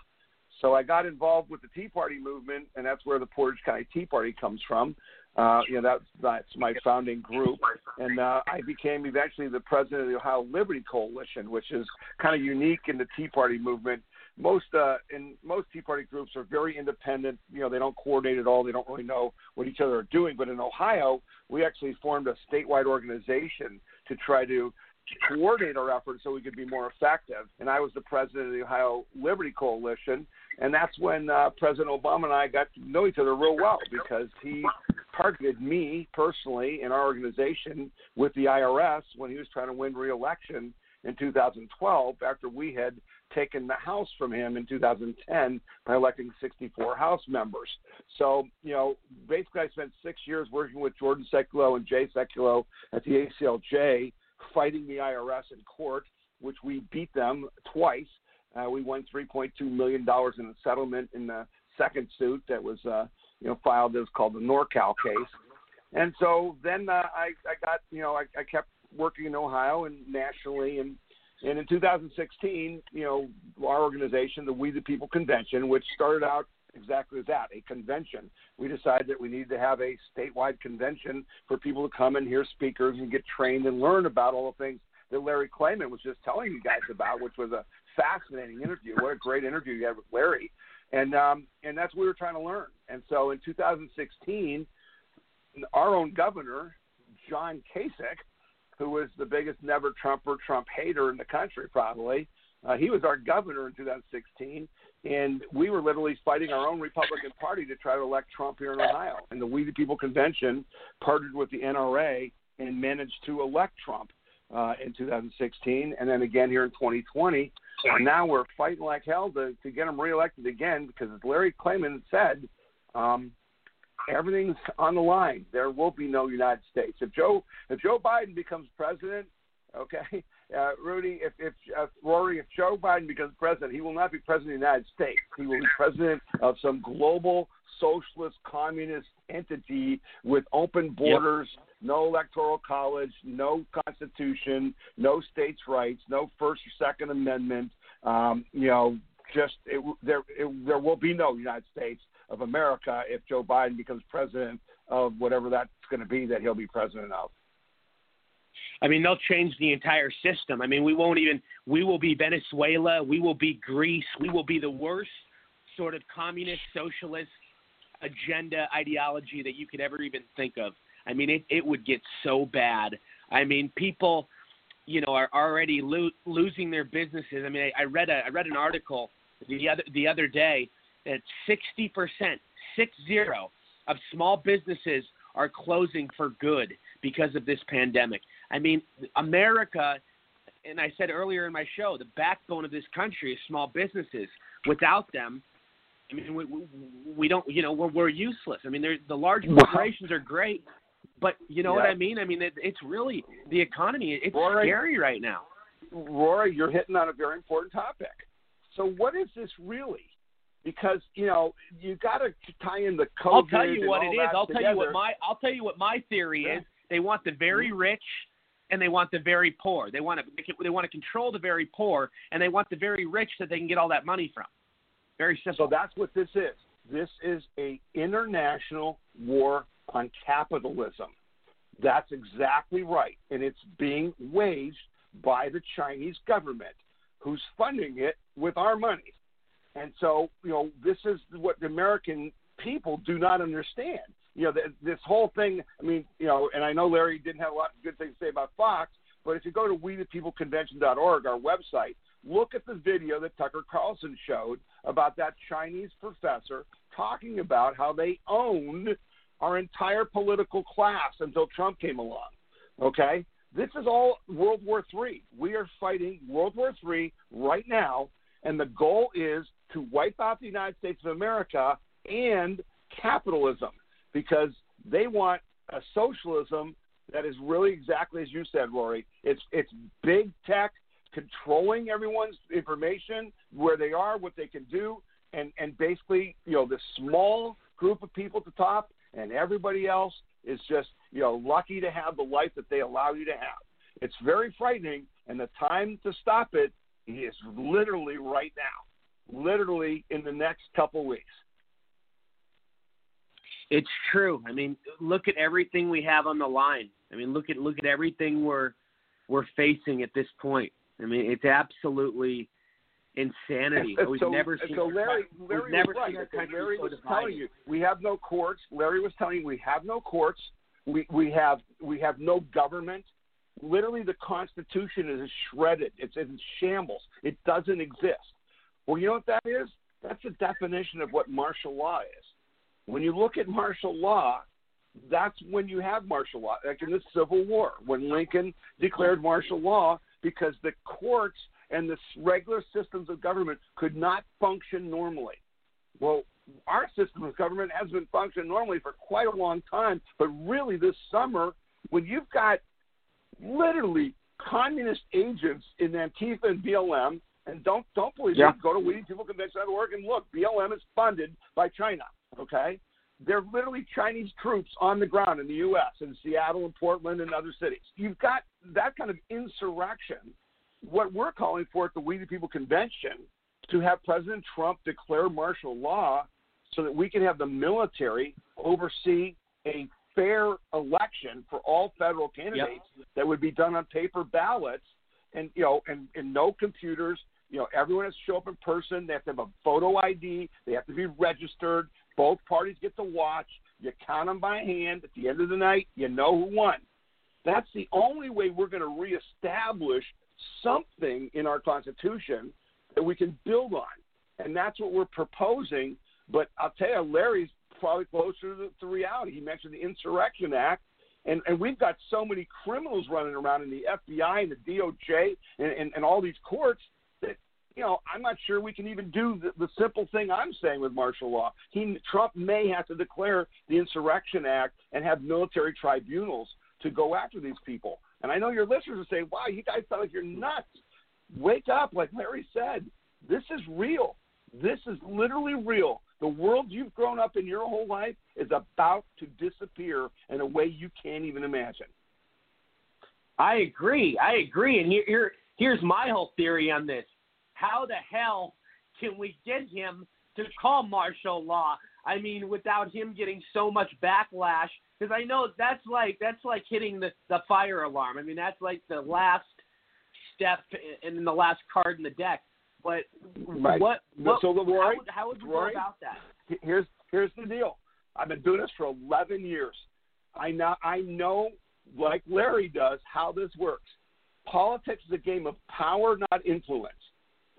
So I got involved with the Tea Party movement, and that's where the Portage County Tea Party comes from. Uh, you know, that's, that's my founding group. And uh, I became eventually the president of the Ohio Liberty Coalition, which is kind of unique in the Tea Party movement. Most uh, in most Tea Party groups are very independent. You know, they don't coordinate at all. They don't really know what each other are doing. But in Ohio, we actually formed a statewide organization to try to coordinate our efforts so we could be more effective. And I was the president of the Ohio Liberty Coalition, and that's when uh, President Obama and I got to know each other real well because he targeted me personally in our organization with the IRS when he was trying to win re-election in 2012 after we had taken the House from him in 2010 by electing 64 House members. So, you know, basically I spent six years working with Jordan Sekulow and Jay Sekulow at the ACLJ fighting the IRS in court, which we beat them twice. Uh, we won 3.2 million dollars in a settlement in the second suit that was, uh, you know, filed. Was called the NorCal case. And so then uh, I, I got, you know, I, I kept working in Ohio and nationally, and and in 2016, you know, our organization, the We the People Convention, which started out exactly as that, a convention. We decided that we needed to have a statewide convention for people to come and hear speakers and get trained and learn about all the things that Larry Klayman was just telling you guys about, which was a fascinating interview. What a great interview you had with Larry. And um, and that's what we were trying to learn. And so in 2016, our own governor, John Kasich, who was the biggest never Trumper Trump hater in the country, probably. Uh, he was our governor in 2016, and we were literally fighting our own Republican Party to try to elect Trump here in Ohio. And the We the People Convention partnered with the NRA and managed to elect Trump uh, in 2016, and then again here in 2020. And now we're fighting like hell to, to get him reelected again because, as Larry Klayman said, um, everything's on the line. There will be no United States if Joe if Joe Biden becomes president. Okay, [LAUGHS] uh, Rudy, if if uh, Rory, if Joe Biden becomes president, he will not be president of the United States. He will be president of some global socialist communist entity with open borders, yep. no electoral college, no constitution, no states' rights, no First or Second Amendment. Um, you know, just it, there it, there will be no United States of America if Joe Biden becomes president of whatever that's going to be that he'll be president of. I mean, they'll change the entire system. I mean, we won't even, we will be Venezuela, we will be Greece, we will be the worst sort of communist, socialist agenda ideology that you could ever even think of. I mean, it, it would get so bad. I mean, people, you know, are already lo- losing their businesses. I mean, I, I read a I read an article the other the other day that 60 percent, six zero, of small businesses are closing for good because of this pandemic. I mean, America, and I said earlier in my show, the backbone of this country is small businesses. Without them, I mean, we, we don't, you know, we're, we're useless. I mean, the large corporations are great, but you know yeah. what I mean? I mean, it, it's really the economy. It's Rory, scary right now. Rory, you're hitting on a very important topic. So, what is this really? because you know you got to tie in the COVID. I'll tell you what it is. I'll together. tell you what my I'll tell you what my theory Yeah. is. They want the very mm-hmm. rich and they want the very poor. They want to they want to control the very poor and they want the very rich that they can get all that money from. Very simple. So that's what this is. This is a international war on capitalism. That's exactly right, and it's being waged by the Chinese government, who's funding it with our money. And so, you know, this is what the American people do not understand. You know, th- this whole thing. I mean, you know, and I know Larry didn't have a lot of good things to say about Fox, but if you go to WeThePeopleConvention.org, our website, look at the video that Tucker Carlson showed about that Chinese professor talking about how they owned our entire political class until Trump came along. Okay? This is all World War III. We are fighting World War III right now, and the goal is to wipe out the United States of America and capitalism because they want a socialism that is really exactly as you said, Rory. It's it's big tech controlling everyone's information, where they are, what they can do, and and basically, you know, this small group of people at the top, and everybody else is just you know lucky to have the life that they allow you to have. It's very frightening, and the time to stop it is literally right now, literally in the next couple weeks. It's true. I mean, look at everything we have on the line. I mean, look at look at everything we're we're facing at this point. I mean, it's absolutely insanity. [LAUGHS] We've never seen so Larry, Larry we've never right. seen our country Larry so was divided. telling you we have no courts. Larry was telling you we have no courts. We we have we have no government. Literally, the Constitution is shredded. It's in shambles. It doesn't exist. Well, you know what that is? That's the definition of what martial law is. When you look at martial law, that's when you have martial law, like in the Civil War, when Lincoln declared martial law because the courts and the regular systems of government could not function normally. Well, our system of government has been functioning normally for quite a long time, but really this summer, when you've got literally communist agents in Antifa and BLM, and don't don't believe Yeah. me, go to WeThePeopleConvention.org and look. BLM is funded by China. Okay, they're literally Chinese troops on the ground in the U.S. in Seattle and Portland and other cities. You've got that kind of insurrection. What we're calling for at the We the People Convention to have President Trump declare martial law so that we can have the military oversee a fair election for all federal candidates that would be done on paper ballots and you know and, and no computers you know everyone has to show up in person they have to have a photo id they have to be registered both parties get to watch. You count them by hand. At the end of the night you know who won. That's the only way we're going to reestablish something in our constitution that we can build on. And that's what we're proposing. But i'll tell you larry's probably closer to, to reality. He mentioned the insurrection act. And, and we've got so many criminals running around in the FBI and the DOJ and, and, and all these courts you know I'm not sure we can even do the, the simple thing I'm saying with martial law. He Trump may have to declare the Insurrection Act and have military tribunals to go after these people. And I know your listeners are saying, "Wow, you guys sound like you're nuts." Wake up, like Larry said. This is real. This is literally real. The world you've grown up in your whole life is about to disappear in a way you can't even imagine. I agree. I agree. And here, here, here's my whole theory on this. How the hell can we get him to call martial law? I mean, without him getting so much backlash, because I know that's like that's like hitting the the fire alarm. I mean, that's like the last step and the last card in the deck. But Right. what? what So, Rory, how, would- how would you go about that? here's here's the deal. I've been doing this for 11 years. I know I know, like Larry does, how this works. Politics is a game of power, not influence.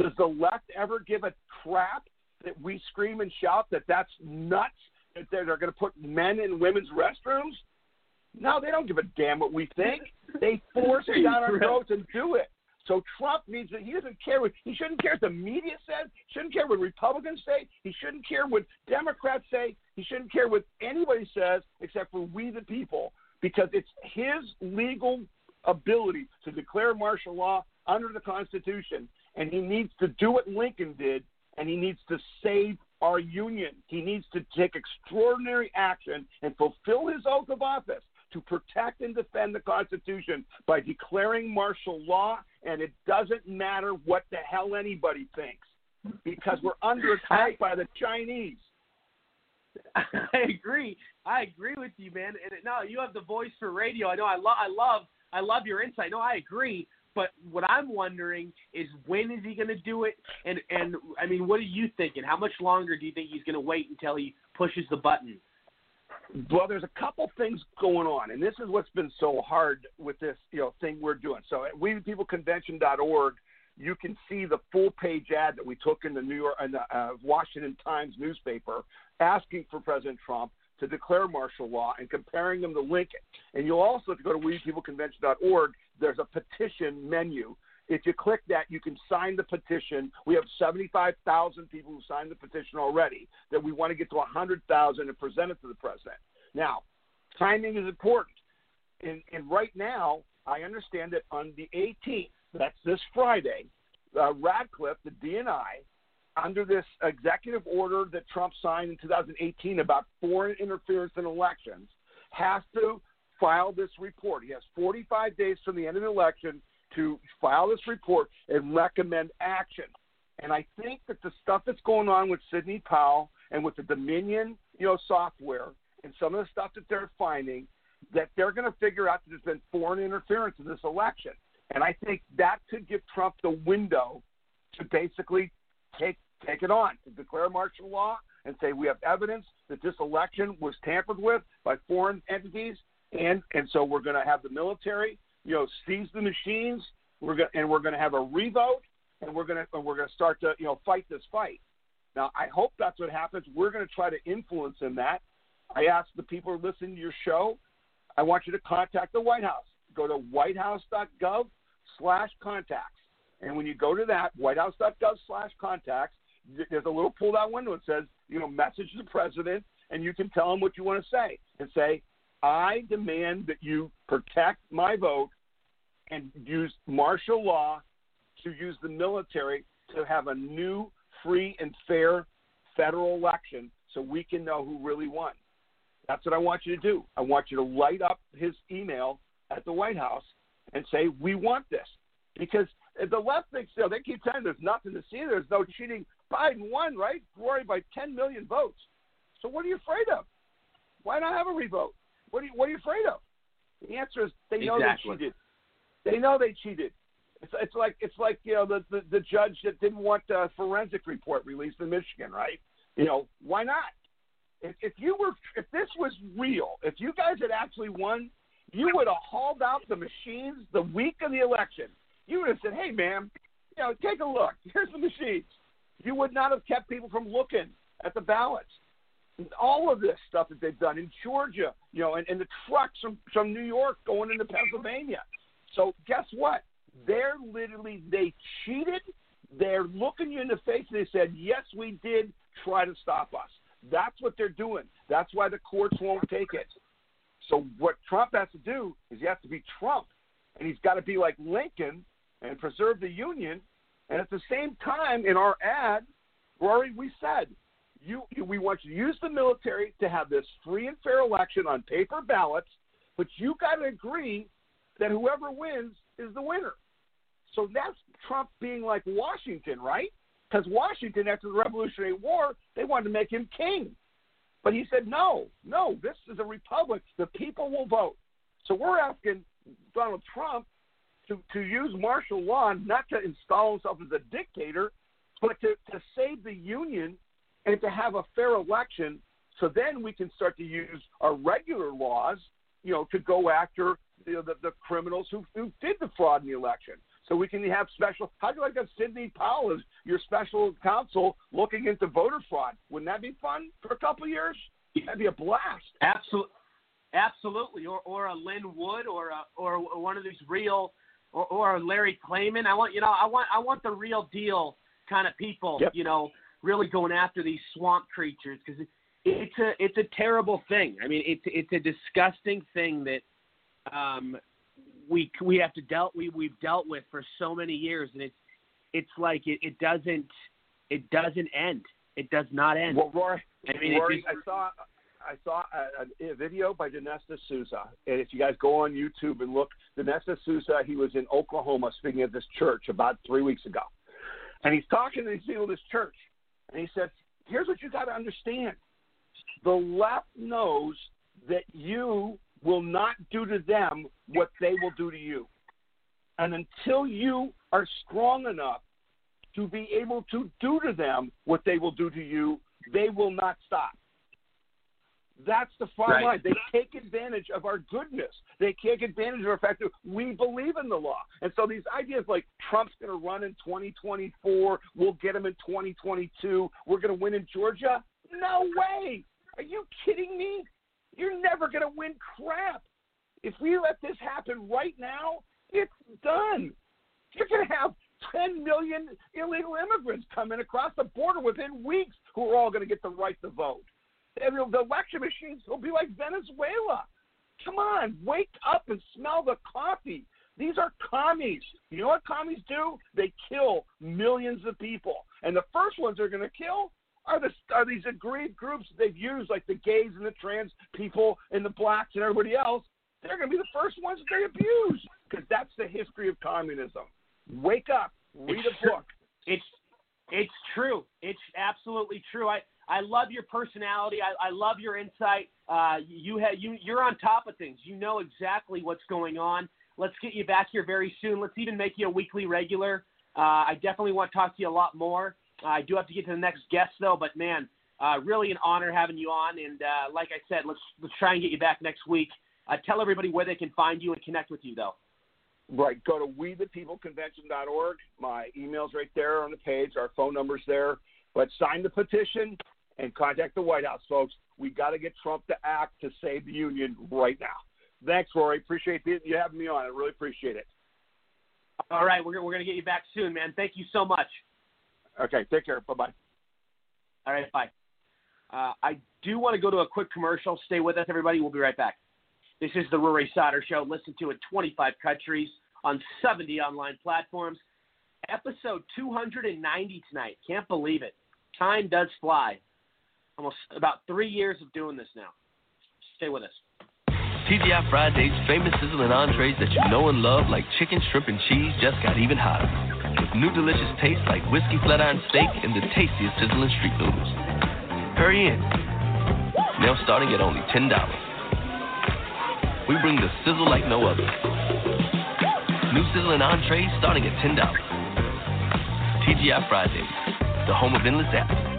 Does the left ever give a crap that we scream and shout that that's nuts that they're going to put men in women's restrooms? No, they don't give a damn what we think. They force it down our [LAUGHS] throats and do it. So Trump means that he doesn't care what, he shouldn't care what the media says, shouldn't care what Republicans say, he shouldn't care what Democrats say, he shouldn't care what anybody says except for we the people because it's his legal ability to declare martial law under the Constitution and he needs to do what Lincoln did and he needs to save our union. He needs to take extraordinary action and fulfill his oath of office to protect and defend the Constitution by declaring martial law, and it doesn't matter what the hell anybody thinks because we're under attack by the Chinese. [LAUGHS] I agree. I agree with you, man. And no, you have the voice for radio. I know. I love. I love. I love your insight. No, I agree. But what I'm wondering is when is he going to do it? And and I mean, what are you thinking? How much longer do you think he's going to wait until he pushes the button? Well, there's a couple things going on, and this is what's been so hard with this you know thing we're doing. So at WeThePeopleConvention.org, you can see the full page ad that we took in the New York and the uh, Washington Times newspaper asking for President Trump to declare martial law and comparing them to Lincoln. And you'll also, if you go to WePeopleConvention.org, there's a petition menu. If you click that, you can sign the petition. We have 75,000 people who signed the petition already. That we want to get to 100,000 and present it to the president. Now, timing is important. And, and right now, I understand that on the 18th, that's this Friday, uh, Ratcliffe, the DNI, under this executive order that Trump signed in 2018 about foreign interference in elections, has to file this report. He has 45 days from the end of the election to file this report and recommend action. And I think that the stuff that's going on with Sidney Powell and with the Dominion, you know, software and some of the stuff that they're finding, that they're going to figure out that there's been foreign interference in this election. And I think that could give Trump the window to basically take take it on, to declare martial law and say we have evidence that this election was tampered with by foreign entities and and so we're going to have the military, you know, seize the machines. We're going and we're going to have a revote, and we're going to and we're going to start to you know fight this fight. Now, I hope that's what happens. We're going to try to influence in that. I ask the people who listen to your show. I want you to contact the White House. Go to whitehouse.gov slash contacts. And when you go to that, whitehouse.gov slash contacts, there's a little pull down window that says, you know, message the president, and you can tell him what you want to say. And say, I demand that you protect my vote and use martial law to use the military to have a new, free, and fair federal election so we can know who really won. That's what I want you to do. I want you to light up his email at the White House and say, We want this. Because the left thinks, you know, they keep saying there's nothing to see, there's no cheating. Biden won, right? Rory by 10 million votes. So what are you afraid of? Why not have a revote? What are you What are you afraid of? The answer is they know exactly. they cheated. They know they cheated. It's, it's like it's like you know the, the the judge that didn't want a forensic report released in Michigan, right? You know why not? If, if you were if this was real, if you guys had actually won, you would have hauled out the machines the week of the election. You would have said, "Hey, ma'am, you know, take a look. Here's the machines." You would not have kept people from looking at the ballots all of this stuff that they've done in Georgia, you know, and, and the trucks from, from New York going into Pennsylvania. So guess what? They're literally they cheated. They're looking you in the face and they said, Yes, we did try to stop us. That's what they're doing. That's why the courts won't take it. So what Trump has to do is he has to be Trump. And he's got to be like Lincoln and preserve the Union. And at the same time, in our ad, Rory, we said you, we want you to use the military to have this free and fair election on paper ballots, but you got to agree that whoever wins is the winner. So that's Trump being like Washington, right? Because Washington, after the Revolutionary War, they wanted to make him king. But he said, no, no, this is a republic. The people will vote. So we're asking Donald Trump to, to use martial law not to install himself as a dictator, but to, to save the Union and to have a fair election so then we can start to use our regular laws, you know, to go after you know, the, the criminals who, who did the fraud in the election. So we can have special. How do you like that Sidney Powell as your special counsel looking into voter fraud? Wouldn't that be fun for a couple of years? That'd be a blast. Absolutely, absolutely. Or or a Lin Wood or a, or one of these real or, or a Larry Klayman. I want you know I want I want the real deal kind of people. Yep. You know really going after these swamp creatures because it, it's a it's a terrible thing. I mean, it's it's a disgusting thing that um, we we have to dealt we we've dealt with for so many years, and it's it's like it, it doesn't it doesn't end. It does not end. Well, Rory, I mean, Rory just, I saw I saw a, a, video by Dinesh D'Souza, and if you guys go on YouTube and look, Dinesh D'Souza, he was in Oklahoma speaking at this church about three weeks ago, and he's talking to these people at this church, and he said, "Here's what you got to understand: the left knows that you will not do to them what they will do to you, and until you are strong enough to be able to do to them what they will do to you, they will not stop." That's the far Right. line. They take advantage of our goodness. They take advantage of our fact that we believe in the law. And so these ideas like Trump's going to run in 2024, we'll get him in 2022, we're going to win in Georgia. No way. Are you kidding me? You're never going to win crap. If we let this happen right now, it's done. You're going to have 10 million illegal immigrants coming across the border within weeks who are all going to get the right to vote. And the election machines will be like Venezuela. Come on, wake up and smell the coffee. These are commies. You know what commies do? They kill millions of people. And the first ones they're going to kill are the are these aggrieved groups they've used, like the gays and the trans people and the blacks and everybody else. They're going to be the first ones that they abuse because that's the history of communism. Wake up, read a book. It's it's true. It's absolutely true. I I love your personality. I, I love your insight. Uh, you have you you're on top of things. You know exactly what's going on. Let's get you back here very soon. Let's even make you a weekly regular. Uh, I definitely want to talk to you a lot more. Uh, I do have to get to the next guest though, but man, uh, really an honor having you on. And uh, like I said, let's let's try and get you back next week. Uh, tell everybody where they can find you and connect with you though. Right. Go to wethepeopleconvention.org. My email's right there on the page. Our phone number's there. But sign the petition and contact the White House, folks. We got to get Trump to act to save the union right now. Thanks, Rory. Appreciate you having me on. I really appreciate it. All right, we're we're gonna get you back soon, man. Thank you so much. Okay. Take care. Bye bye. All right, bye. Uh, I do want to go to a quick commercial. Stay with us, everybody. We'll be right back. This is the Rory Sauter Show. Listen to it 25 countries on 70 online platforms. Episode 290 tonight. Can't believe it. Time does fly. Almost about three years of doing this now. Stay with us. TGI Fridays famous sizzling entrees that you know and love like chicken, shrimp, and cheese just got even hotter. With new delicious tastes like whiskey flat iron steak and the tastiest sizzling street noodles. Hurry in. Now starting at only $10. We bring the sizzle like no other. New sizzling entrees starting at $10. TGI Fridays, the home of endless apps.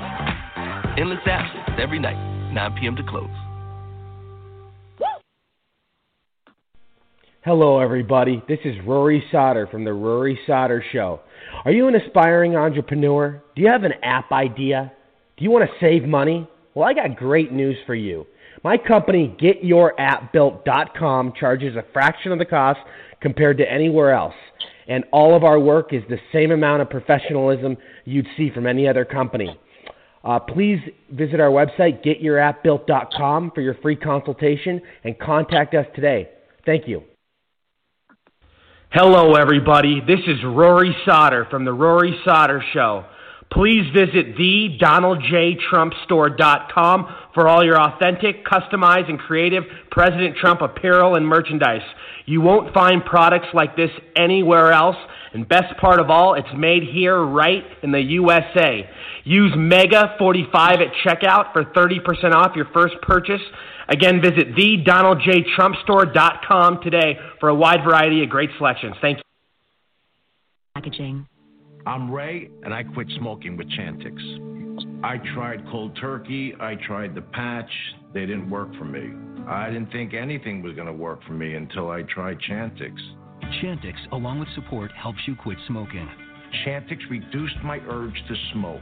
Endless apps every night, 9 p.m. to close. Hello, everybody. This is Rory Sauter from The Rory Sauter Show. Are you an aspiring entrepreneur? Do you have an app idea? Do you want to save money? Well, I got great news for you. My company, GetYourAppBuilt.com, charges a fraction of the cost compared to anywhere else. And all of our work is the same amount of professionalism you'd see from any other company. Uh, please visit our website, GetYourAppBuilt.com, for your free consultation and contact us today. Thank you. Hello, everybody. This is Rory Sauter from The Rory Sauter Show. Please visit thedonaldjtrumpstore.com for all your authentic, customized, and creative President Trump apparel and merchandise. You won't find products like this anywhere else. And best part of all, it's made here right in the USA. Use MEGA45 at checkout for 30% off your first purchase. Again, visit thedonaldjtrumpstore.com today for a wide variety of great selections. Thank you. Packaging. I'm Ray, and I quit smoking with Chantix. I tried cold turkey, I tried the patch, they didn't work for me. I didn't think anything was going to work for me until I tried Chantix. Chantix, along with support, helps you quit smoking. Chantix reduced my urge to smoke.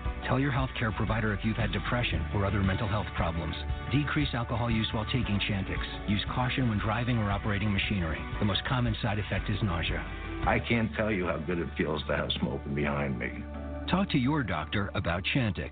Tell your healthcare provider if you've had depression or other mental health problems. Decrease alcohol use while taking Chantix. Use caution when driving or operating machinery. The most common side effect is nausea. I can't tell you how good it feels to have smoking behind me. Talk to your doctor about Chantix.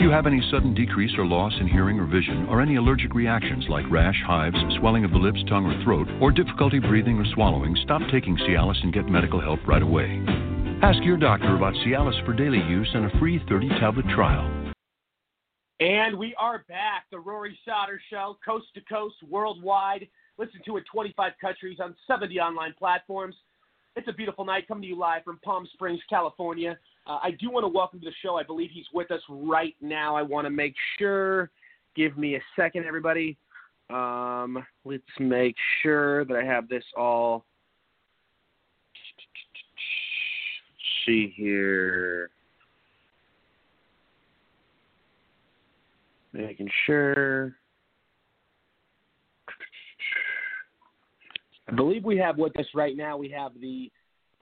you have any sudden decrease or loss in hearing or vision, or any allergic reactions like rash, hives, swelling of the lips, tongue, or throat, or difficulty breathing or swallowing, stop taking Cialis and get medical help right away. Ask your doctor about Cialis for daily use and a free 30 tablet trial. And we are back, the Rory Sauter Show, coast to coast, worldwide. Listen to it 25 countries on 70 online platforms. It's a beautiful night coming to you live from Palm Springs, California. Uh, I do want to welcome to the show. I believe he's with us right now. I want to make sure. Give me a second, everybody. Um, let's make sure that I have this all. Let's see here. Making sure. I believe we have with us right now. We have the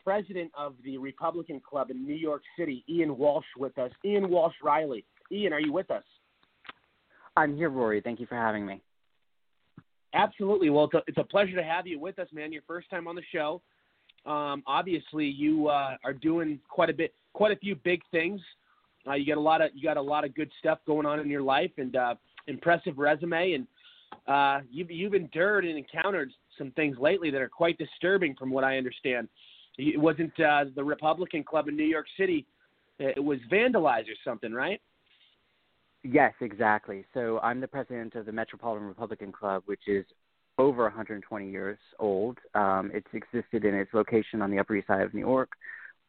president of the Republican Club in New York City, Ian Walsh, with us. Ian Walsh Reilly. Ian, are you with us? I'm here, Rory. Thank you for having me. Absolutely. Well, it's a, it's a pleasure to have you with us, man. Your first time on the show. Um, obviously, you uh, are doing quite a bit, quite a few big things. Uh, you got a lot of you got a lot of good stuff going on in your life, and uh, impressive resume. And uh, you've you've endured and encountered some things lately that are quite disturbing, from what I understand. It wasn't uh, the Republican Club in New York City. It was vandalized or something, right? Yes, exactly. So I'm the president of the Metropolitan Republican Club, which is over 120 years old. Um, it's existed in its location on the Upper East Side of New York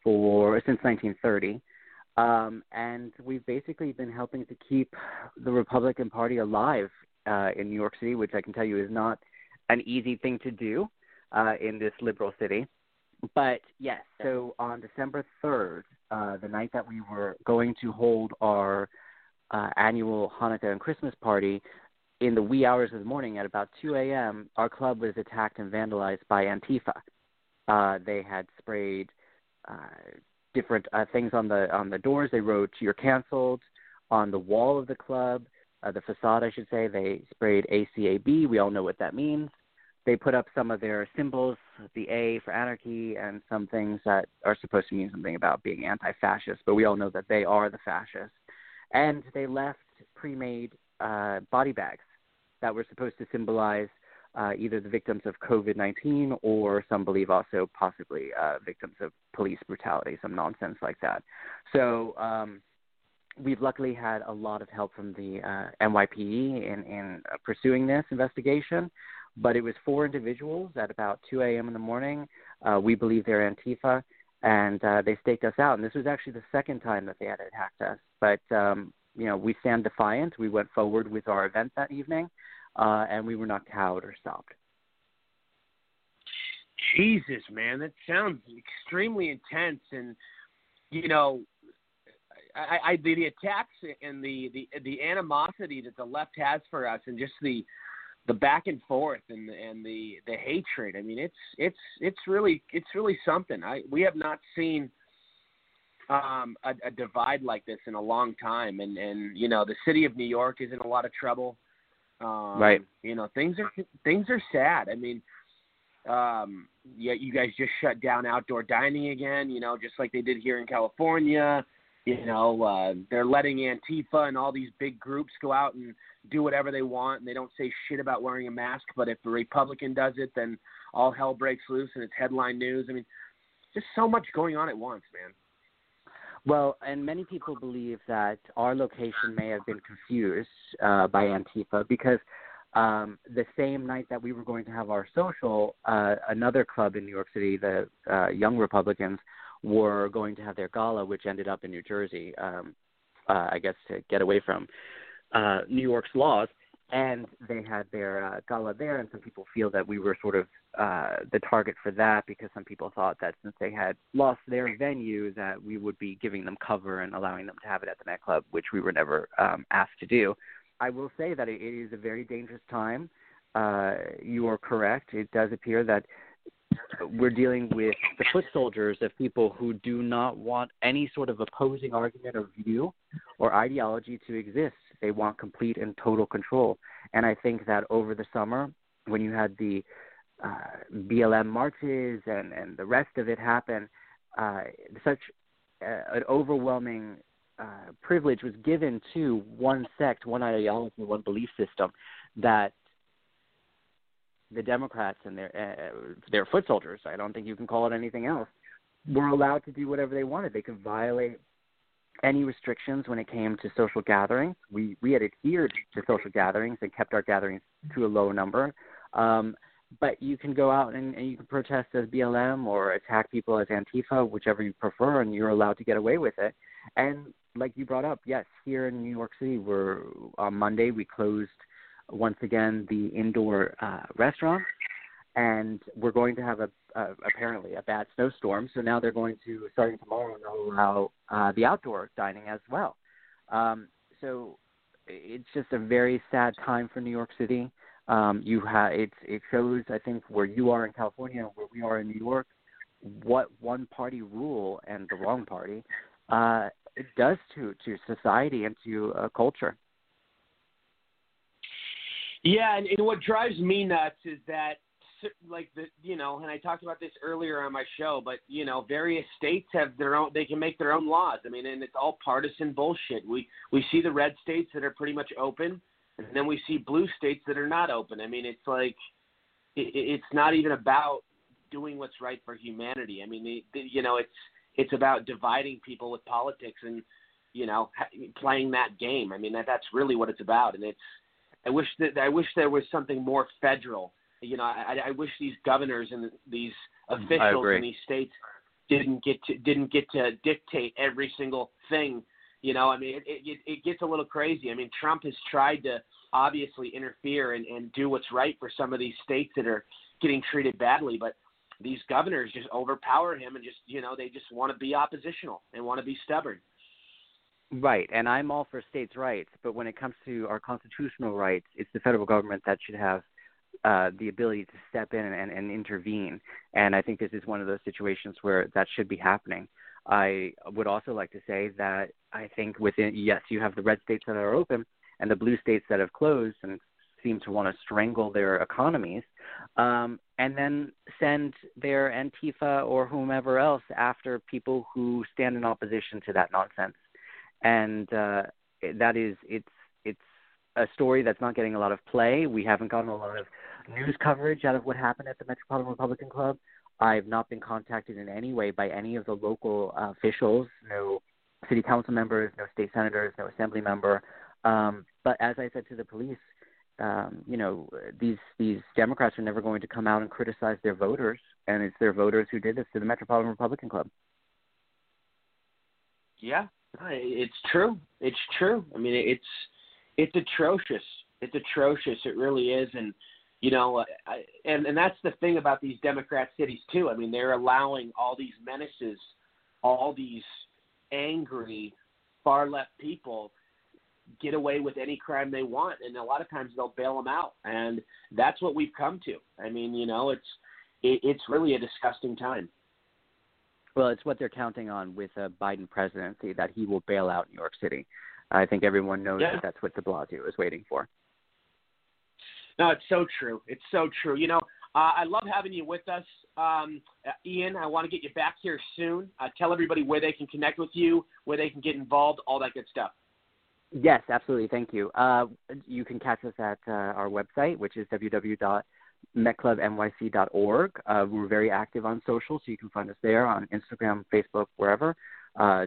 for since 1930. Um, and we've basically been helping to keep the Republican Party alive uh, in New York City, which I can tell you is not an easy thing to do uh, in this liberal city. But yes, so on December 3rd, uh, the night that we were going to hold our uh, annual Hanukkah and Christmas party, in the wee hours of the morning at about 2 a.m., our club was attacked and vandalized by Antifa. Uh, they had sprayed uh, different uh, things on the on the doors. They wrote "You're canceled" on the wall of the club, uh, the facade, I should say. They sprayed ACAB. We all know what that means they put up some of their symbols, the A for anarchy, and some things that are supposed to mean something about being anti-fascist. But we all know that they are the fascists. And they left pre-made uh, body bags that were supposed to symbolize uh, either the victims of COVID-19 or some believe also possibly uh, victims of police brutality, some nonsense like that. So um, we've luckily had a lot of help from the uh, NYPD in, in uh, pursuing this investigation. But it was four individuals at about 2 a.m. in the morning. Uh, we believe they're Antifa, and uh, they staked us out. And this was actually the second time that they had attacked us. But um, you know, we stand defiant. We went forward with our event that evening, uh, and we were not cowed or stopped. Jesus, man, that sounds extremely intense, and you know, I, I the, attacks and the, the the animosity that the left has for us, and just the the back and forth and and the the hatred. I mean, it's it's it's really it's really something. I we have not seen um, a, a divide like this in a long time, and and you know the city of New York is in a lot of trouble. Um, right. You know things are things are sad. I mean, um, yeah, you guys just shut down outdoor dining again. You know, just like they did here in California. You know, uh, they're letting Antifa and all these big groups go out and do whatever they want and they don't say shit about wearing a mask. But if a Republican does it, then all hell breaks loose and it's headline news. I mean, just so much going on at once, man. Well, and many people believe that our location may have been confused uh, by Antifa because um, the same night that we were going to have our social, uh, another club in New York City, the uh, Young Republicans, were going to have their gala, which ended up in New Jersey. Um, uh, I guess to get away from uh, New York's laws and they had their uh, gala there, and some people feel that we were sort of uh, the target for that because some people thought that since they had lost their venue, that we would be giving them cover and allowing them to have it at the Met Club, which we were never um, asked to do. I will say that it is a very dangerous time. Uh, you are correct. It does appear that we're dealing with the foot soldiers of people who do not want any sort of opposing argument or view or ideology to exist. They want complete and total control. And I think that over the summer, when you had the uh, BLM marches and, and the rest of it happen, uh, such uh, an overwhelming uh, privilege was given to one sect, one ideology, one belief system that the Democrats and their uh, their foot soldiers, I don't think you can call it anything else, were allowed to do whatever they wanted. They could violate any restrictions when it came to social gatherings. We we had adhered to social gatherings and kept our gatherings to a low number. Um, but you can go out and, and you can protest as BLM or attack people as Antifa, whichever you prefer, and you're allowed to get away with it. And like you brought up, yes, here in New York City, we're on Monday we closed once again the indoor uh, restaurant, and we're going to have a, a apparently a bad snowstorm. So now they're going to starting tomorrow allow uh, the outdoor dining as well. Um, so it's just a very sad time for New York City. Um, you have it. It shows, I think, where you are in California where we are in New York, what one party rule and the wrong party uh, it does to to society and to uh, culture. Yeah, and, and what drives me nuts is that like the you know, and I talked about this earlier on my show, but you know, various states have their own they can make their own laws. I mean, and it's all partisan bullshit. We we see the red states that are pretty much open, and then we see blue states that are not open. I mean, it's like it, it's not even about doing what's right for humanity. I mean, the, you know, it's it's about dividing people with politics and you know playing that game. I mean, that that's really what it's about, and it's I wish that I wish there was something more federal. You know, I, I wish these governors and these officials in these states didn't get to didn't get to dictate every single thing. You know, I mean, it, it, it gets a little crazy. I mean, Trump has tried to obviously interfere and, and do what's right for some of these states that are getting treated badly, but these governors just overpower him and just you know they just want to be oppositional and want to be stubborn. Right, and I'm all for states' rights, but when it comes to our constitutional rights, it's the federal government that should have uh, the ability to step in and, and intervene. And I think this is one of those situations where that should be happening. I would also like to say that I think within yes, you have the red states that are open and the blue states that have closed and seem to want to strangle their economies, um, and then send their Antifa or whomever else after people who stand in opposition to that nonsense and uh, that is it's it's a story that's not getting a lot of play. We haven't gotten a lot of news coverage out of what happened at the Metropolitan Republican Club. I've not been contacted in any way by any of the local uh, officials, no city council members, no state senators, no assembly member. Um, but as I said to the police, um, you know, these these Democrats are never going to come out and criticize their voters, and it's their voters who did this to the Metropolitan Republican Club. Yeah, it's true. It's true. I mean, it's it's atrocious. It's atrocious. It really is. And you know, uh, I, and and that's the thing about these Democrat cities too. I mean, they're allowing all these menaces, all these angry far left people get away with any crime they want and a lot of times they'll bail them out and that's what we've come to i mean you know it's it, it's really a disgusting time well, it's what they're counting on with a Biden presidency that he will bail out New York City. I think everyone knows yeah. that that's what De Blasio is waiting for. No, it's so true. It's so true. You know, uh, I love having you with us, um, uh, Ian. I want to get you back here soon. Uh, tell everybody where they can connect with you, where they can get involved, all that good stuff. Yes, absolutely. Thank you. Uh, you can catch us at uh, our website, which is www metclubnyc.org. Uh, we're very active on social, so you can find us there on Instagram, Facebook, wherever. Uh,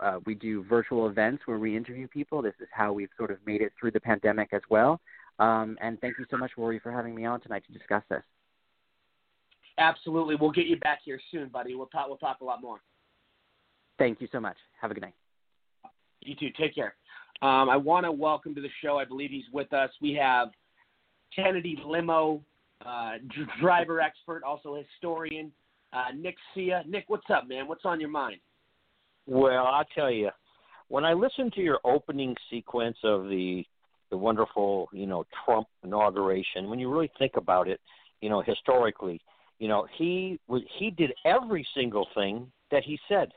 uh, we do virtual events where we interview people. This is how we've sort of made it through the pandemic as well. Um, and thank you so much, Rory, for having me on tonight to discuss this. Absolutely. We'll get you back here soon, buddy. We'll talk. We'll talk a lot more. Thank you so much. Have a good night. You too. Take care. Um, I want to welcome to the show. I believe he's with us. We have Kennedy Limo, uh, driver expert, also historian, uh, Nick Cia. Nick, what's up, man? What's on your mind? Well, I'll tell you, when I listened to your opening sequence of the the wonderful, you know, Trump inauguration, when you really think about it, you know, historically, you know, he was he did every single thing that he said.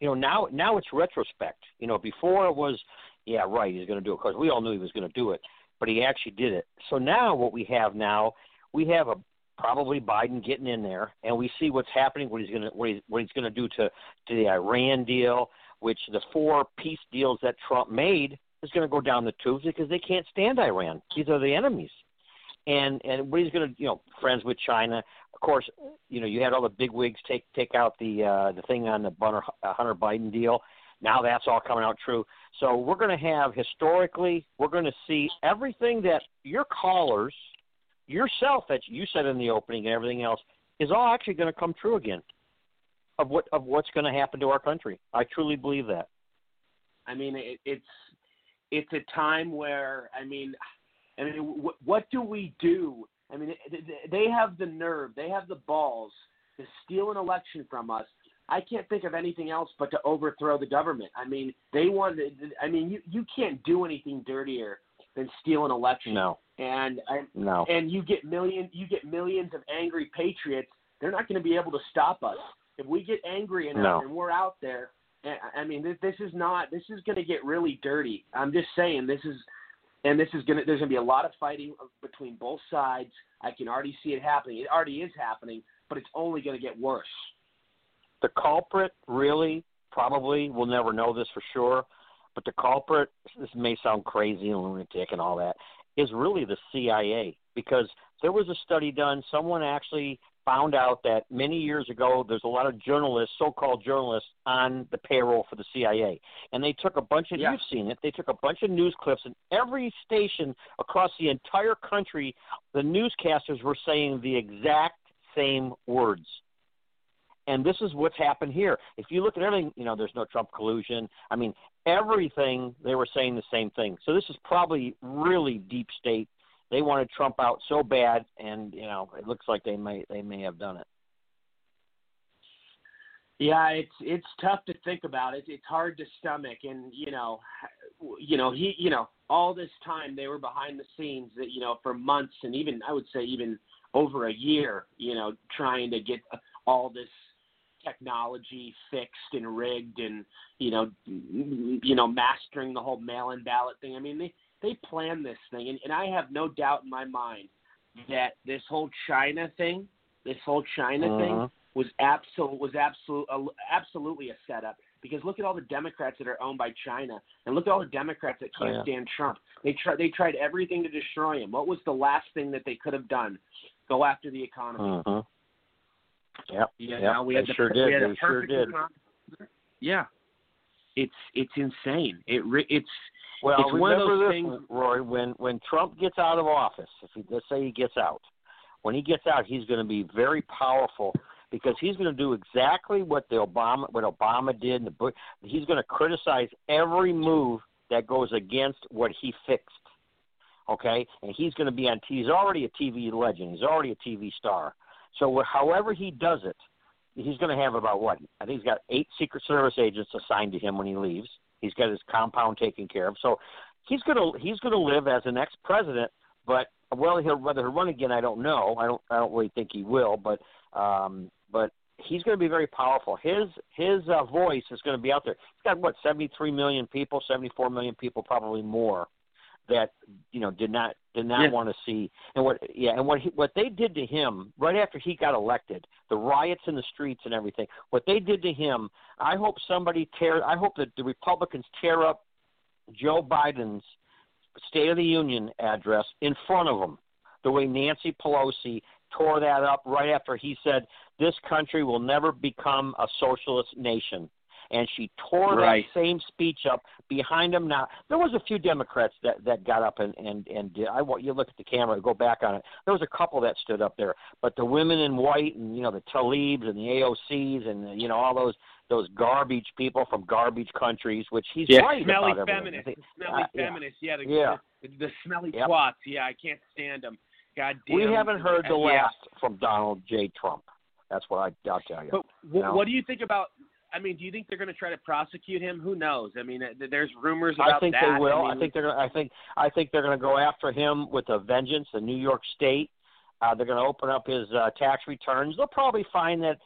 You know, now now it's retrospect. You know, before it was, yeah, right, he's going to do it because we all knew he was going to do it, but he actually did it. So now what we have now, we have a probably Biden getting in there, and we see what's happening, what he's going to what he's, what he's going to do to to the Iran deal, which the four peace deals that Trump made is going to go down the tubes because they can't stand Iran. These are the enemies. And and what he's going to, you know, friends with China. Of course, you know, you had all the big wigs take take out the uh, the thing on the Hunter, uh, Hunter Biden deal. Now that's all coming out true. So we're going to have historically, we're going to see everything that your callers, yourself that you said in the opening, and everything else is all actually going to come true again of what of what's going to happen to our country. I truly believe that. I mean, it, it's it's a time where I mean, I mean, what, what do we do? I mean, they have the nerve, they have the balls to steal an election from us. I can't think of anything else but to overthrow the government. I mean, they want. I mean, you you can't do anything dirtier than steal an election. No. And I, no. And you get million you get millions of angry patriots. They're not going to be able to stop us if we get angry enough No. and we're out there. And, I mean, this, this is not. This is going to get really dirty. I'm just saying. This is, and this is going to. There's going to be a lot of fighting between both sides. I can already see it happening. It already is happening, but it's only going to get worse. The culprit really probably we'll never know this for sure, but the culprit this may sound crazy and lunatic and all that is really the CIA because there was a study done. Someone actually found out that many years ago there's a lot of journalists, so-called journalists, on the payroll for the CIA, and they took a bunch of Yeah. you've seen it. They took a bunch of news clips, and every station across the entire country, the newscasters were saying the exact same words. And this is what's happened here. If you look at everything, you know, there's no Trump collusion. I mean, everything they were saying the same thing. So this is probably really deep state. They wanted Trump out so bad, and you know, it looks like they may they may have done it. Yeah, it's it's tough to think about. It, it's hard to stomach, and you know, you know he, you know, all this time they were behind the scenes, that you know, for months and even I would say even over a year, you know, trying to get all this technology fixed and rigged, and you know, you know, mastering the whole mail-in ballot thing. I mean, they they plan this thing, and, and I have no doubt in my mind that this whole China thing, this whole China Uh-huh. thing was absolute was absolute uh, absolutely a setup because look at all the Democrats that are owned by China and look at all the Democrats that can't Oh, yeah. stand Trump. They tried they tried everything to destroy him. What was the last thing that they could have done? Go after the economy. Uh-huh. Yep. Yeah, yep. we had they the, sure we did. They sure did. Yeah, it's it's insane. It re- it's Well, it's one of remember those this, things. Roy. When when Trump gets out of office, if he, let's say he gets out, when he gets out, he's going to be very powerful because he's going to do exactly what the Obama what Obama did. And the Bush, he's going to criticize every move that goes against what he fixed. Okay, and he's going to be on. He's already a TV legend. He's already a TV star. So however he does it, he's going to have about what? I think he's got eight Secret Service agents assigned to him when he leaves. He's got his compound taken care of. So he's going to he's going to live as an ex-president. But well, he'll whether he'll run again, I don't know. I don't I don't really think he will. But um, but he's going to be very powerful. His his uh, voice is going to be out there. He's got what 73 million people, 74 million people, probably more that you know did not did not Yeah. want to see and what yeah and what he, what they did to him right after he got elected the riots in the streets and everything what they did to him i hope somebody tear i hope that the republicans tear up joe biden's state of the union address in front of him the way nancy pelosi tore that up right after he said this country will never become a socialist nation and she tore Right. that same speech up behind him. Now there was a few Democrats that that got up and and and did. I want you look at the camera, go back on it. There was a couple that stood up there, but the women in white and you know the Talibs and the AOCs and you know all those those garbage people from garbage countries, which he's yeah, right smelly about everything. feminists, think- the smelly uh, feminists. Yeah, the, Yeah. the, the smelly Yep. twats. Yeah, I can't stand them. God damn. We haven't heard the yeah. last from Donald J. Trump. That's what I, I'll tell you. But You wh- know? what do you think about? I mean, do you think they're going to try to prosecute him? Who knows? I mean, th- there's rumors about I think that. they will. I, I, think they're. Gonna, I think. I think they're going to go after him with a vengeance. The New York State. Uh, they're going to open up his uh, tax returns. They'll probably find that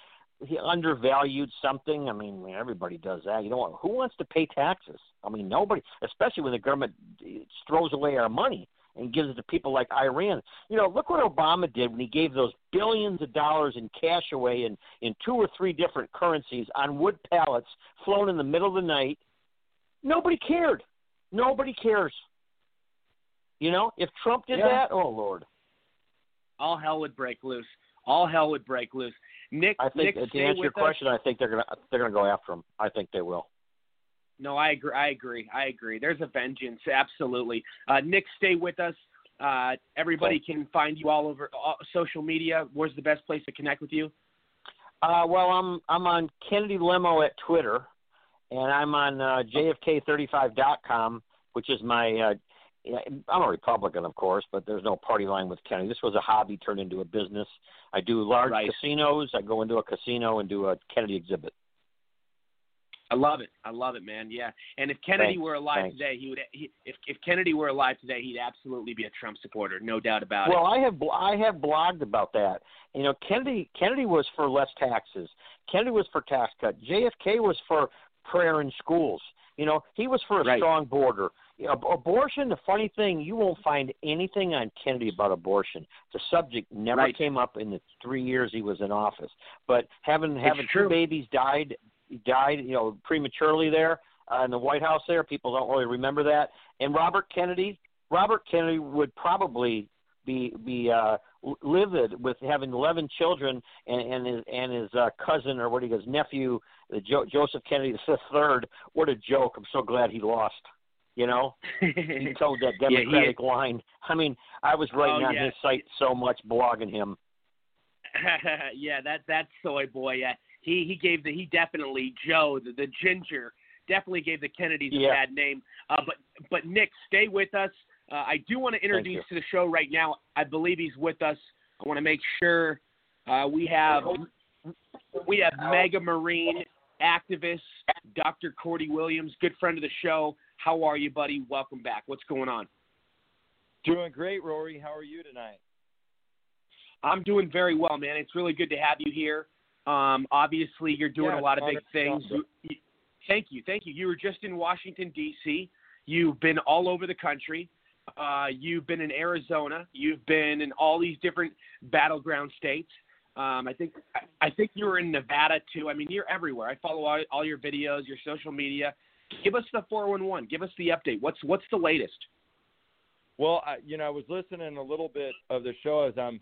he undervalued something. I mean, everybody does that. You know what? Who wants to pay taxes? I mean, nobody. Especially when the government uh, throws away our money and gives it to people like Iran. You know, look what Obama did when he gave those billions of dollars in cash away in in two or three different currencies on wood pallets flown in the middle of the night. Nobody cared. Nobody cares. You know, if Trump did Yeah. that, oh Lord. all hell would break loose. All hell would break loose. Nick, I think Nick, to answer your with us. question, I think they're gonna they're gonna go after him. I think they will. No, I agree. I agree. I agree. There's a vengeance, absolutely. Uh, Nick, stay with us. Uh, everybody can find you all over all, social media. Where's the best place to connect with you? Uh, well, I'm I'm on Kennedy Limo at Twitter, and I'm on uh, JFK35.com, which is my. Uh, I'm a Republican, of course, but there's no party line with Kennedy. This was a hobby turned into a business. I do large Right. casinos. I go into a casino and do a Kennedy exhibit. I love it. I love it, man. Yeah. And if Kennedy Thanks. were alive Thanks. today, he would. He, if if Kennedy were alive today, he'd absolutely be a Trump supporter, no doubt about Well, it. Well, I have bl- I have blogged about that. You know, Kennedy Kennedy was for less taxes. Kennedy was for tax cut. JFK was for prayer in schools. You know, he was for a Right. strong border. You know, abortion. The funny thing, you won't find anything on Kennedy about abortion. The subject never Right. came up in the three years he was in office. But having having two babies died died you know prematurely there uh, in the White House. There, people don't really remember that. And Robert Kennedy, Robert Kennedy would probably be be uh, livid with having 11 children and, and his and his uh, cousin or what he goes nephew, the jo- Joseph Kennedy the third. What a joke! I'm so glad he lost. You know, [LAUGHS] he told that Yeah, Democratic line. I mean, I was writing Oh, on yeah. his site so much, blogging him. [LAUGHS] yeah, that that soy boy. Yeah, he he gave the he definitely Joe the, the ginger definitely gave the Kennedys Yeah. a bad name. Uh, but but Nick, stay with us. Uh, I do want to introduce to the show right now. I believe he's with us. I want to make sure uh, we have we have MAGA Marine activist Dr. Cordie Williams, good friend of the show. How are you, buddy? Welcome back. What's going on? Doing great, Rory. How are you tonight? I'm doing very well, man. It's really good to have you here. Um, obviously, you're doing Yeah, a lot of big things. You, you, thank you, thank you. You were just in Washington D.C. You've been all over the country. Uh, you've been in Arizona. You've been in all these different battleground states. Um, I think I, I think you were in Nevada too. I mean, you're everywhere. I follow all, all your videos, your social media. Give us the 411. Give us the update. What's what's the latest? Well, I, you know, I was listening a little bit of the show as I'm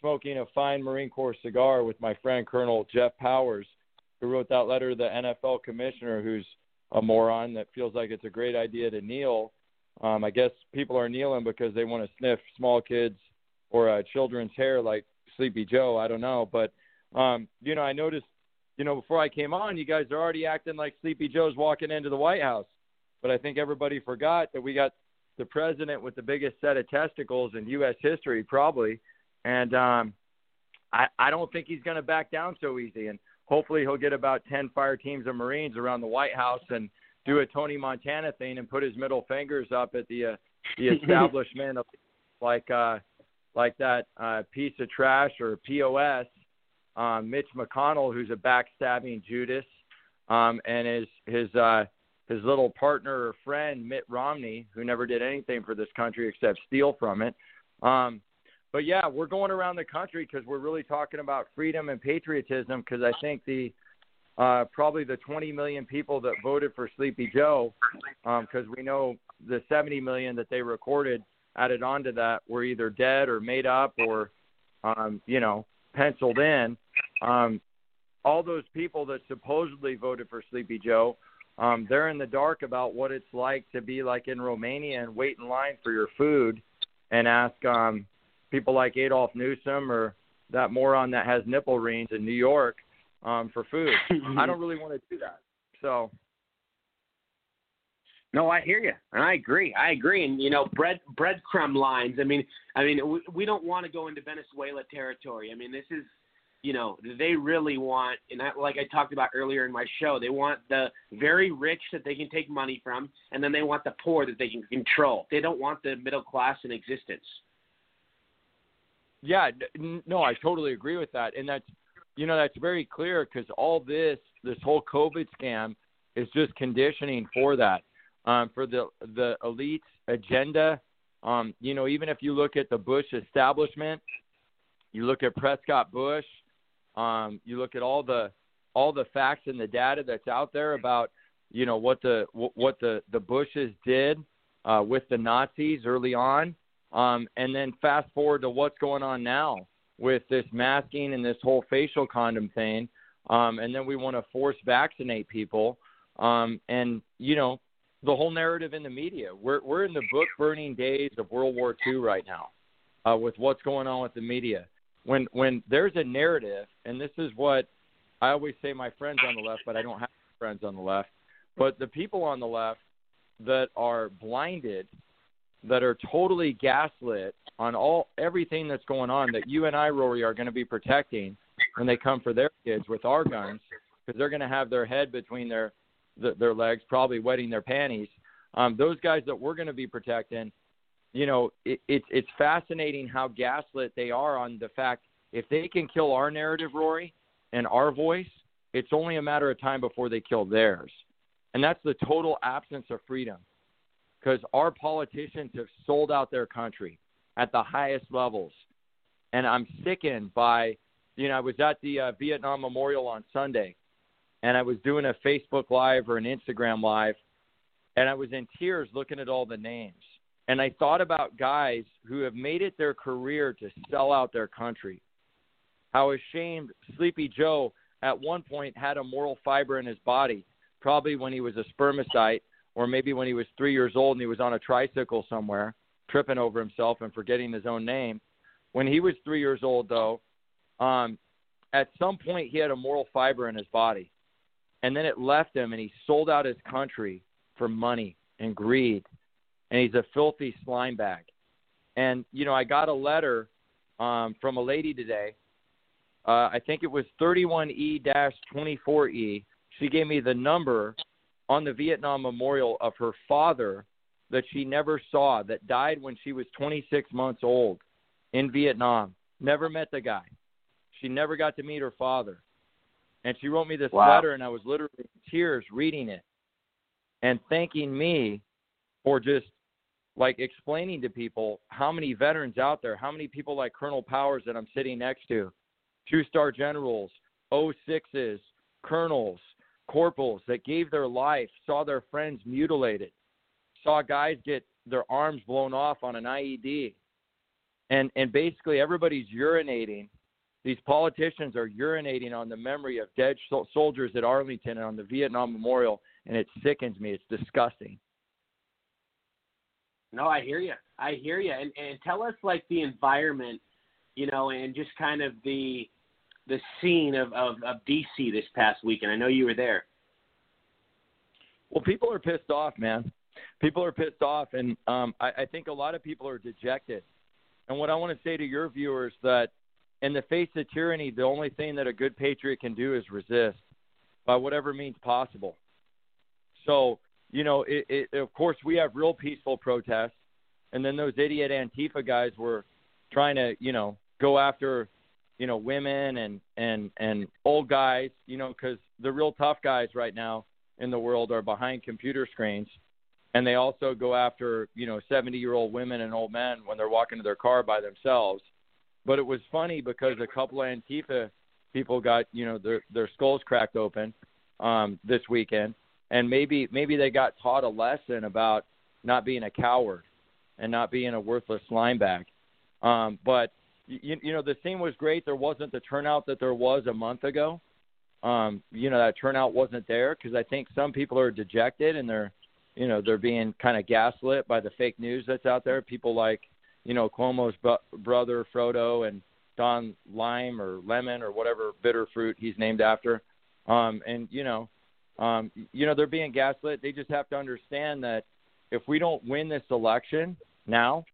smoking a fine Marine Corps cigar with my friend Colonel Jeff Powers, who wrote that letter to the NFL commissioner, who's a moron that feels like it's a great idea to kneel. Um, I guess people are kneeling because they want to sniff small kids or uh, children's hair like Sleepy Joe. I don't know, but um, you know, I noticed, you know, before I came on, you guys are already acting like Sleepy Joe's walking into the White House. But I think everybody forgot that we got the president with the biggest set of testicles in U.S. history, probably. And um, I, I don't think he's going to back down so easy. And hopefully he'll get about 10 fire teams of Marines around the White House and do a Tony Montana thing and put his middle fingers up at the uh, the [LAUGHS] establishment of like uh, like that uh, piece of trash or POS, um, Mitch McConnell, who's a backstabbing Judas, um, and his his uh, his little partner or friend Mitt Romney, who never did anything for this country except steal from it. Um, but yeah, we're going around the country because we're really talking about freedom and patriotism. Because I think the uh, probably the 20 million people that voted for Sleepy Joe, because we know the 70 million that they recorded added onto that were either dead or made up or um, you know penciled in. Um, all those people that supposedly voted for Sleepy Joe, um, they're in the dark about what it's like to be like in Romania and wait in line for your food, and ask um, people like Adolf Newsom or that moron that has nipple rings in New York um, for food. [LAUGHS] I don't really want to do that. So No, I hear you, and I agree. I agree, and you know, bread breadcrumb lines. I mean, I mean, we, we don't want to go into Venezuela territory. I mean, this is, you know, they really want, and I, like I talked about earlier in my show, they want the very rich that they can take money from, and then they want the poor that they can control. They don't want the middle class in existence. Yeah, no, I totally agree with that, and that's you know that's very clear because all this this whole COVID scam is just conditioning for that, um, for the the elite agenda. Um, you know, even if you look at the Bush establishment, you look at Prescott Bush, um, you look at all the all the facts and the data that's out there about you know what the what the the Bushes did uh, with the Nazis early on. Um, and then fast forward to what's going on now with this masking and this whole facial condom thing. Um, and then we want to force vaccinate people. Um, and, you know, the whole narrative in the media. We're, we're in the book burning days of World War II right now uh, with what's going on with the media. When, when there's a narrative, and this is what I always say my friends on the left, but I don't have friends on the left, but the people on the left that are blinded that are totally gaslit on all everything that's going on that you and I, Rory, are going to be protecting when they come for their kids with our guns because they're going to have their head between their their legs, probably wetting their panties. Um, those guys that we're going to be protecting, you know, it, it's it's fascinating how gaslit they are on the fact if they can kill our narrative, Rory, and our voice, it's only a matter of time before they kill theirs, and that's the total absence of freedom because our politicians have sold out their country at the highest levels. And I'm sickened by, you know, I was at the uh, Vietnam Memorial on Sunday and I was doing a Facebook Live or an Instagram Live and I was in tears looking at all the names. And I thought about guys who have made it their career to sell out their country. How ashamed Sleepy Joe at one point had a moral fiber in his body, probably when he was a spermicide or maybe when he was three years old and he was on a tricycle somewhere, tripping over himself and forgetting his own name. When he was three years old, though, um, at some point he had a moral fiber in his body, and then it left him, and he sold out his country for money and greed, and he's a filthy slime bag. And you know, I got a letter um, from a lady today. Uh, I think it was 31E-24E. She gave me the number on the Vietnam Memorial of her father that she never saw, that died when she was 26 months old in Vietnam. Never met the guy. She never got to meet her father. And she wrote me this Wow. letter, and I was literally in tears reading it and thanking me for just like explaining to people how many veterans out there, how many people like Colonel Powers that I'm sitting next to, two star generals, 06s, colonels, corporals that gave their life, saw their friends mutilated, saw guys get their arms blown off on an IED. And and basically everybody's urinating. These politicians are urinating on the memory of dead sol- soldiers at Arlington and on the Vietnam Memorial, and it sickens me. It's disgusting. No, I hear you. I hear you. And and tell us like the environment, you know, and just kind of the the scene of of, of DC this past weekend. And I know you were there. Well, people are pissed off, man. People are pissed off, and um, I, I think a lot of people are dejected. And what I want to say to your viewers that in the face of tyranny, the only thing that a good patriot can do is resist by whatever means possible. So, you know, it, it, of course, we have real peaceful protests, and then those idiot Antifa guys were trying to, you know, go after, you know, women and and and old guys, you know, because the real tough guys right now in the world are behind computer screens, and they also go after, you know, 70 year old women and old men when they're walking to their car by themselves. But it was funny because a couple of Antifa people got, you know, their their skulls cracked open um, this weekend, and maybe maybe they got taught a lesson about not being a coward and not being a worthless lineback. Um, but you, you know, the scene was great. There wasn't the turnout that there was a month ago, um, you know, that turnout wasn't there because I think some people are dejected and they're, you know, they're being kind of gaslit by the fake news that's out there. People like, you know, Cuomo's bu- brother Frodo and Don Lime or Lemon or whatever bitter fruit he's named after. Um, and you know, um, you know, they're being gaslit. They just have to understand that if we don't win this election now,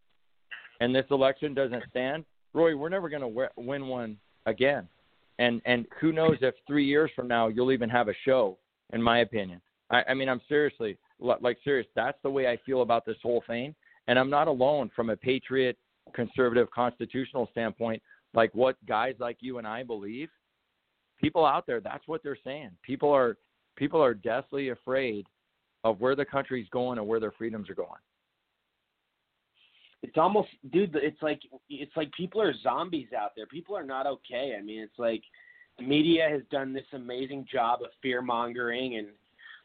and this election doesn't stand, Roy, we're never going to win one again. And and who knows if three years from now you'll even have a show? In my opinion, I, I mean, I'm seriously like serious. That's the way I feel about this whole thing, and I'm not alone from a patriot, conservative, constitutional standpoint. Like what guys like you and I believe, people out there, that's what they're saying. People are people are deathly afraid of where the country's going and where their freedoms are going. It's almost, dude. It's like it's like people are zombies out there. People are not okay. I mean, it's like the media has done this amazing job of fear mongering, and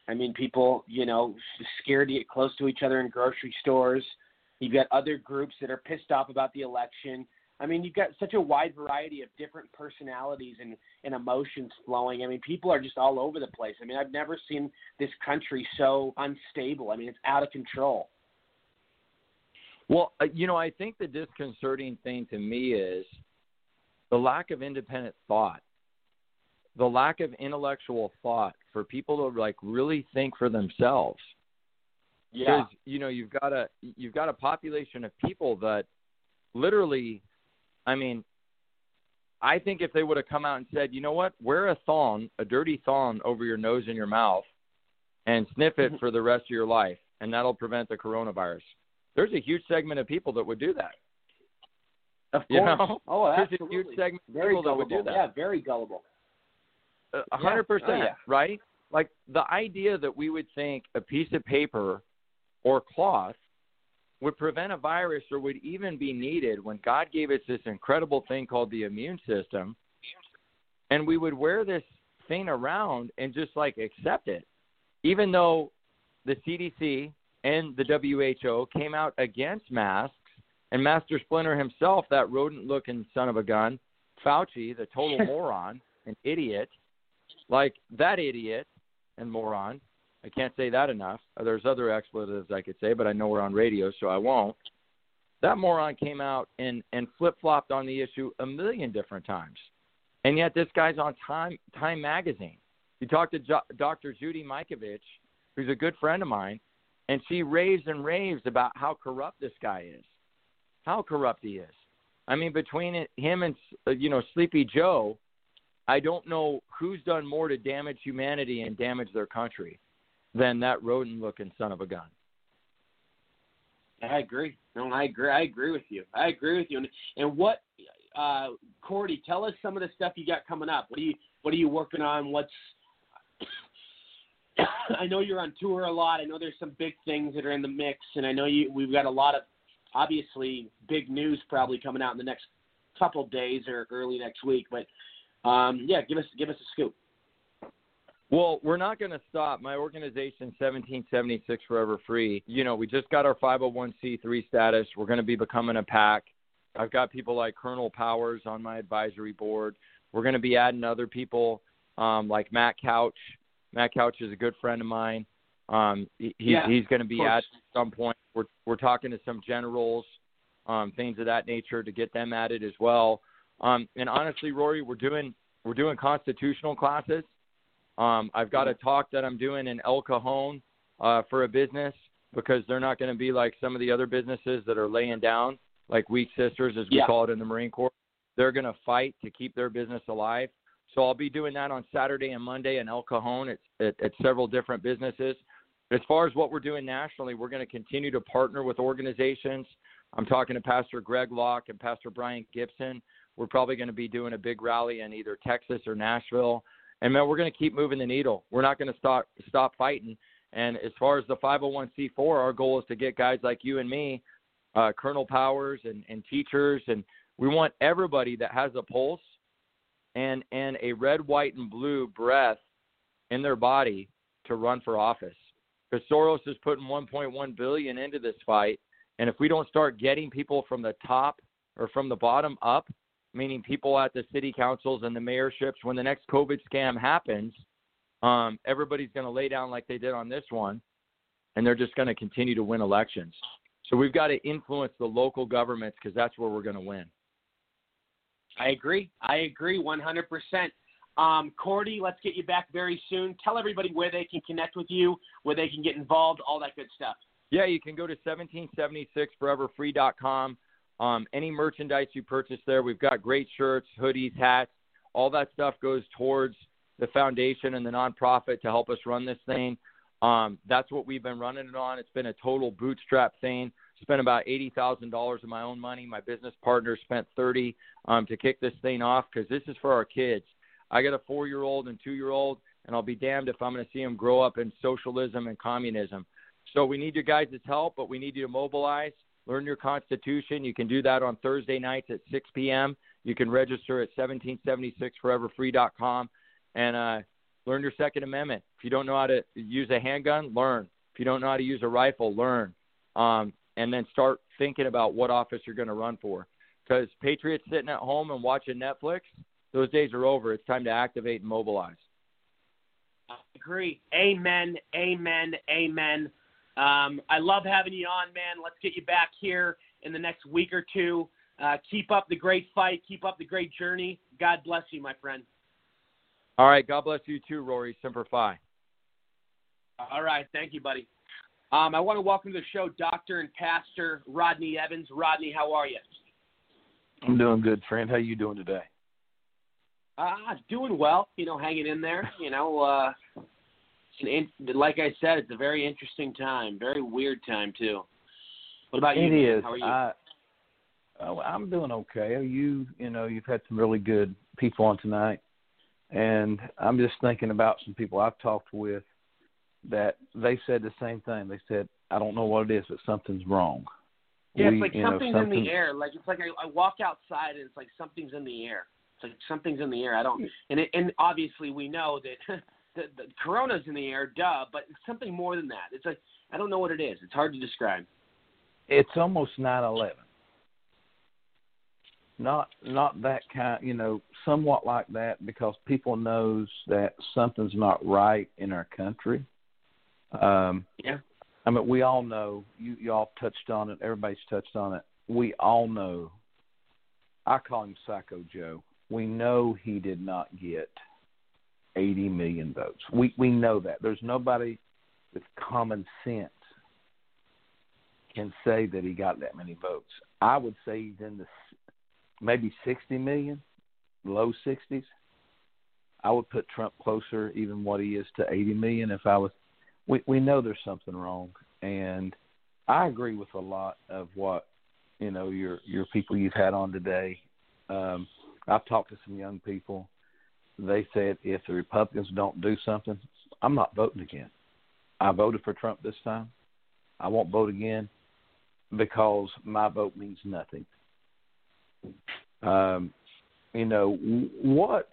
I mean, people, you know, scared to get close to each other in grocery stores. You've got other groups that are pissed off about the election. I mean, you've got such a wide variety of different personalities and, and emotions flowing. I mean, people are just all over the place. I mean, I've never seen this country so unstable. I mean, it's out of control. Well, uh, you know, I think the disconcerting thing to me is the lack of independent thought, the lack of intellectual thought for people to like really think for themselves. Yeah. Because you know you've got a you've got a population of people that literally I mean, I think if they would have come out and said, you know what, wear a thong, a dirty thong over your nose and your mouth, and sniff it mm-hmm. for the rest of your life, and that'll prevent the coronavirus. There's a huge segment of people that would do that. Of course. You know? [LAUGHS] Oh, absolutely. There's a huge segment of very people gullible. that would do that. Yeah, very gullible. Uh, a hundred Oh, percent, right? Like the idea that we would think a piece of paper or cloth would prevent a virus or would even be needed when God gave us this incredible thing called the immune system, and we would wear this thing around and just like accept it, even though the CDC and the WHO came out against masks, and Master Splinter himself, that rodent-looking son of a gun, Fauci, the total [LAUGHS] moron, an idiot, like that idiot and moron I can't say that enough. There's other expletives I could say, but I know we're on radio, so I won't. That moron came out and and flip flopped on the issue a million different times, and yet this guy's on Time Time magazine. You talk to jo- Dr. Judy Mikovits, who's a good friend of mine, and she raves and raves about how corrupt this guy is, how corrupt he is. I mean, between him and uh, you know Sleepy Joe, I don't know who's done more to damage humanity and damage their country than that rodent-looking son of a gun. I agree. No, I agree. I agree with you. I agree with you. And, and what, uh, Cordie, tell us some of the stuff you got coming up. What are you What are you working on? What's [COUGHS] I know you're on tour a lot. I know there's some big things that are in the mix, and I know you. We've got a lot of obviously big news probably coming out in the next couple days or early next week. But um, yeah, give us give us a scoop. Well, we're not going to stop. My organization, 1776 Forever Free, you know, we just got our 501c3 status. We're going to be becoming a PAC. I've got people like Colonel Powers on my advisory board. We're going to be adding other people um, like Matt Couch. Matt Couch is a good friend of mine. Um, he, Yeah, he's going to be of course. added at some point. We're we're talking to some generals, um, things of that nature, to get them at it as well. Um, and honestly, Rory, we're doing we're doing constitutional classes. Um, I've got a talk that I'm doing in El Cajon uh, for a business because they're not going to be like some of the other businesses that are laying down, like weak sisters, as we Yeah. call it in the Marine Corps. They're going to fight to keep their business alive. So I'll be doing that on Saturday and Monday in El Cajon at, at, at several different businesses. As far as what we're doing nationally, we're going to continue to partner with organizations. I'm talking to Pastor Greg Locke and Pastor Brian Gibson. We're probably going to be doing a big rally in either Texas or Nashville. And man, we're going to keep moving the needle. We're not going to stop stop fighting. And as far as the 501c4, our goal is to get guys like you and me, uh, Colonel Powers and, and teachers, and we want everybody that has a pulse and and a red, white, and blue breath in their body to run for office. Because Soros is putting 1.1 billion into this fight, and if we don't start getting people from the top or from the bottom up meaning people at the city councils and the mayorships, when the next COVID scam happens, um, everybody's going to lay down like they did on this one, and they're just going to continue to win elections. So we've got to influence the local governments because that's where we're going to win. I agree. I agree 100%. Um, Cordie, let's get you back very soon. Tell everybody where they can connect with you, where they can get involved, all that good stuff. Yeah, you can go to 1776foreverfree.com. Um, any merchandise you purchase there, we've got great shirts, hoodies, hats. All that stuff goes towards the foundation and the nonprofit to help us run this thing. Um, that's what we've been running it on. It's been a total bootstrap thing. Spent about eighty thousand dollars of my own money. My business partner spent thirty um, to kick this thing off because this is for our kids. I got a four-year-old and two-year-old, and I'll be damned if I'm going to see them grow up in socialism and communism. So we need your guys' help, but we need you to mobilize, learn your Constitution. You can do that on Thursday nights at 6 p.m. You can register at 1776foreverfree.com and uh, learn your Second Amendment. If you don't know how to use a handgun, learn. If you don't know how to use a rifle, learn. Um, and then start thinking about what office you're going to run for. Because patriots sitting at home and watching Netflix, those days are over. It's time to activate and mobilize. I agree. Amen. Amen. Amen. Um, I love having you on, man. Let's get you back here in the next week or two. Uh, keep up the great fight. Keep up the great journey. God bless you, my friend. All right. God bless you too, Rory. Semper Fi. All right. Thank you, buddy. Um, I want to welcome to the show Doctor and Pastor Rodney Evans. Rodney, how are you? I'm doing good, friend. How you doing today? Uh, doing well. You know, hanging in there. You know, uh, in, like I said, it's a very interesting time, very weird time too. What about you? It is. How are you? I, oh, I'm doing okay. You, you know, you've had some really good people on tonight, and I'm just thinking about some people I've talked with that they said the same thing. They said, "I don't know what it is, but something's wrong." Yeah, we, it's like you know, something's something, in the air. Like it's like I, I walk outside and it's like something's in the air. It's like something's in the air. I don't, and it, and obviously we know that [LAUGHS] the, the corona's in the air, duh. But it's something more than that. It's like I don't know what it is. It's hard to describe. It's almost nine eleven. Not not that kind, you know, somewhat like that because people knows that something's not right in our country. Um, yeah. I mean, we all know. You y'all touched on it. Everybody's touched on it. We all know. I call him Psycho Joe. We know he did not get 80 million votes. We we know that. There's nobody with common sense can say that he got that many votes. I would say he's in the maybe 60 million, low 60s. I would put Trump closer, even what he is, to 80 million. If I was, we we know there's something wrong, and I agree with a lot of what you know your your people you've had on today. Um, I've talked to some young people. They said if the Republicans don't do something, I'm not voting again. I voted for Trump this time. I won't vote again because my vote means nothing. Um, you know what?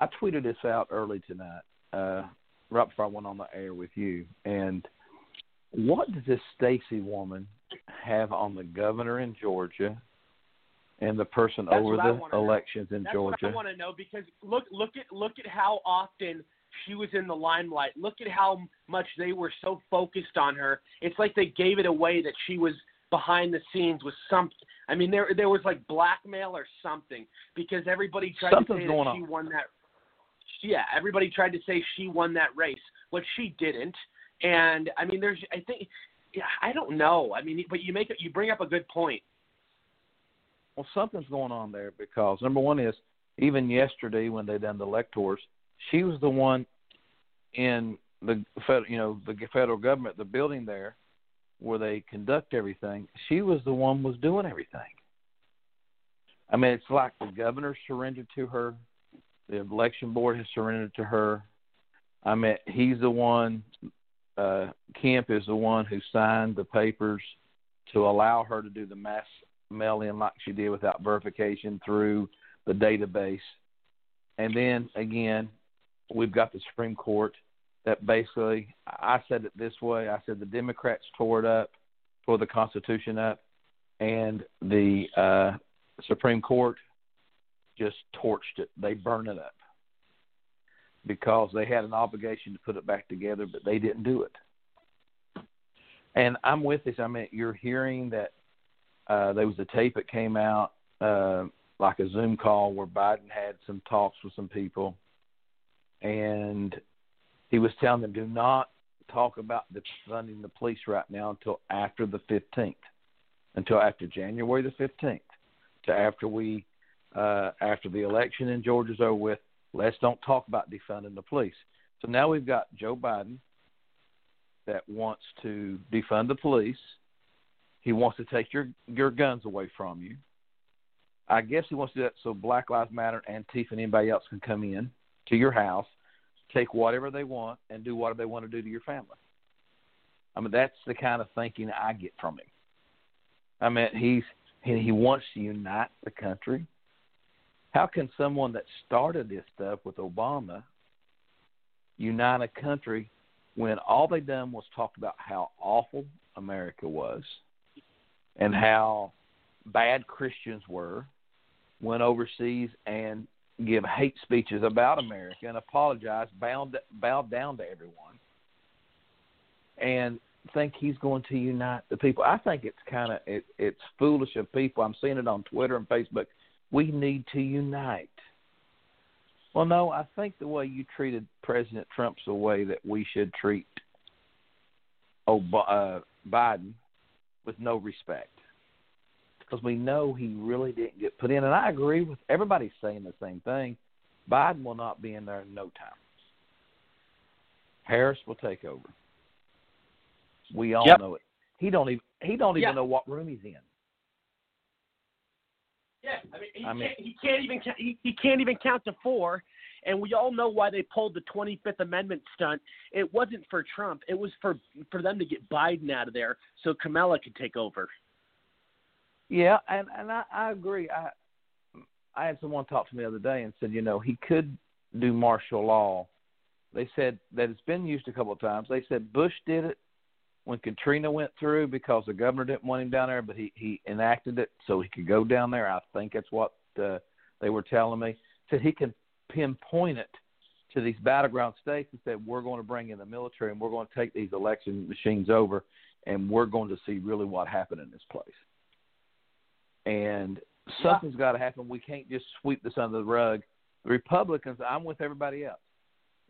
I tweeted this out early tonight, uh, right before I went on the air with you. And what does this Stacey woman have on the governor in Georgia and the person That's over the wanna know. elections in That's Georgia? I want to know because look look at look at how often she was in the limelight. Look at how much they were so focused on her. It's like they gave it away that she was behind the scenes with something. I mean, there there was like blackmail or something because everybody tried Something's to say that she on. won that. Yeah, everybody tried to say she won that race, but she didn't. And I mean, there's I think yeah, I don't know. I mean, but you make it you bring up a good point. Well, something's going on there because number one is even yesterday when they done the electors, she was the one in the fed, you know the federal government, the building there where they conduct everything. She was the one was doing everything. I mean, it's like the governor surrendered to her, the election board has surrendered to her. I mean, he's the one. Uh, Kemp is the one who signed the papers to allow her to do the mass mail in like she did without verification through the database. And then again, we've got the Supreme Court that basically, I said it this way I said the Democrats tore it up, tore the Constitution up, and the uh, Supreme Court just torched it. They burned it up because they had an obligation to put it back together, but they didn't do it. And I'm with this. I mean, you're hearing that uh, there was a tape that came out, uh, like a Zoom call, where Biden had some talks with some people, and he was telling them, "Do not talk about defunding the police right now until after the 15th, until after January the 15th, to after we, uh, after the election in Georgia's over with. Let's don't talk about defunding the police." So now we've got Joe Biden that wants to defund the police. He wants to take your your guns away from you. I guess he wants to do that so Black Lives Matter, Antifa, and anybody else can come in to your house, take whatever they want, and do whatever they want to do to your family. I mean, that's the kind of thinking I get from him. I mean, he's he, he wants to unite the country. How can someone that started this stuff with Obama unite a country when all they done was talk about how awful America was and how bad Christians were, went overseas and give hate speeches about America and apologize, bowed bowed down to everyone, and think he's going to unite the people. I think it's kind of it, it's foolish of people. I'm seeing it on Twitter and Facebook. We need to unite. Well, no, I think the way you treated President Trump's the way that we should treat Ob- uh, Biden with no respect. Because we know he really didn't get put in. And I agree with everybody saying the same thing. Biden will not be in there in no time. Harris will take over. We all Yep. know it. He don't even he don't even Yeah. know what room he's in. Yeah, I mean, he, I mean- can't, he can't even he, he can't even count to four, and we all know why they pulled the Twenty Fifth Amendment stunt. It wasn't for Trump; it was for for them to get Biden out of there so Kamala could take over. Yeah, and and I, I agree. I I had someone talk to me the other day and said, you know, he could do martial law. They said that it's been used a couple of times. They said Bush did it when Katrina went through because the governor didn't want him down there, but he he enacted it so he could go down there. I think that's what uh, they were telling me. Said he can pinpoint it to these battleground states and said we're going to bring in the military and we're going to take these election machines over and we're going to see really what happened in this place. And something's got to happen. We can't just sweep this under the rug. The Republicans, I'm with everybody else.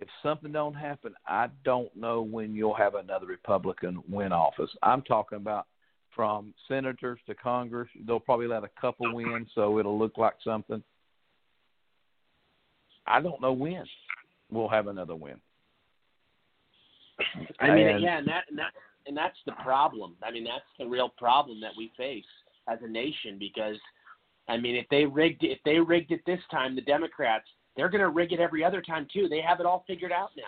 If something don't happen, I don't know when you'll have another Republican win office. I'm talking about from senators to Congress. They'll probably let a couple win, so it'll look like something. I don't know when we'll have another win. I mean, And- yeah, and that and that and that's the problem. I mean, that's the real problem that we face as a nation because, I mean, if they rigged if they rigged it this time, the Democrats they're going to rig it every other time too. They have it all figured out now.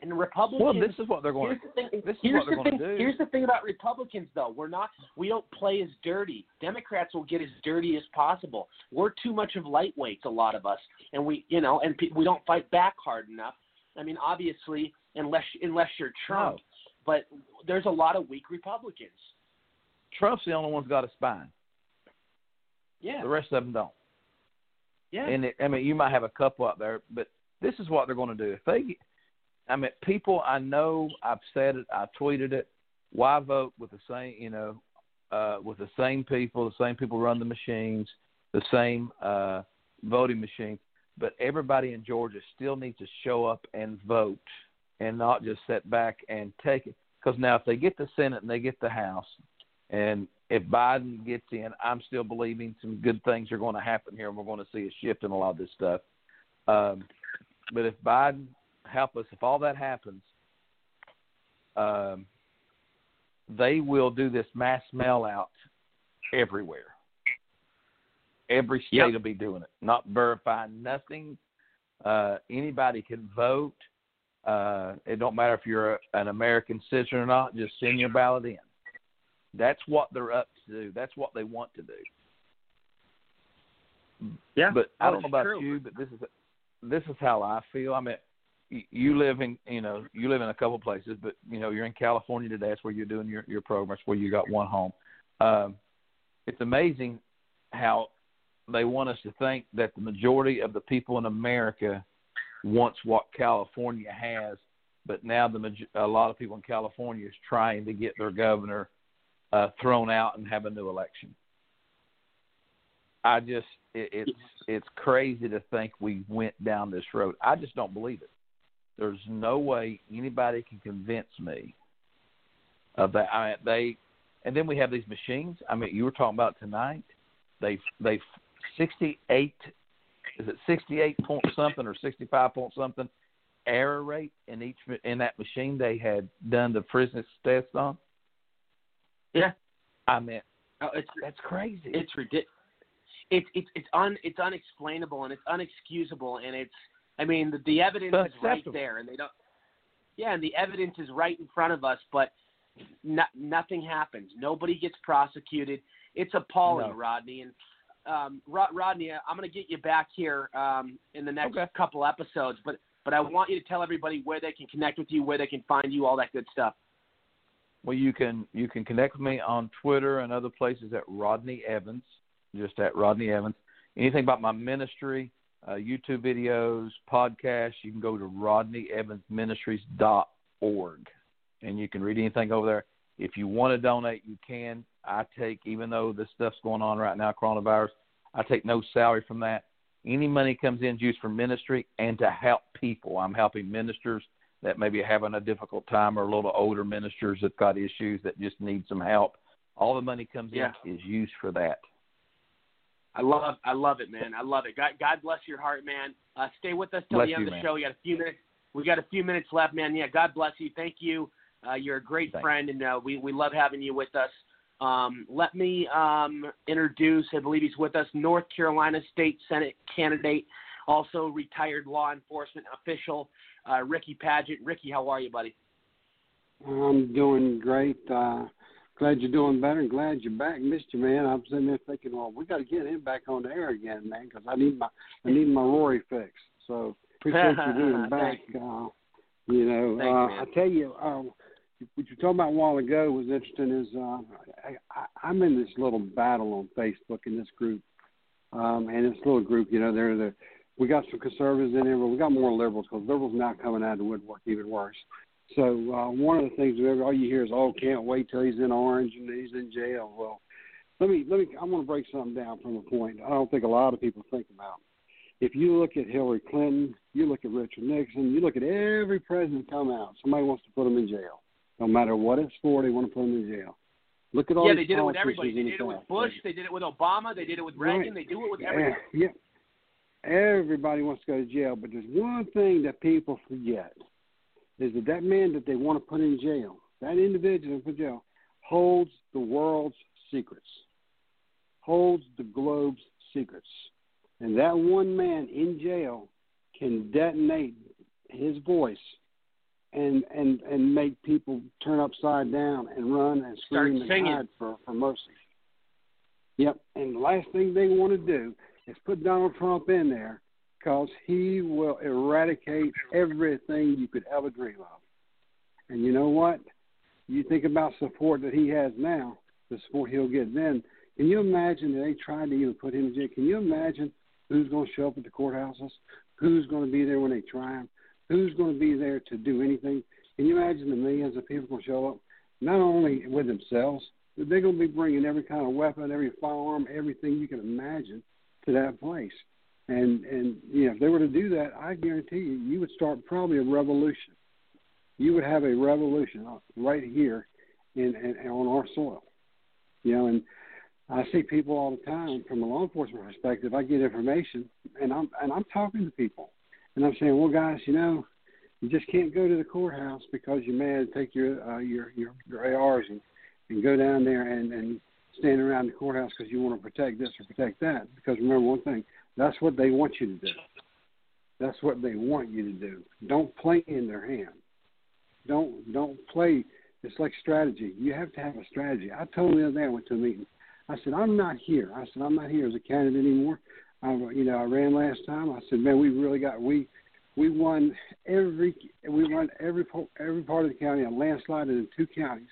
And the Republicans. Well, this is what they're going. Here's the thing. This is here's what they're the going thing. to do. Here's the thing about Republicans, though. We're not. We don't play as dirty. Democrats will get as dirty as possible. We're too much of lightweights, a lot of us, and we, you know, and pe- we don't fight back hard enough. I mean, obviously, unless unless you're Trump, but there's a lot of weak Republicans. Trump's the only one's got a spine. Yeah. The rest of them don't. Yeah. And it, I mean, you might have a couple out there, but this is what they're going to do. If they, I mean, people I know, I've said it, I tweeted it. Why vote with the same, you know, uh, with the same people? The same people run the machines, the same uh, voting machine. But everybody in Georgia still needs to show up and vote, and not just sit back and take it. Because now, if they get the Senate and they get the House, and if Biden gets in, I'm still believing some good things are going to happen here, and we're going to see a shift in a lot of this stuff. Um, but if Biden help us, if all that happens, um, they will do this mass mail out everywhere. Every state Yep. will be doing it, not verifying nothing. Uh, anybody can vote. Uh, it don't matter if you're a, an American citizen or not. Just send your ballot in. That's what they're up to. That's what they want to do. Yeah, But I don't know about true. you, but this is this is how I feel. I mean, you live in you know you live in a couple places, but you know you're in California today. That's where you're doing your your program. That's where you got one home. Um, it's amazing how they want us to think that the majority of the people in America wants what California has, but now the a lot of people in California is trying to get their governor uh, thrown out and have a new election. I just it, it's it's crazy to think we went down this road. I just don't believe it. There's no way anybody can convince me of that. I mean, they and then we have these machines. I mean, you were talking about tonight. They they sixty eight is it sixty eight point something or sixty five point something error rate in each in that machine they had done the prison test on. Yeah, I mean, oh, it's that's crazy. It's ridiculous. It's it's it's un it's unexplainable and it's unexcusable and it's I mean the, the evidence is right there and they don't. Yeah, and the evidence is right in front of us, but no, nothing happens. Nobody gets prosecuted. It's appalling, no. Rodney. And um, Rodney, I'm going to get you back here um, in the next okay. couple episodes, but but I want you to tell everybody where they can connect with you, where they can find you, all that good stuff. Well, you can you can connect with me on Twitter and other places at Rodney Evans, just at Rodney Evans. Anything about my ministry, uh, YouTube videos, podcasts, you can go to rodneyevansministries.org and you can read anything over there. If you want to donate, you can. I take, even though this stuff's going on right now, coronavirus, I take no salary from that. Any money comes in used for ministry and to help people. I'm helping ministers that maybe having a difficult time or a little older ministers that got issues that just need some help. All the money comes yeah. in is used for that. I love, I love it, man. I love it. God, God bless your heart, man. Uh, stay with us till bless the end you, of the man. show. We got a few minutes. We got a few minutes left, man. Yeah, God bless you. Thank you. Uh, you're a great Thanks. friend, and uh, we we love having you with us. Um, let me um, introduce. I believe he's with us. North Carolina State Senate candidate, also retired law enforcement official, uh, Rickey Padgett. Rickey, how are you, buddy? I'm doing great. Uh, glad you're doing better and glad you're back. Missed you, man. I'm sitting there thinking, well, we got to get him back on the air again, man, because I need my I need my Rory fix. So appreciate you being [LAUGHS] back. Uh, you know, Thank you, uh, man. I tell you, uh, what you talking about a while ago was interesting. Is uh, I, I, I'm in this little battle on Facebook in this group, um, and this little group, you know, they're the we got some conservatives in there, but we got more liberals because liberals now coming out of the woodwork even worse. So uh, one of the things that all you hear is, "Oh, can't wait till he's in orange and he's in jail." Well, let me let me. I'm going to break something down from a point I don't think a lot of people think about. If you look at Hillary Clinton, you look at Richard Nixon, you look at every president come out, somebody wants to put them in jail. No matter what it's for, they want to put them in jail. Look at all yeah, they did it with everybody. They did it with. Bush. They did it with Obama. They did it with Reagan. Right. They do it with Yeah, everybody. yeah. Everybody wants to go to jail, but there's one thing that people forget is that that man that they want to put in jail, that individual in jail, holds the world's secrets, holds the globe's secrets, and that one man in jail can detonate his voice and and and make people turn upside down and run and scream and hide for for mercy. Yep, and the last thing they want to do is put Donald Trump in there because he will eradicate everything you could ever dream of. And you know what? You think about support that he has now, the support he'll get then. Can you imagine that they tried to even put him in jail? Can you imagine who's going to show up at the courthouses? Who's going to be there when they try him? Who's going to be there to do anything? Can you imagine the millions of people going to show up, not only with themselves, but they're going to be bringing every kind of weapon, every firearm, everything you can imagine to that place. And and you know if they were to do that, I guarantee you, you would start probably a revolution. You would have a revolution right here in, in on our soil. You know, and I see people all the time from a law enforcement perspective. I get information, and I'm and I'm talking to people, and I'm saying, well, guys, you know, you just can't go to the courthouse because you're mad. Take your uh, your your your ARs and and go down there and and stand around the courthouse because you want to protect this or protect that. Because remember one thing, that's what they want you to do. That's what they want you to do. Don't play in their hand. Don't don't play. It's like strategy. You have to have a strategy. I told them day I went to a meeting. I said I'm not here. I said I'm not here as a candidate anymore. I, you know, I ran last time. I said, man, we really got we we won every we won every every part of the county. I landslided in two counties.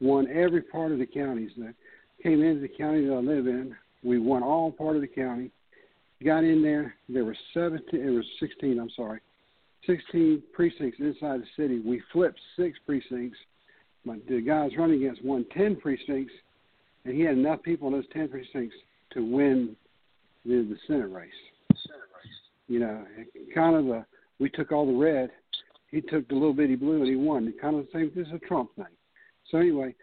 Won every part of the counties that came into the county that I live in. We won all part of the county. Got in there. There were 17. It was 16. I'm sorry. 16 precincts inside the city. We flipped six precincts. My, the guy I was running against won 10 precincts, and he had enough people in those 10 precincts to win the, the Senate race. You know, kind of the we took all the red, he took the little bitty blue, and he won. Kind of the same. This is a Trump thing. So anyway,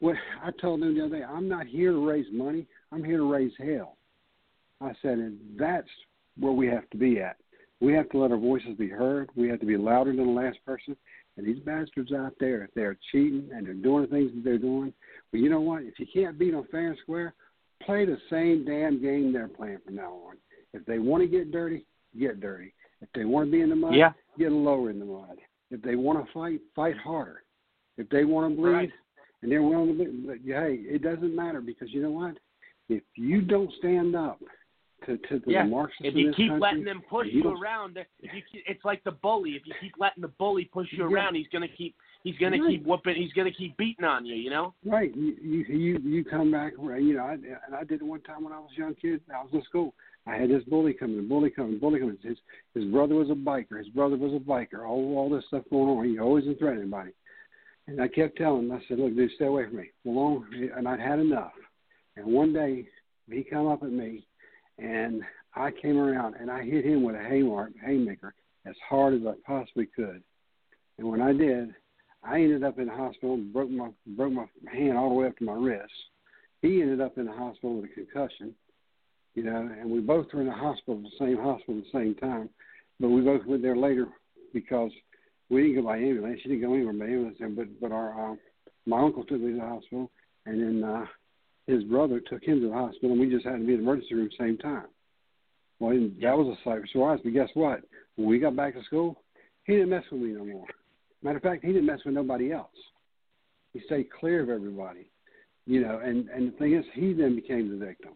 what I told them the other day, I'm not here to raise money. I'm here to raise hell. I said, and that's where we have to be at. We have to let our voices be heard. We have to be louder than the last person. And these bastards out there, if they're cheating and they're doing the things that they're doing, well, you know what? If you can't beat them fair and square, play the same damn game they're playing from now on. If they want to get dirty, get dirty. If they want to be in the mud, Yeah. get lower in the mud. If they want to fight, fight harder. If they want to bleed, Right. And they're willing to bleed, but, hey, it doesn't matter because you know what? If you don't stand up to to the Yeah. Marxists If you keep country, letting them push you, don't- around, if you, keep- it's like the bully. If you keep letting the bully push you Yeah. around, he's gonna keep he's gonna Right. keep whooping. He's gonna keep beating on you. You know. Right. You you you, you come back. You know, I, and I did it one time when I was a young kid. I was in school. I had this bully coming, bully coming, bully coming. His his brother was a biker. His brother was a biker. All all this stuff going on. He always threatening anybody. And I kept telling him. I said, "Look, dude, stay away from me." Well, long, and I'd had enough. And one day he come up at me, and I came around and I hit him with a haymark, haymaker as hard as I possibly could. And when I did, I ended up in the hospital and broke my broke my hand all the way up to my wrist. He ended up in the hospital with a concussion, you know, and we both were in the hospital, the same hospital at the same time, but we both went there later because we didn't go by ambulance. She didn't go anywhere by ambulance, but but our uh, my uncle took me to the hospital, and then uh, his brother took him to the hospital, and we just happened to be in the emergency room at the same time. Well, that was a sight for eyes. But guess what? When we got back to school, he didn't mess with me no more. Matter of fact, he didn't mess with nobody else. He stayed clear of everybody. You know, and and the thing is, he then became the victim.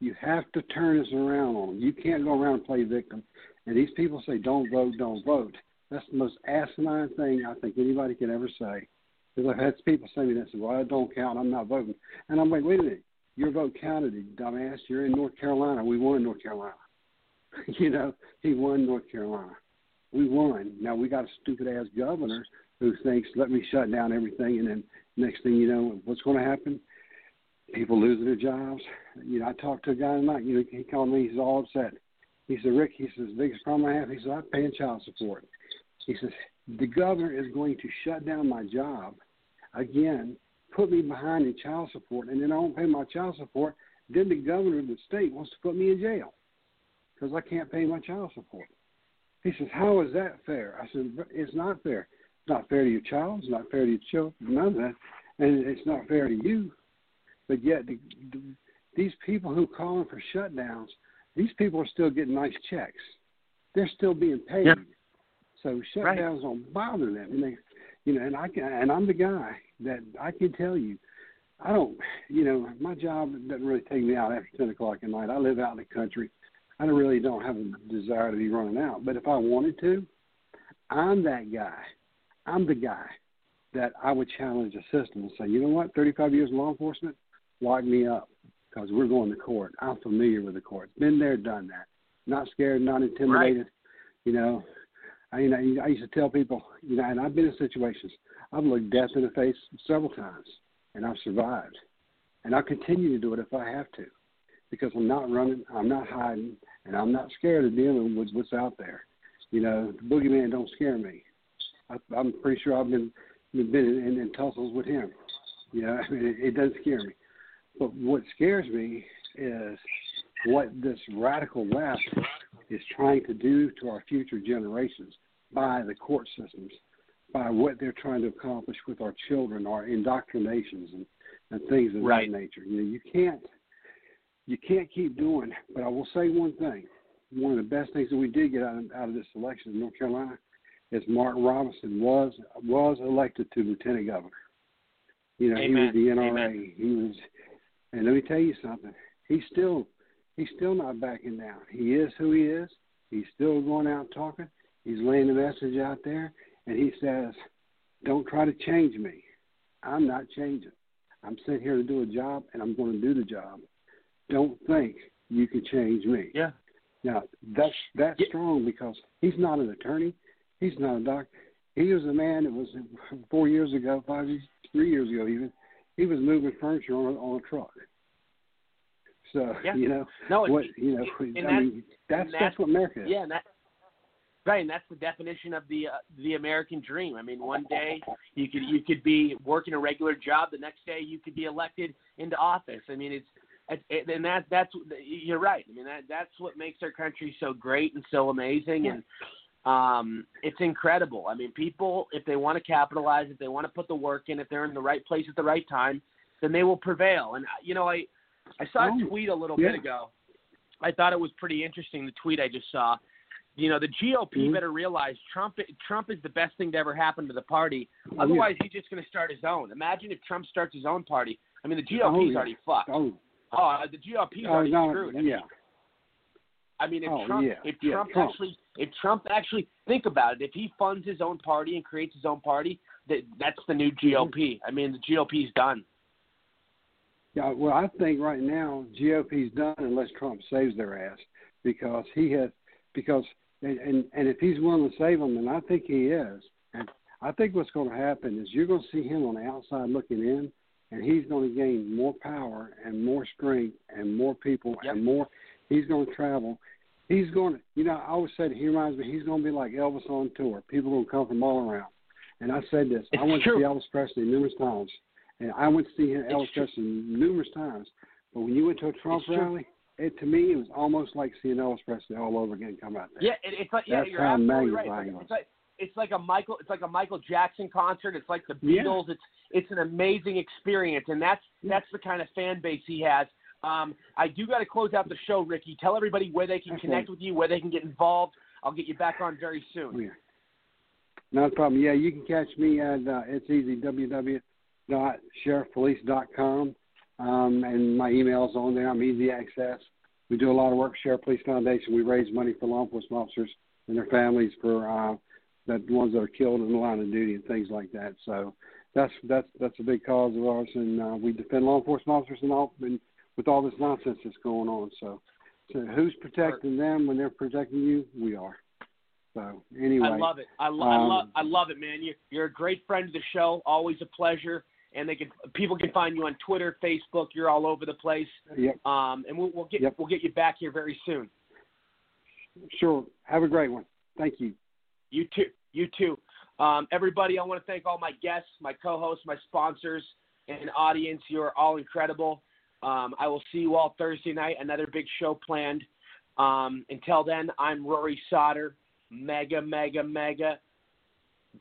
You have to turn this around on them. You can't go around and play victim. And these people say, "Don't vote, don't vote." That's the most asinine thing I think anybody can ever say. Because I've had people say to me that say, "Well, I don't count. I'm not voting." And I'm like, "Wait a minute. Your vote counted, you dumbass. You're in North Carolina. We won North Carolina. [LAUGHS] you know, he won North Carolina. We won. Now we got a stupid ass governor who thinks, "Let me shut down everything," and then next thing you know, what's going to happen? People losing their jobs. You know, I talked to a guy tonight. You know, he called me. He's all upset. He said, "Rick," he says, "the biggest problem I have." He says, "I'm paying child support." He says, "The governor is going to shut down my job again, put me behind in child support, and then I won't pay my child support. Then the governor of the state wants to put me in jail because I can't pay my child support." He says, "How is that fair?" I said, "It's not fair. It's not fair to your child. It's not fair to your children. None of that, and it's not fair to you." But yet, the, the, these people who are calling for shutdowns, these people are still getting nice checks. They're still being paid. Yep. So shutdowns don't bother them. And they, you know, and I can, and I'm the guy that I can tell you, I don't, you know, my job doesn't really take me out after ten o'clock at night. I live out in the country. I really don't have a desire to be running out. But if I wanted to, I'm that guy. I'm the guy that I would challenge the system and say, you know what, 35 years in law enforcement, lock me up because we're going to court. I'm familiar with the court. Been there, done that. Not scared, not intimidated. You know, I you know I used to tell people, you know, and I've been in situations. I've looked death in the face several times, and I've survived, and I'll continue to do it if I have to, because I'm not running, I'm not hiding, and I'm not scared of dealing with what's out there. You know, the boogeyman don't scare me. I, I'm pretty sure I've been been in, in, in tussles with him. You know, [LAUGHS] I mean, it, it doesn't scare me. But what scares me is what this radical left is trying to do to our future generations by the court systems, by what they're trying to accomplish with our children, our indoctrinations and, and things of Right. that nature. You know, you can't you can't keep doing. But I will say one thing: one of the best things that we did get out of, out of this election in North Carolina is Mark Robinson was was elected to lieutenant governor. You know, he was the NRA. Amen. He was, and let me tell you something. He's still he's still not backing down. He is who he is. He's still going out talking. He's laying the message out there, and he says, "Don't try to change me. I'm not changing. I'm sitting here to do a job, and I'm going to do the job. don't think you can change me. Yeah. Now that's that's yeah. strong because he's not an attorney, he's not a doctor. He was a man that was four years ago, five, years, three years ago even. He was moving furniture on a, on a truck. So yeah. you know no, what you know. I mean, that's that's, that's what America is. Yeah, and that Right, and that's the definition of the uh, the American dream. I mean, one day you could you could be working a regular job, the next day you could be elected into office. I mean, it's it, and that that's you're right. I mean, that that's what makes our country so great and so amazing, and um, it's incredible. I mean, people if they want to capitalize, if they want to put the work in, if they're in the right place at the right time, then they will prevail. And you know, I I saw a tweet a little yeah. bit ago. I thought it was pretty interesting. The tweet I just saw you know, the GOP mm-hmm. better realize Trump Trump is the best thing to ever happen to the party. Oh, Otherwise, yeah. he's just going to start his own. Imagine if Trump starts his own party. I mean, the GOP's oh, yeah. already fucked. Oh, oh the GOP's oh, already no, screwed. Yeah. I mean, if oh, Trump, yeah. if yeah, Trump, Trump actually, if Trump actually think about it, if he funds his own party and creates his own party, that that's the new GOP. I mean, the GOP's done. Yeah, well, I think right now GOP's done unless Trump saves their ass because he has because and, and and if he's willing to save them, and I think he is, and I think what's going to happen is you're going to see him on the outside looking in, and he's going to gain more power and more strength and more people yep. and more. He's going to travel. He's going to, you know, I always said he reminds me. He's going to be like Elvis on tour. People are going to come from all around. And I said this. It's I went true. to see Elvis Presley numerous times, and I went to see him, true. Presley numerous times. But when you went to a Trump It's true. rally, it to me it was almost like seeing Elvis Presley all over again come out there. Yeah, it, it's like yeah, you're absolutely right. It's like, it's like it's like a Michael it's like a Michael Jackson concert. It's like the Beatles. Yeah. It's it's an amazing experience, and that's that's the kind of fan base he has. Um, I do got to close out the show, Rickey. Tell everybody where they can Okay. connect with you, where they can get involved. I'll get you back on very soon. Yeah. Not a problem. Yeah, you can catch me at uh, it's easy www.sheriffpolice.com, um, and my email's on there. I'm easy access. We do a lot of work. Sheriff Police Foundation. We raise money for law enforcement officers and their families for uh, the ones that are killed in the line of duty and things like that. So that's that's that's a big cause of ours, and uh, we defend law enforcement officers and all and with all this nonsense that's going on. So, so who's protecting them when they're protecting you? We are. So anyway, I love it. I, lo- I um, love I love it, man. You, you're a great friend of the show. Always a pleasure. And they can people can find you on Twitter, Facebook. You're all over the place. Yep. Um, and we'll, we'll get Yep. we'll get you back here very soon. Sure. Have a great one. Thank you. You too. You too. Um, everybody, I want to thank all my guests, my co-hosts, my sponsors, and audience. You are all incredible. Um, I will see you all Thursday night. Another big show planned. Um, until then, I'm Rory Sauter. MAGA, MAGA, MAGA.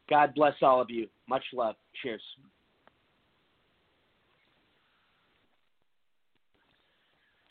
God bless all of you. Much love. Cheers.